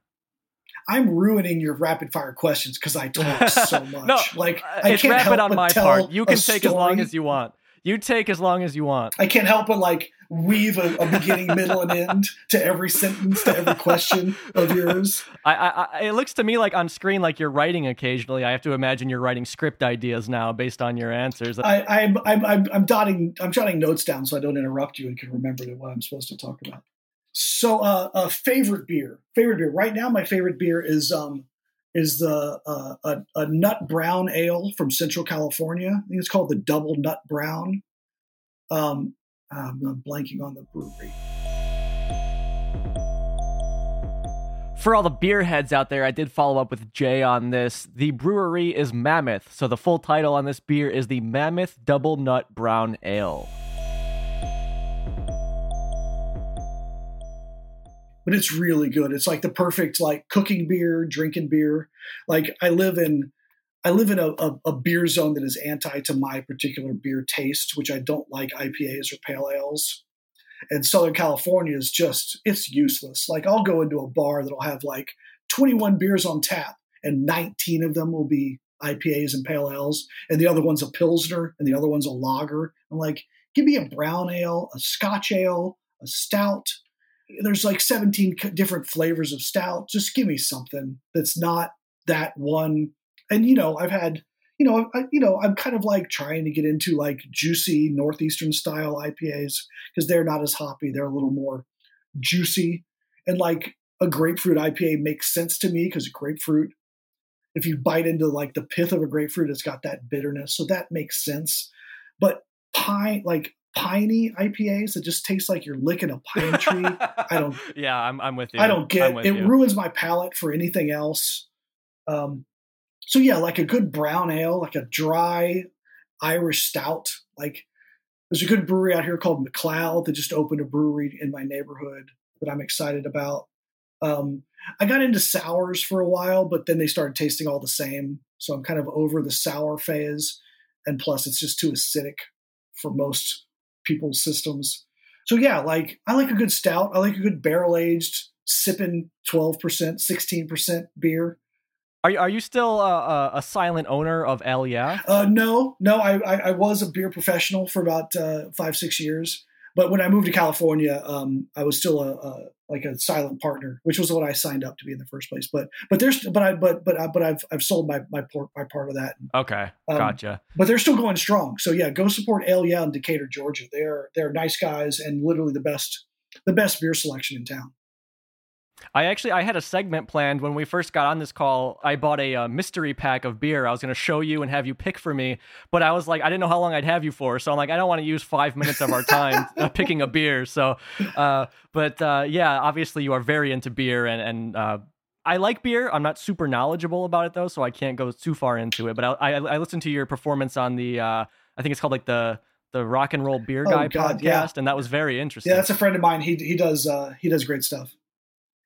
I'm ruining your rapid fire questions because I talk so much. no, like uh, I it's can't rapid help on my tell part. You can take as long as you want. You take as long as you want. I can't help but like weave a, a beginning, middle, and end to every sentence, to every question of yours. I, I, I, it looks to me like on screen like you're writing occasionally. I have to imagine you're writing script ideas now based on your answers. I, I'm, I'm, I'm, I'm dotting, I'm jotting notes down so I don't interrupt you and can remember what I'm supposed to talk about. So, uh, a favorite beer, favorite beer. Right now, my favorite beer is um, is the uh, a, a nut brown ale from Central California. I think it's called the Double Nut Brown. Um, I'm blanking on the brewery. For all the beer heads out there, I did follow up with Jay on this. The brewery is Mammoth, so the full title on this beer is the Mammoth Double Nut Brown Ale. But it's really good. It's like the perfect like cooking beer, drinking beer. Like I live in I live in a, a, a beer zone that is anti to my particular beer taste, which I don't like IPAs or pale ales. And Southern California is just it's useless. Like I'll go into a bar that'll have like 21 beers on tap, and 19 of them will be IPAs and pale ales, and the other one's a pilsner, and the other one's a lager. I'm like, give me a brown ale, a Scotch ale, a stout, there's like 17 different flavors of stout. Just give me something that's not that one. And you know, I've had, you know, I, you know, I'm kind of like trying to get into like juicy northeastern style IPAs because they're not as hoppy. They're a little more juicy, and like a grapefruit IPA makes sense to me because grapefruit. If you bite into like the pith of a grapefruit, it's got that bitterness, so that makes sense. But pine, like piney IPAs that just taste like you're licking a pine tree. I don't Yeah, I'm, I'm with you. I don't get it. you. Ruins my palate for anything else. Um, so yeah, like a good brown ale, like a dry Irish stout. Like there's a good brewery out here called McLeod that just opened a brewery in my neighborhood that I'm excited about. Um, I got into sours for a while, but then they started tasting all the same. So I'm kind of over the sour phase. And plus, it's just too acidic for most people's systems. So yeah, like I like a good stout. I like a good barrel aged, sipping twelve percent, sixteen percent beer. Are you, are you still uh, a silent owner of El Yeah? Uh, no, no, I, I, I was a beer professional for about uh, five six years, but when I moved to California, um, I was still a, a like a silent partner, which was what I signed up to be in the first place. But but there's but I but but I, but I've I've sold my my part my part of that. Okay, Um, gotcha. but they're still going strong. So yeah, go support Yeah in Decatur, Georgia. They're they're nice guys and literally the best the best beer selection in town. I actually I had a segment planned when we first got on this call. I bought a uh, mystery pack of beer. I was going to show you and have you pick for me, but I was like, I didn't know how long I'd have you for, so I'm like, I don't want to use five minutes of our time uh, picking a beer. So, uh, but uh, yeah, obviously you are very into beer, and and uh, I like beer. I'm not super knowledgeable about it though, so I can't go too far into it. But I I, I listened to your performance on the uh, I think it's called like the the rock and roll beer Oh, guy God, podcast, yeah. and that was very interesting. Yeah, that's a friend of mine. He he does uh, he does great stuff.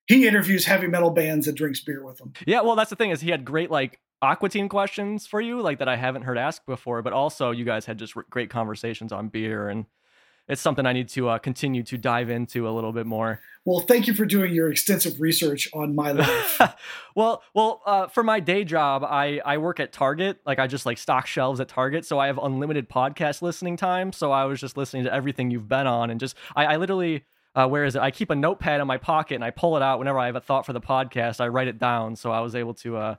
He interviews heavy metal bands and drinks beer with them. Yeah, well, that's the thing is he had great like Aqua Teen questions for you, like that I haven't heard asked before. But also, you guys had just r- great conversations on beer, and it's something I need to uh, continue to dive into a little bit more. Well, thank you for doing your extensive research on my life. well, well, uh, for my day job, I I work at Target. Like I just like stock shelves at Target, so I have unlimited podcast listening time. So I was just listening to everything you've been on, and just I, I literally. Uh, where is it? I keep a notepad in my pocket and I pull it out whenever I have a thought for the podcast. I write it down, so I was able to uh,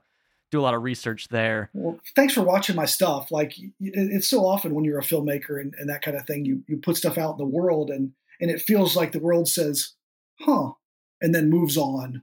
do a lot of research there. well, thanks for watching my stuff. Like it's so often when you're a filmmaker and, and that kind of thing, you you put stuff out in the world and and it feels like the world says, "Huh," and then moves on.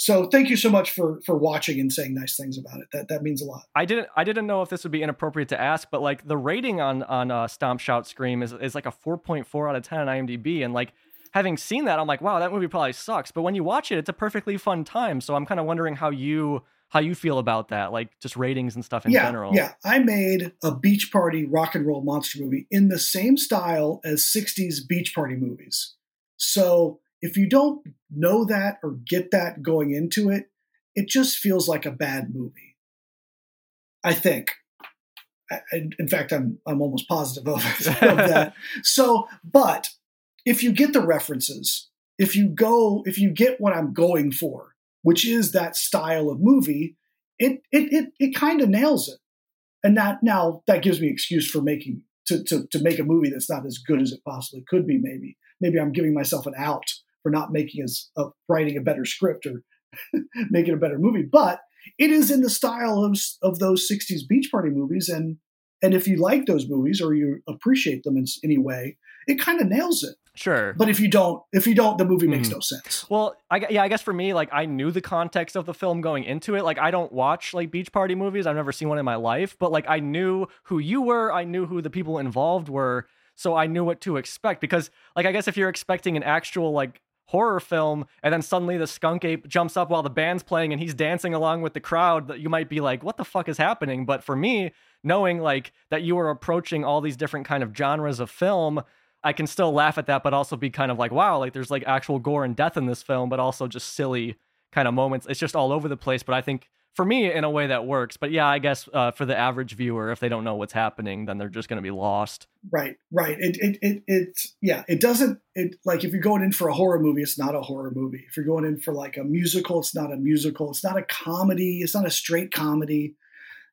So thank you so much for for watching and saying nice things about it. That that means a lot. I didn't I didn't know if this would be inappropriate to ask, but like the rating on on uh, Stomp Shout Scream is is like a 4.4 out of 10 on IMDb, and like having seen that, I'm like, wow, that movie probably sucks. But when you watch it, it's a perfectly fun time. So I'm kind of wondering how you how you feel about that, like just ratings and stuff in yeah, general. Yeah, I made a beach party rock and roll monster movie in the same style as 60s beach party movies. So if you don't know that or get that going into it, it just feels like a bad movie. I think. I, in fact, I'm I'm almost positive of, of that. So, but if you get the references, if you go, if you get what I'm going for, which is that style of movie, it it it, it kind of nails it. And that now that gives me excuse for making to, to to make a movie that's not as good as it possibly could be. Maybe maybe I'm giving myself an out for not making as uh, writing a better script or making a better movie. But it is in the style of of those '60s beach party movies, and and if you like those movies or you appreciate them in any way, it kind of nails it. Sure. But if you don't, if you don't, the movie makes Mhm. no sense. Well, I, yeah, I guess for me, like I knew the context of the film going into it. Like I don't watch like beach party movies. I've never seen one in my life, but like I knew who you were. I knew who the people involved were, so I knew what to expect. Because like I guess if you're expecting an actual like horror film and then suddenly the skunk ape jumps up while the band's playing and he's dancing along with the crowd, that you might be like, what the fuck is happening? But for me, knowing like that you were approaching all these different kind of genres of film. I can still laugh at that, but also be kind of like, wow, like there's like actual gore and death in this film, but also just silly kind of moments. It's just all over the place. But I think for me, in a way that works. But yeah, I guess uh, for the average viewer, if they don't know what's happening, then they're just going to be lost. Right, right. It, it, it, it, yeah. It doesn't. It like if you're going in for a horror movie, it's not a horror movie. If you're going in for like a musical, it's not a musical. It's not a comedy. It's not a straight comedy.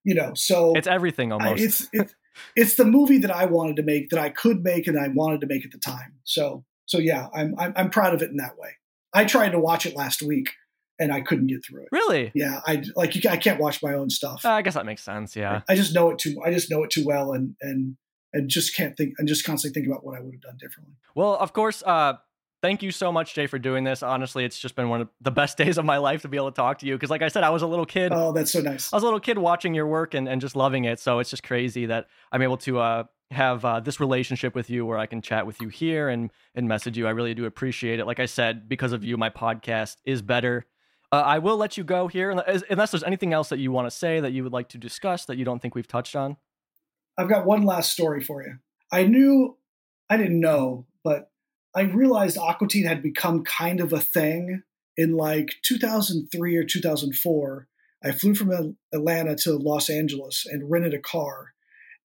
You know, so It's everything I- almost. it's it's it's the movie that I wanted to make that I could make and I wanted to make at the time. So so yeah, I'm I'm, I'm proud of it in that way. I tried to watch it last week and I couldn't get through it. really? Yeah, I like you, I can't watch my own stuff. Uh, I guess that makes sense. Yeah. I just know it too. I just know it too well, and and and just can't think. and just constantly think about what I would have done differently. Well, of course, uh, thank you so much, Jay, for doing this. Honestly, it's just been one of the best days of my life to be able to talk to you. Because, like I said, I was a little kid. Oh, that's so nice. I was a little kid watching your work and, and just loving it. So it's just crazy that I'm able to uh, have uh, this relationship with you where I can chat with you here and, and message you. I really do appreciate it. Like I said, because of you, my podcast is better. Uh, I will let you go here unless unless there's anything else that you want to say that you would like to discuss that you don't think we've touched on. I've got one last story for you. I knew, I didn't know, but I realized Aqua Teen had become kind of a thing in like 2003 or 2004. I flew from Atlanta to Los Angeles and rented a car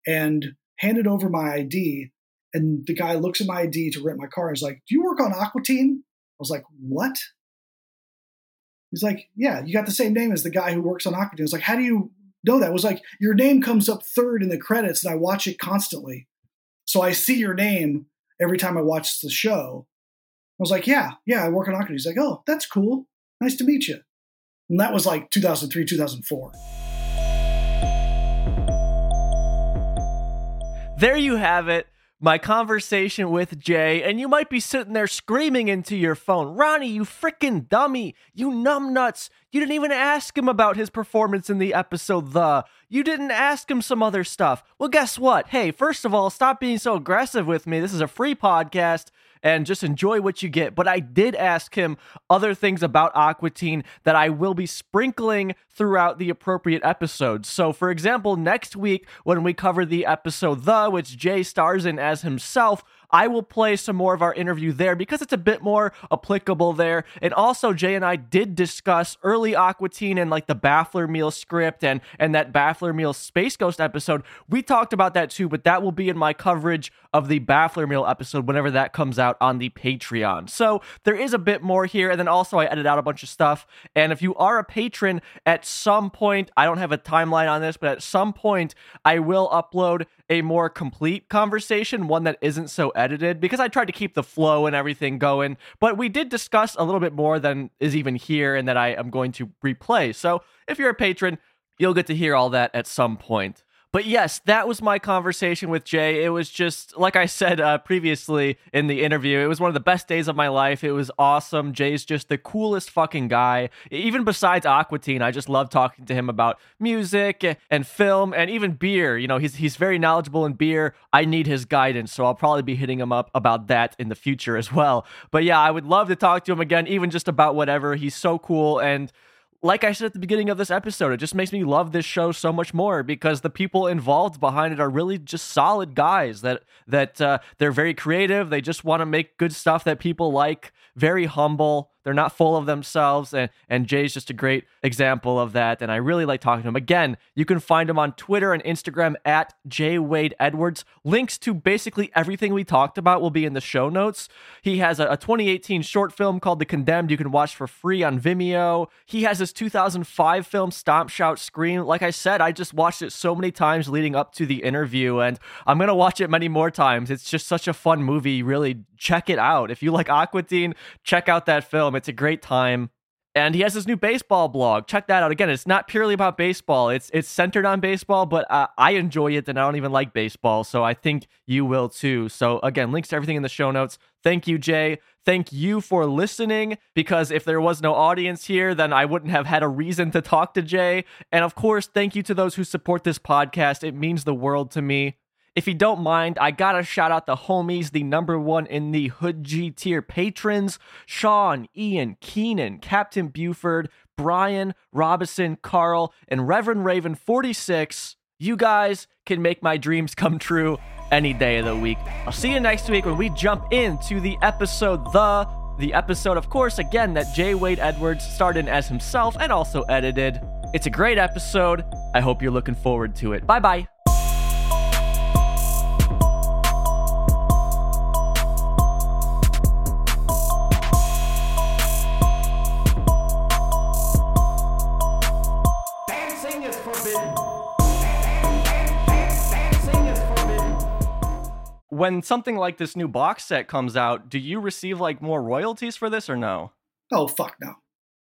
and handed over my ID. And the guy looks at my ID to rent my car is like, Do you work on Aqua Teen? I was like, What? He's like, Yeah, you got the same name as the guy who works on Aqua Teen. I was like, How do you know that? I was like, Your name comes up third in the credits and I watch it constantly. So I see your name every time I watched the show. I was like, Yeah, yeah, I work on Aqua Teen. He's like, Oh, that's cool. Nice to meet you. And that was like 2003, 2004. There you have it. My conversation with Jay, and you might be sitting there screaming into your phone, Ronnie, you freaking dummy, you numbnuts. You didn't even ask him about his performance in the episode The. You didn't ask him some other stuff. Well, guess what? Hey, first of all, stop being so aggressive with me. This is a free podcast and just enjoy what you get. But I did ask him other things about Aqua Teen that I will be sprinkling throughout the appropriate episodes. So, for example, next week when we cover the episode The, which Jay stars in as himself, I will play some more of our interview there because it's a bit more applicable there. And also, Jay and I did discuss early Aqua Teen and like the Baffler Meal script and and that Baffler Meal Space Ghost episode. We talked about that too, but that will be in my coverage of the Baffler Meal episode whenever that comes out on the Patreon. So there is a bit more here, and then also I edit out a bunch of stuff. And if you are a patron, at some point, I don't have a timeline on this, but at some point, I will upload a more complete conversation, one that isn't so edited, because I tried to keep the flow and everything going. But we did discuss a little bit more than is even here and that I am going to replay. So if you're a patron, you'll get to hear all that at some point. But yes, that was my conversation with Jay. It was just, like I said uh, previously in the interview, it was one of the best days of my life. It was awesome. Jay's just the coolest fucking guy. Even besides Aqua Teen, I just love talking to him about music and film and even beer. You know, he's, he's very knowledgeable in beer. I need his guidance, so I'll probably be hitting him up about that in the future as well. But yeah, I would love to talk to him again, even just about whatever. He's so cool. And like I said at the beginning of this episode, it just makes me love this show so much more because the people involved behind it are really just solid guys that that uh, they're very creative. They just want to make good stuff that people like. Very humble. They're not full of themselves, and and Jay's just a great example of that. And I really like talking to him. Again, you can find him on Twitter and Instagram at Jay Wade Edwards. Links to basically everything we talked about will be in the show notes. He has a, a 2018 short film called The Condemned. You can watch for free on Vimeo. He has his 2005 film Stomp Shout Scream. Like I said, I just watched it so many times leading up to the interview, and I'm gonna watch it many more times. It's just such a fun movie. Really check it out. If you like Aqua Teen, check out that film. It's a great time. And he has his new baseball blog. Check that out. Again, it's not purely about baseball. It's it's centered on baseball, but uh, I enjoy it, and I don't even like baseball, so I think you will too. So again, links to everything in the show notes. Thank you, Jay. Thank you for listening. Because if there was no audience here, then I wouldn't have had a reason to talk to Jay. And of course, thank you to those who support this podcast. It means the world to me. If you don't mind, I gotta shout out the homies, the number one in the Hood G tier patrons Sean, Ian, Keenan, Captain Buford, Brian, Robinson, Carl, and Reverend Raven 46. You guys can make my dreams come true any day of the week. I'll see you next week when we jump into the episode The. The episode, of course, again, that J. Wade Edwards starred in as himself and also edited. It's a great episode. I hope you're looking forward to it. Bye bye. When something like this new box set comes out, do you receive like more royalties for this or no? Oh fuck no.